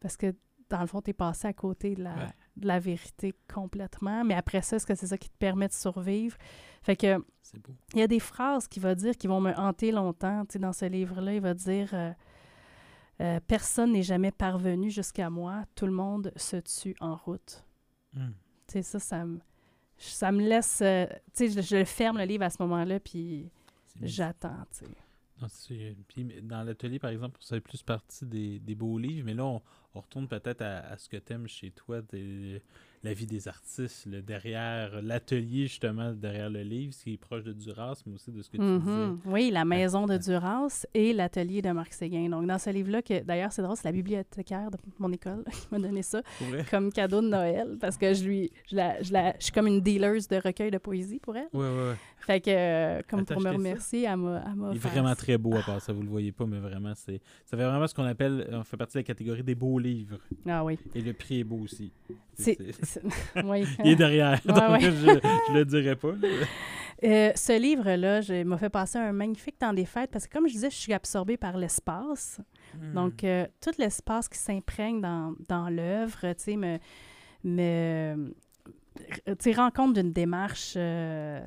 Speaker 2: Parce que, dans le fond, tu es passé à côté de la,
Speaker 1: Ouais.
Speaker 2: de la vérité complètement. Mais après ça, est-ce que c'est ça qui te permet de survivre? Fait que, il y a des phrases qu'il va dire qui vont me hanter longtemps. Tu sais, dans ce livre-là, il va dire euh, euh, Personne n'est jamais parvenu jusqu'à moi, tout le monde se tue en route.
Speaker 1: Hum.
Speaker 2: Tu sais, ça, ça me, ça me laisse. euh, tu sais, je, je ferme le livre à ce moment-là, puis j'attends, tu sais.
Speaker 1: Non, Puis dans l'atelier, par exemple, ça fait plus partie des, des beaux livres, mais là, on, on retourne peut-être à, à ce que tu aimes chez toi, des- la vie des artistes, le derrière, l'atelier, justement, derrière le livre, ce qui est proche de Duras, mais aussi de ce que tu
Speaker 2: Mhm. Oui, la maison de. Duras et l'atelier de Marc Séguin. Donc, dans ce livre-là, que d'ailleurs, c'est drôle, c'est la bibliothécaire de mon école qui m'a donné ça
Speaker 1: disais.
Speaker 2: Comme cadeau de Noël parce que je lui. Je, la, je, la- je suis comme une dealeuse de recueils de poésie pour elle.
Speaker 1: Ouais, ouais, ouais.
Speaker 2: Fait que, euh, comme pour me
Speaker 1: acheté ça?
Speaker 2: remercier, elle m'a. elle m'a
Speaker 1: Il est vraiment
Speaker 2: ça.
Speaker 1: très beau à part ça, vous le voyez pas, mais vraiment, c'est. Ça fait vraiment ce qu'on appelle. On fait partie de la catégorie des beaux livres.
Speaker 2: Ah oui.
Speaker 1: Et le prix est beau aussi.
Speaker 2: C'est.
Speaker 1: c'est-
Speaker 2: c'est- oui.
Speaker 1: Il est derrière,
Speaker 2: Ouais,
Speaker 1: donc
Speaker 2: ouais.
Speaker 1: je, je le dirais pas.
Speaker 2: Euh, ce livre-là, je- m'a fait passer un magnifique temps des fêtes parce que, comme je disais, je suis absorbée par l'espace.
Speaker 1: Hmm.
Speaker 2: Donc, euh, tout l'espace qui s'imprègne dans, dans l'œuvre, tu sais, me, me tu sais, rend compte d'une démarche euh,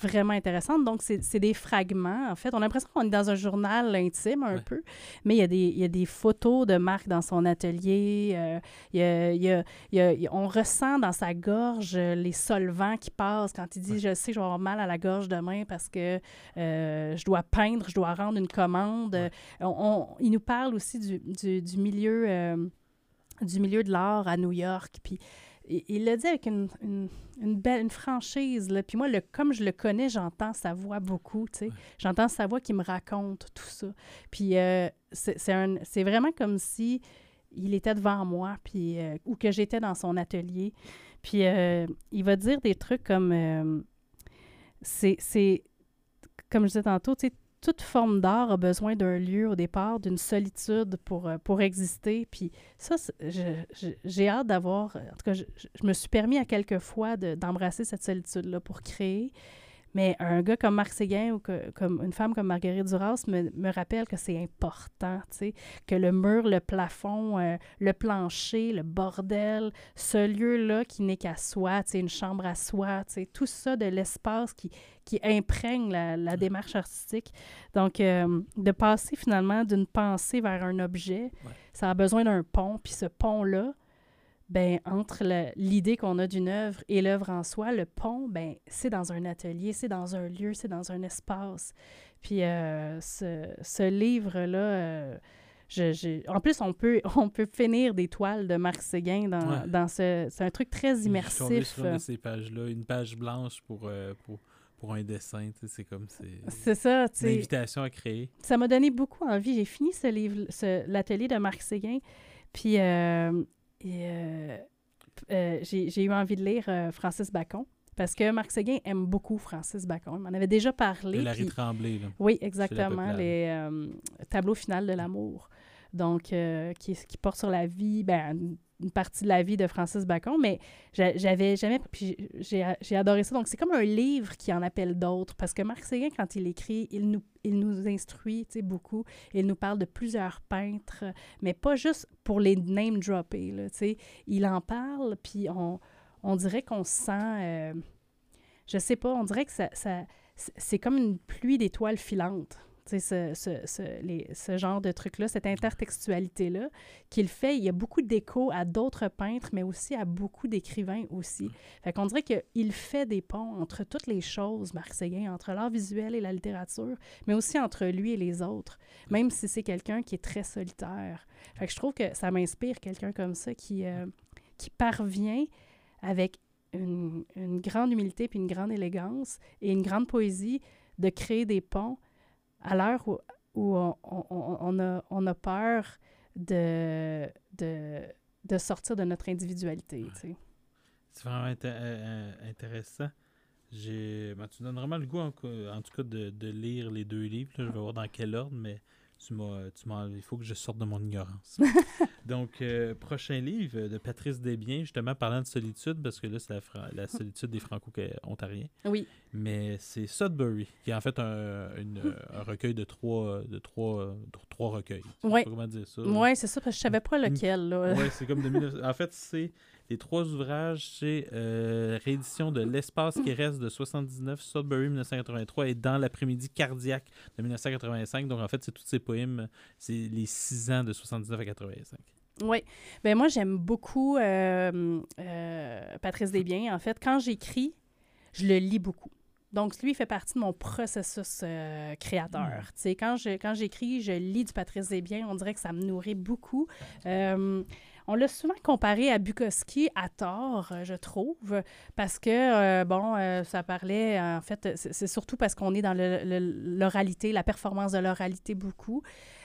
Speaker 2: vraiment intéressante. Donc, c'est des fragments, en fait. On a l'impression qu'on est dans un journal intime un
Speaker 1: Ouais.
Speaker 2: peu, mais il y, a des, il y a des photos de Marc dans son atelier. euh, il y a- il y a- on ressent dans sa gorge euh, les solvants qui passent quand il dit
Speaker 1: Ouais.
Speaker 2: Je sais que je vais avoir mal à la gorge demain parce que euh, je dois peindre, je dois rendre une commande.
Speaker 1: Ouais.
Speaker 2: On- on- il nous parle aussi du, du- du milieu, euh, du milieu de l'art à New York. Puis il il le dit avec une, une, une belle une franchise. Là. Puis moi, le, comme je le connais, j'entends sa voix beaucoup. tu sais.
Speaker 1: Ouais.
Speaker 2: J'entends sa voix qui me raconte tout ça. Puis euh, c'est vraiment comme si il était devant moi, puis, euh, ou que j'étais dans son atelier. Puis euh, il va dire des trucs comme... euh, c'est, c'est- comme je disais tantôt, tu sais, toute forme d'art a besoin d'un lieu au départ, d'une solitude pour, euh, pour exister. Puis ça, j'ai hâte d'avoir... En tout cas, je, me suis permis à quelques fois de- d'embrasser cette solitude-là pour créer. Mais un gars comme Marc Séguin ou que- comme une femme comme Marguerite Duras me, me rappelle que c'est important, tu sais, que le mur, le plafond, euh, le plancher, le bordel, ce lieu-là qui n'est qu'à soi, tu sais, une chambre à soi, tu sais, tout ça de l'espace qui, qui imprègne la, la démarche artistique. Donc, euh, de passer finalement d'une pensée vers un objet,
Speaker 1: Ouais.
Speaker 2: ça a besoin d'un pont, puis ce pont-là, ben, entre l'idée qu'on a d'une œuvre et l'œuvre en soi, le pont, ben, c'est dans un atelier, c'est dans un lieu, c'est dans un espace. Puis euh, ce, ce livre-là, euh, je- je- en plus, on peut, on peut finir des toiles de Marc Séguin dans,
Speaker 1: Ouais.
Speaker 2: dans ce... C'est un truc très
Speaker 1: Je suis
Speaker 2: immersif.
Speaker 1: sur une de ces pages-là, une page blanche pour, euh, pour, pour un dessin. tu sais, C'est comme c'est
Speaker 2: C'est ça, tu
Speaker 1: une
Speaker 2: sais.
Speaker 1: invitation à créer.
Speaker 2: ça m'a donné beaucoup envie. J'ai fini ce livre, ce- l'atelier de Marc Séguin, puis euh, et, euh, euh, j'ai eu envie de lire euh, Francis Bacon, parce que Marc Séguin aime beaucoup Francis Bacon. Il m'en avait déjà parlé.
Speaker 1: Et Larry
Speaker 2: puis-
Speaker 1: Tremblay, là.
Speaker 2: oui, exactement, les euh, tableaux finaux de l'amour. Donc, euh, qui, porte sur la vie, ben, une- partie de la vie de Francis Bacon, mais j'a- j'avais jamais. J'ai adoré ça. Donc, c'est comme un livre qui en appelle d'autres, parce que Marc Séguin, quand il écrit, il nous, il nous instruit beaucoup. Il nous parle de plusieurs peintres, mais pas juste pour les name dropper. Il en parle, puis on, on dirait qu'on se sent. euh, je sais pas, on dirait que ça, ça- c'est comme une pluie d'étoiles filantes. Ce, ce, ce, les- ce genre de truc-là, cette intertextualité-là, qu'il fait, il y a beaucoup d'échos à d'autres peintres, mais aussi à beaucoup d'écrivains aussi. Fait qu'on dirait qu'il fait des ponts entre toutes les choses, Marc Séguin, entre l'art visuel et la littérature, mais aussi entre lui et les autres, même si c'est quelqu'un qui est très solitaire. Fait que je trouve que ça m'inspire, quelqu'un comme ça, qui, euh, qui parvient avec une, une grande humilité puis une grande élégance et une grande poésie de créer des ponts à l'heure où, où on, on- on- on a, on a peur de, de, de sortir de notre individualité.
Speaker 1: C'est vraiment inté- euh, euh, intéressant. J'ai, ben, tu donnes vraiment le goût, en, tout cas, de, de lire les deux livres. là. Je vais voir dans quel ordre, mais tu m'as, tu m'as, il faut que je sorte de mon ignorance. Donc, euh, prochain livre de Patrice Desbiens, justement parlant de solitude, parce que là, c'est la, Fra- la solitude des Franco-Ontariens.
Speaker 2: Oui.
Speaker 1: Mais c'est Sudbury, qui est en fait un, une- un recueil de trois, de trois, de trois recueils. Pas comment dire ça.
Speaker 2: Oui, c'est ça, parce que je savais pas lequel. Là.
Speaker 1: Ouais, c'est comme de 19... En fait, c'est les trois ouvrages, c'est euh, réédition de L'espace qui reste de 79, Sudbury 1983 et Dans l'après-midi cardiaque de 1985. Donc, en fait, c'est tous ces poèmes, c'est les six ans de 79 à 85.
Speaker 2: Oui. Ben moi, j'aime beaucoup euh, euh, Patrice Desbiens. En fait, quand j'écris, je le lis beaucoup. Donc, lui, il fait partie de mon processus euh, créateur. Sais, quand je- quand j'écris, je lis du Patrice Desbiens. On dirait que ça me nourrit beaucoup. Euh, on l'a souvent comparé à Bukowski à tort, euh, je trouve, parce que, euh, bon, euh, ça parlait, en fait, c'est surtout parce qu'on est dans l'oralité, la performance de l'oralité beaucoup.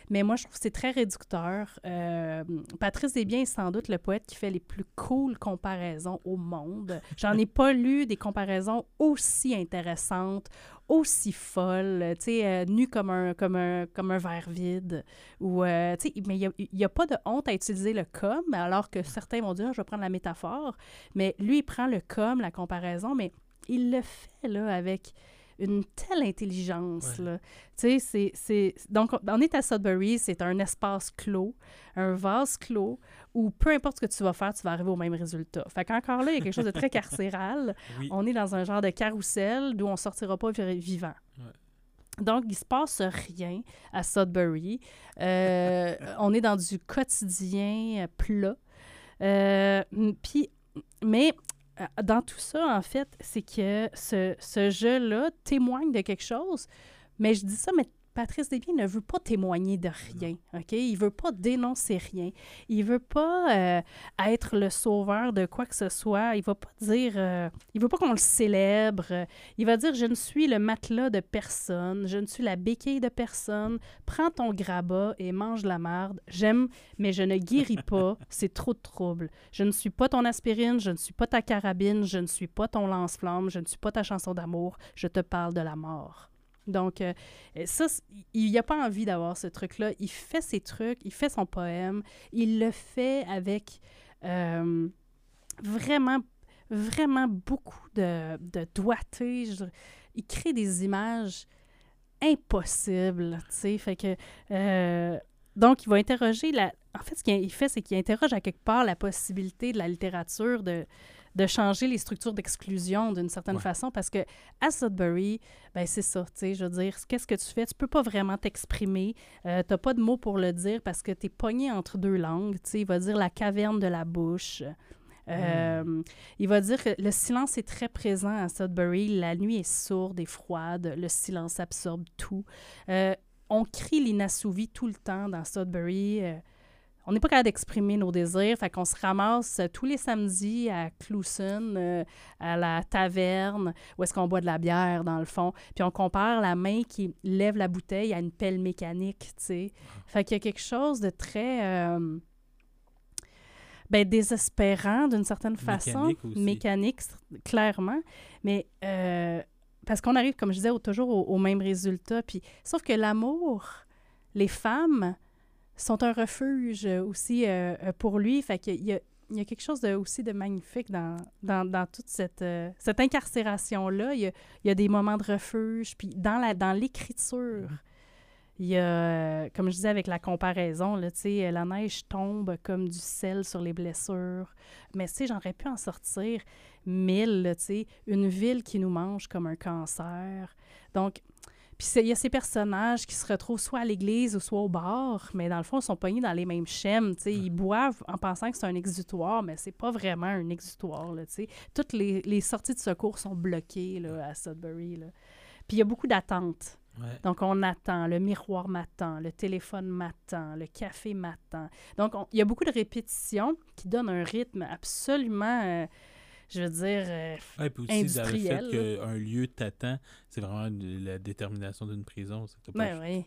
Speaker 2: Mais moi, je trouve que c'est très réducteur. Euh, Patrice Desbiens est sans doute le poète qui fait les plus cool comparaisons au monde. J'en ai pas lu des comparaisons aussi intéressantes, aussi folles, tu sais, euh, nu comme un, comme, un, comme un verre vide. Ou, euh, mais il n'y a, pas de honte à utiliser le comme, alors que certains vont dire, je vais prendre la métaphore. Mais lui, il prend le comme, la comparaison, mais il le fait, là, avec une telle intelligence,
Speaker 1: Ouais.
Speaker 2: là. Tu sais, c'est-. Donc, on est à Sudbury, c'est un espace clos, un vase clos, où peu importe ce que tu vas faire, tu vas arriver au même résultat. Fait qu'encore là, il y a quelque chose de très carcéral.
Speaker 1: Oui.
Speaker 2: On est dans un genre de carrousel d'où on sortira pas vi- vivant.
Speaker 1: Ouais.
Speaker 2: Donc, il se passe rien à Sudbury. Euh, on est dans du quotidien euh, plat. Euh, puis, mais dans tout ça, en fait, c'est que ce, ce jeu-là témoigne de quelque chose. Mais je dis ça, mais Patrice Desbiens ne veut pas témoigner de rien, OK? Il veut pas dénoncer rien. Il veut pas euh, être le sauveur de quoi que ce soit. Il va pas dire... euh, il veut pas qu'on le célèbre. Il va dire, je ne suis le matelas de personne. Je ne suis la béquille de personne. Prends ton grabat et mange la marde. J'aime, mais je ne guéris pas. C'est trop de trouble. Je ne suis pas ton aspirine. Je ne suis pas ta carabine. Je ne suis pas ton lance-flamme. Je ne suis pas ta chanson d'amour. Je te parle de la mort. Donc, euh, ça, c- il n'a pas envie d'avoir ce truc-là. Il fait ses trucs, il fait son poème, il le fait avec euh, vraiment, vraiment beaucoup de, de doigté. Il crée des images impossibles, tu sais. Fait que... euh, donc, il va interroger la... En fait, ce qu'il fait, c'est qu'il interroge à quelque part la possibilité de la littérature de, de changer les structures d'exclusion d'une certaine
Speaker 1: Ouais.
Speaker 2: façon, parce que à Sudbury, ben c'est ça, tu sais, je veux dire, qu'est-ce que tu fais? Tu peux pas vraiment t'exprimer, euh, t'as pas de mots pour le dire parce que t'es pogné entre deux langues, tu sais, il va dire la caverne de la bouche. Euh, Il va dire que le silence est très présent à Sudbury, la nuit est sourde et froide, le silence absorbe tout. Euh, on crie l'inassouvi tout le temps dans Sudbury. On n'est pas capable d'exprimer nos désirs, fait qu'on se ramasse euh, tous les samedis à Clouson, euh, à la taverne, où est-ce qu'on boit de la bière, dans le fond. Puis on compare la main qui lève la bouteille à une pelle mécanique, tu sais. Fait qu'il y a quelque chose de très... euh, ben, désespérant d'une certaine façon.
Speaker 1: Mécanique
Speaker 2: clairement. Mais euh, parce qu'on arrive, comme je disais, au- toujours au, au même résultat. Puis, sauf que l'amour, les femmes sont un refuge euh, aussi euh, euh, pour lui. Fait qu'il il y a quelque chose de, aussi de magnifique dans, dans, toute cette, cette incarcération-là. Il y a, des moments de refuge. Puis dans la dans l'écriture, il y a, comme je disais avec la comparaison, là, la neige tombe comme du sel sur les blessures. Mais j'aurais pu en sortir mille, là, une ville qui nous mange comme un cancer. Donc, puis il y a ces personnages qui se retrouvent soit à l'église ou soit au bar, mais dans le fond, ils sont pognés dans les mêmes schèmes, sais. Ils boivent en pensant que c'est un exutoire, mais c'est pas vraiment un exutoire, là. Toutes les, les sorties de secours sont bloquées, là, à Sudbury, là. Puis il y a beaucoup d'attentes.
Speaker 1: Ouais.
Speaker 2: Donc, on attend, le miroir m'attend, le téléphone m'attend, le café m'attend. Donc, on- il y a beaucoup de répétitions qui donnent un rythme absolument, euh, je veux dire, euh,
Speaker 1: Ouais, puis aussi dans le fait qu'un lieu t'attend, c'est vraiment la détermination d'une prison.
Speaker 2: Ben oui.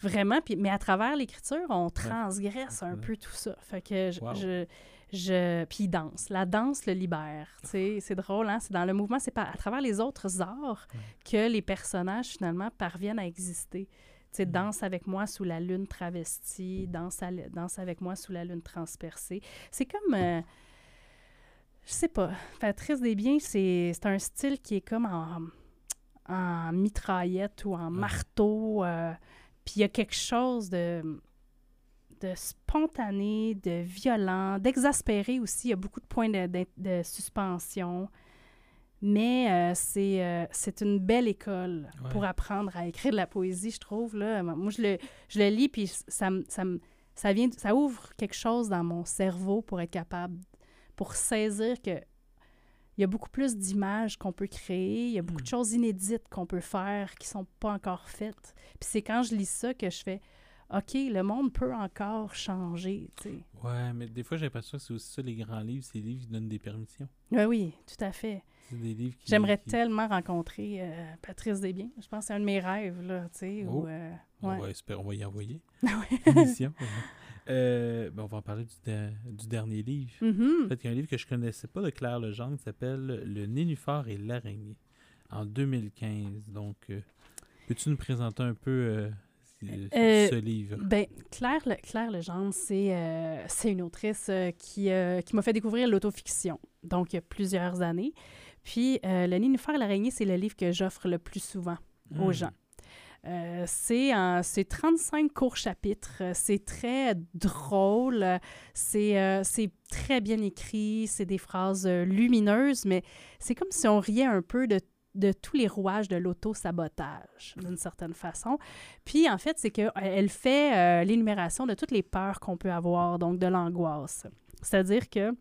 Speaker 2: Vraiment. Puis, mais à travers l'écriture, on transgresse un
Speaker 1: Ouais.
Speaker 2: peu tout ça. Fait que je.
Speaker 1: Wow.
Speaker 2: je, je- puis il danse. La danse le libère. Sais, c'est drôle, hein? C'est dans le mouvement, c'est pas à travers les autres arts que les personnages, finalement, parviennent à exister. sais, Danse avec moi sous la lune travestie, Danse, à- danse avec moi sous la lune transpercée. C'est comme. euh, je sais pas. Patrice Desbiens, c'est c'est un style qui est comme en, en mitraillette ou en marteau. euh, Puis il y a quelque chose de, de spontané, de violent, d'exaspéré aussi. Il y a beaucoup de points de, de- de suspension. Mais euh, c'est euh, c'est une belle école
Speaker 1: Ouais.
Speaker 2: pour apprendre à écrire de la poésie, je trouve. Là. Moi, je le, je le lis, puis ça, ça, ça, vient, ça ouvre quelque chose dans mon cerveau pour être capable, pour saisir que il y a beaucoup plus d'images qu'on peut créer, il y a beaucoup
Speaker 1: Mm.
Speaker 2: de choses inédites qu'on peut faire qui sont pas encore faites. Puis c'est quand je lis ça que je fais OK, le monde peut encore changer, tu sais.
Speaker 1: Ouais, mais des fois, j'ai l'impression que c'est aussi ça, les grands livres, c'est des livres qui donnent des permissions.
Speaker 2: Oui, oui, tout à fait.
Speaker 1: C'est des livres qui...
Speaker 2: J'aimerais
Speaker 1: qui-
Speaker 2: tellement rencontrer euh, Patrice Desbiens. Je pense que c'est un de mes rêves, là, tu sais.
Speaker 1: Oh.
Speaker 2: euh,
Speaker 1: On,
Speaker 2: ouais.
Speaker 1: va espérer, on va y envoyer. Euh, ben, on va en parler du, de- du dernier livre.
Speaker 2: Mhm.
Speaker 1: En fait, il y a un livre que je connaissais pas de Claire Legendre qui s'appelle Le Nénuphar et l'araignée en 2015. Donc, euh, peux-tu nous présenter un peu euh, ce- livre?
Speaker 2: Ben, Claire, Le- Claire Legendre, c'est c'est une autrice qui, qui m'a fait découvrir l'autofiction, donc il y a plusieurs années. Puis, Le Nénuphar et l'araignée, c'est le livre que j'offre le plus souvent aux
Speaker 1: Hmm.
Speaker 2: gens. Euh, c'est en- c'est 35 courts chapitres. Euh, C'est très drôle. C'est euh, c'est très bien écrit. C'est des phrases lumineuses, mais c'est comme si on riait un peu de, de tous les rouages de l'auto-sabotage, d'une certaine façon. Puis, en fait, c'est qu'elle fait l'énumération de toutes les peurs qu'on peut avoir, donc de l'angoisse. C'est-à-dire que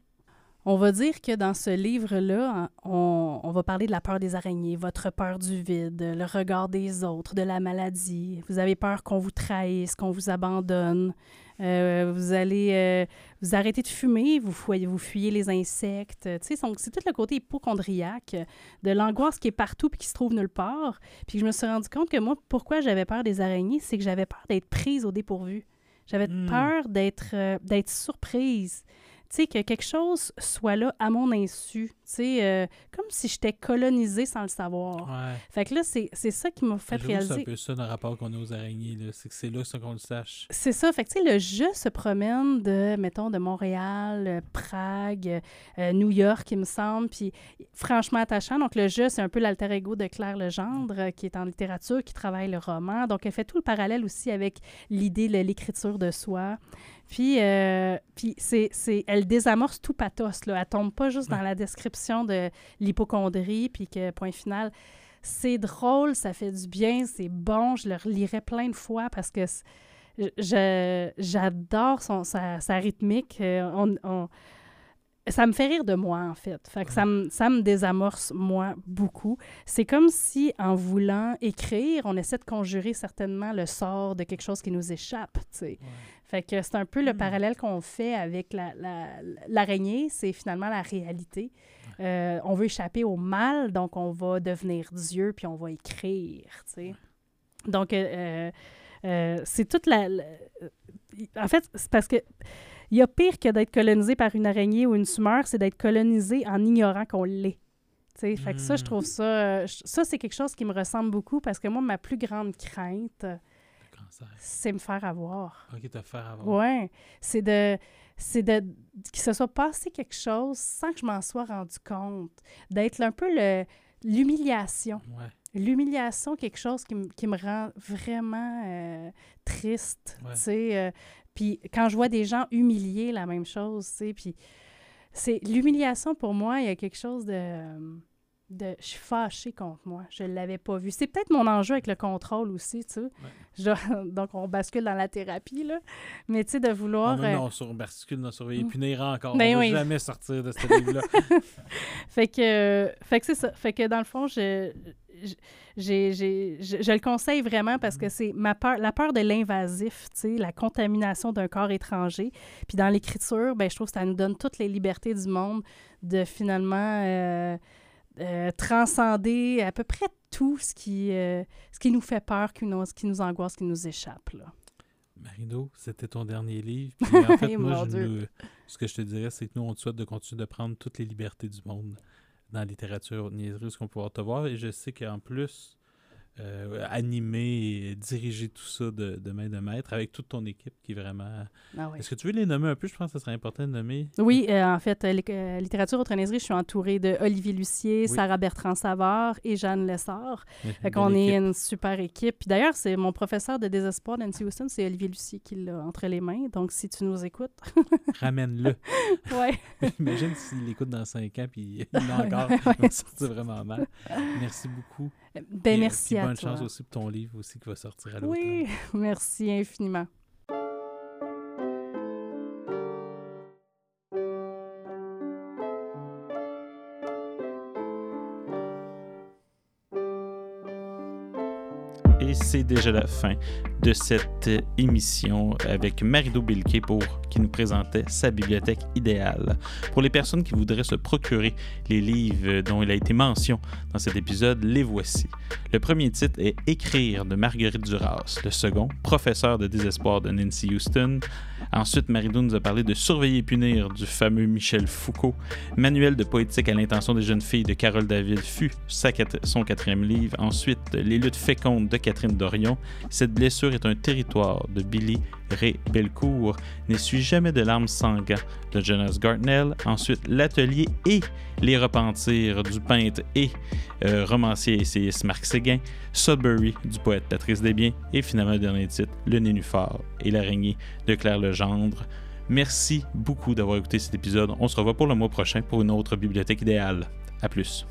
Speaker 2: on va dire que dans ce livre-là, on, on va parler de la peur des araignées, votre peur du vide, le regard des autres, de la maladie. Vous avez peur qu'on vous trahisse, qu'on vous abandonne. Euh, vous allez euh, vous arrêter de fumer, vous fuyez, vous fuyez les insectes. C'est tout le côté hypochondriaque de l'angoisse qui est partout puis qui se trouve nulle part. Puis je me suis rendu compte que moi, pourquoi j'avais peur des araignées, c'est que j'avais peur d'être prise au dépourvu. J'avais
Speaker 1: Hmm.
Speaker 2: peur d'être euh, d'être surprise. Tu sais, que quelque chose soit là à mon insu. Tu sais, euh, comme si j'étais colonisée sans le savoir.
Speaker 1: Ouais.
Speaker 2: Fait que là, c'est ça qui m'a fait
Speaker 1: que C'est un
Speaker 2: réaliser.
Speaker 1: peu ça le rapport qu'on a aux araignées. C'est que c'est là ça qu'on le sache.
Speaker 2: C'est ça. Fait que, tu sais, le jeu se promène de, mettons, de Montréal, euh, Prague, euh, New York, il me semble. Puis, franchement attachant. Donc, le jeu, c'est un peu l'alter ego de Claire Legendre, qui est en littérature, qui travaille le roman. Donc, elle fait tout le parallèle aussi avec l'idée de l'écriture de soi. Puis, euh, puis c'est, c'est, elle désamorce tout pathos. Là. Elle tombe pas juste dans la description de l'hypochondrie, puis que, point final, c'est drôle, ça fait du bien, c'est bon. Je le relirai plein de fois parce que je, j'adore son, sa, sa rythmique. Euh, on- on- ça me fait rire de moi, en fait. Fait que ça, me, ça me désamorce, moi, beaucoup. C'est comme si, en voulant écrire, on essaie de conjurer certainement le sort de quelque chose qui nous échappe, tu sais. Fait que c'est un peu le
Speaker 1: Hmm.
Speaker 2: parallèle qu'on fait avec la- la- l'araignée, c'est finalement la réalité. Euh, on veut échapper au mal, donc on va devenir Dieu, puis on va écrire, tu sais. Donc, euh, euh, c'est toute la... la- En fait, c'est parce que il y a pire que d'être colonisé par une araignée ou une tumeur, c'est d'être colonisé en ignorant qu'on l'est. Tu sais, Fait que ça, je
Speaker 1: Mm.
Speaker 2: trouve ça... Ça, c'est quelque chose qui me ressemble beaucoup parce que moi, ma plus grande crainte,
Speaker 1: cancer.
Speaker 2: c'est me faire avoir.
Speaker 1: Ok, t'as fait avant.
Speaker 2: Ouais, c'est de c'est de qu'il se soit passé quelque chose sans que je m'en sois rendu compte, d'être un peu le l'humiliation.
Speaker 1: Ouais.
Speaker 2: L'humiliation, quelque chose qui, me- qui me rend vraiment euh, triste,
Speaker 1: Ouais.
Speaker 2: tu sais. euh, puis quand je vois des gens humilier la même chose, tu sais, puis c'est l'humiliation pour moi, il y a quelque chose de euh, de je suis fâchée contre moi, je l'avais pas vu. C'est peut-être mon enjeu avec le contrôle aussi, tu sais. Je- donc on bascule dans la thérapie là, mais tu sais de vouloir
Speaker 1: Non, non,
Speaker 2: euh,
Speaker 1: non, sur bascule, non, surveiller, punir encore.
Speaker 2: Ben
Speaker 1: on va
Speaker 2: oui.
Speaker 1: jamais sortir de ce livre-là.
Speaker 2: Fait que, fait que c'est ça. Fait que dans le fond, je, je- j'ai, j'ai- je, je le conseille vraiment parce que c'est ma peur, la peur de l'invasif, tu sais, la contamination d'un corps étranger. Puis dans l'écriture, ben, je trouve que ça nous donne toutes les libertés du monde de finalement euh, euh, transcender à peu près tout ce qui, euh, ce qui nous fait peur, qui nous, ce qui nous angoisse, ce qui nous échappe. Là.
Speaker 1: Marino, c'était ton dernier livre. Puis en fait, moi, je nous- ce que je te dirais, c'est que nous, on te souhaite de continuer de prendre toutes les libertés du monde dans la littérature niaiserie, ce qu'on peut pouvoir te voir. Et je sais qu'en plus, euh, animer et diriger tout ça de, de main de maître avec toute ton équipe qui est vraiment.
Speaker 2: Ah.
Speaker 1: Est-ce que tu veux les nommer un peu? Je pense que ce serait important de nommer.
Speaker 2: Oui, euh, en fait, euh, euh, littérature autre je suis entourée de Olivier Lucier,
Speaker 1: Oui.
Speaker 2: Sarah Bertrand-Savard et Jeanne Lessard. Fait qu'on est une super équipe. Puis d'ailleurs, c'est mon professeur de désespoir d'NC Houston, c'est Olivier Lucier qui l'a entre les mains. Donc, si tu nous écoutes,
Speaker 1: Ramène-le.
Speaker 2: ouais.
Speaker 1: Imagine s'il écoute dans 5 ans puis il l'a encore.
Speaker 2: Ouais.
Speaker 1: Il va sortir vraiment mal. Merci beaucoup.
Speaker 2: Ben,
Speaker 1: Puis, euh,
Speaker 2: merci
Speaker 1: puis
Speaker 2: à
Speaker 1: bonne
Speaker 2: toi.
Speaker 1: chance aussi pour ton livre aussi qui va sortir à l'automne.
Speaker 2: Oui, merci infiniment.
Speaker 1: C'est déjà la fin de cette euh, émission avec Marido Bilquet pour qui nous présentait sa bibliothèque idéale. Pour les personnes qui voudraient se procurer les livres dont il a été mention dans cet épisode, les voici. Le premier titre est Écrire de Marguerite Duras. Le second, Professeur de désespoir de Nancy Houston. Ensuite, Marido nous a parlé de Surveiller et punir du fameux Michel Foucault. Manuel de poétique à l'intention des jeunes filles de Carole David fut son quatrième livre. Ensuite, Les luttes fécondes de Catherine Dorion. Cette blessure est un territoire de Billy Ray Belcourt. N'essuie jamais de larmes sans de Jonas Gartnell. Ensuite, L'atelier et les repentirs du peintre et euh, romancier essayiste Marc Séguin. Sudbury du poète Patrice Desbiens. Et finalement, le dernier titre, Le Nénuphar et l'araignée de Claire Legendre. Merci beaucoup d'avoir écouté cet épisode. On se revoit pour le mois prochain pour une autre bibliothèque idéale. À plus.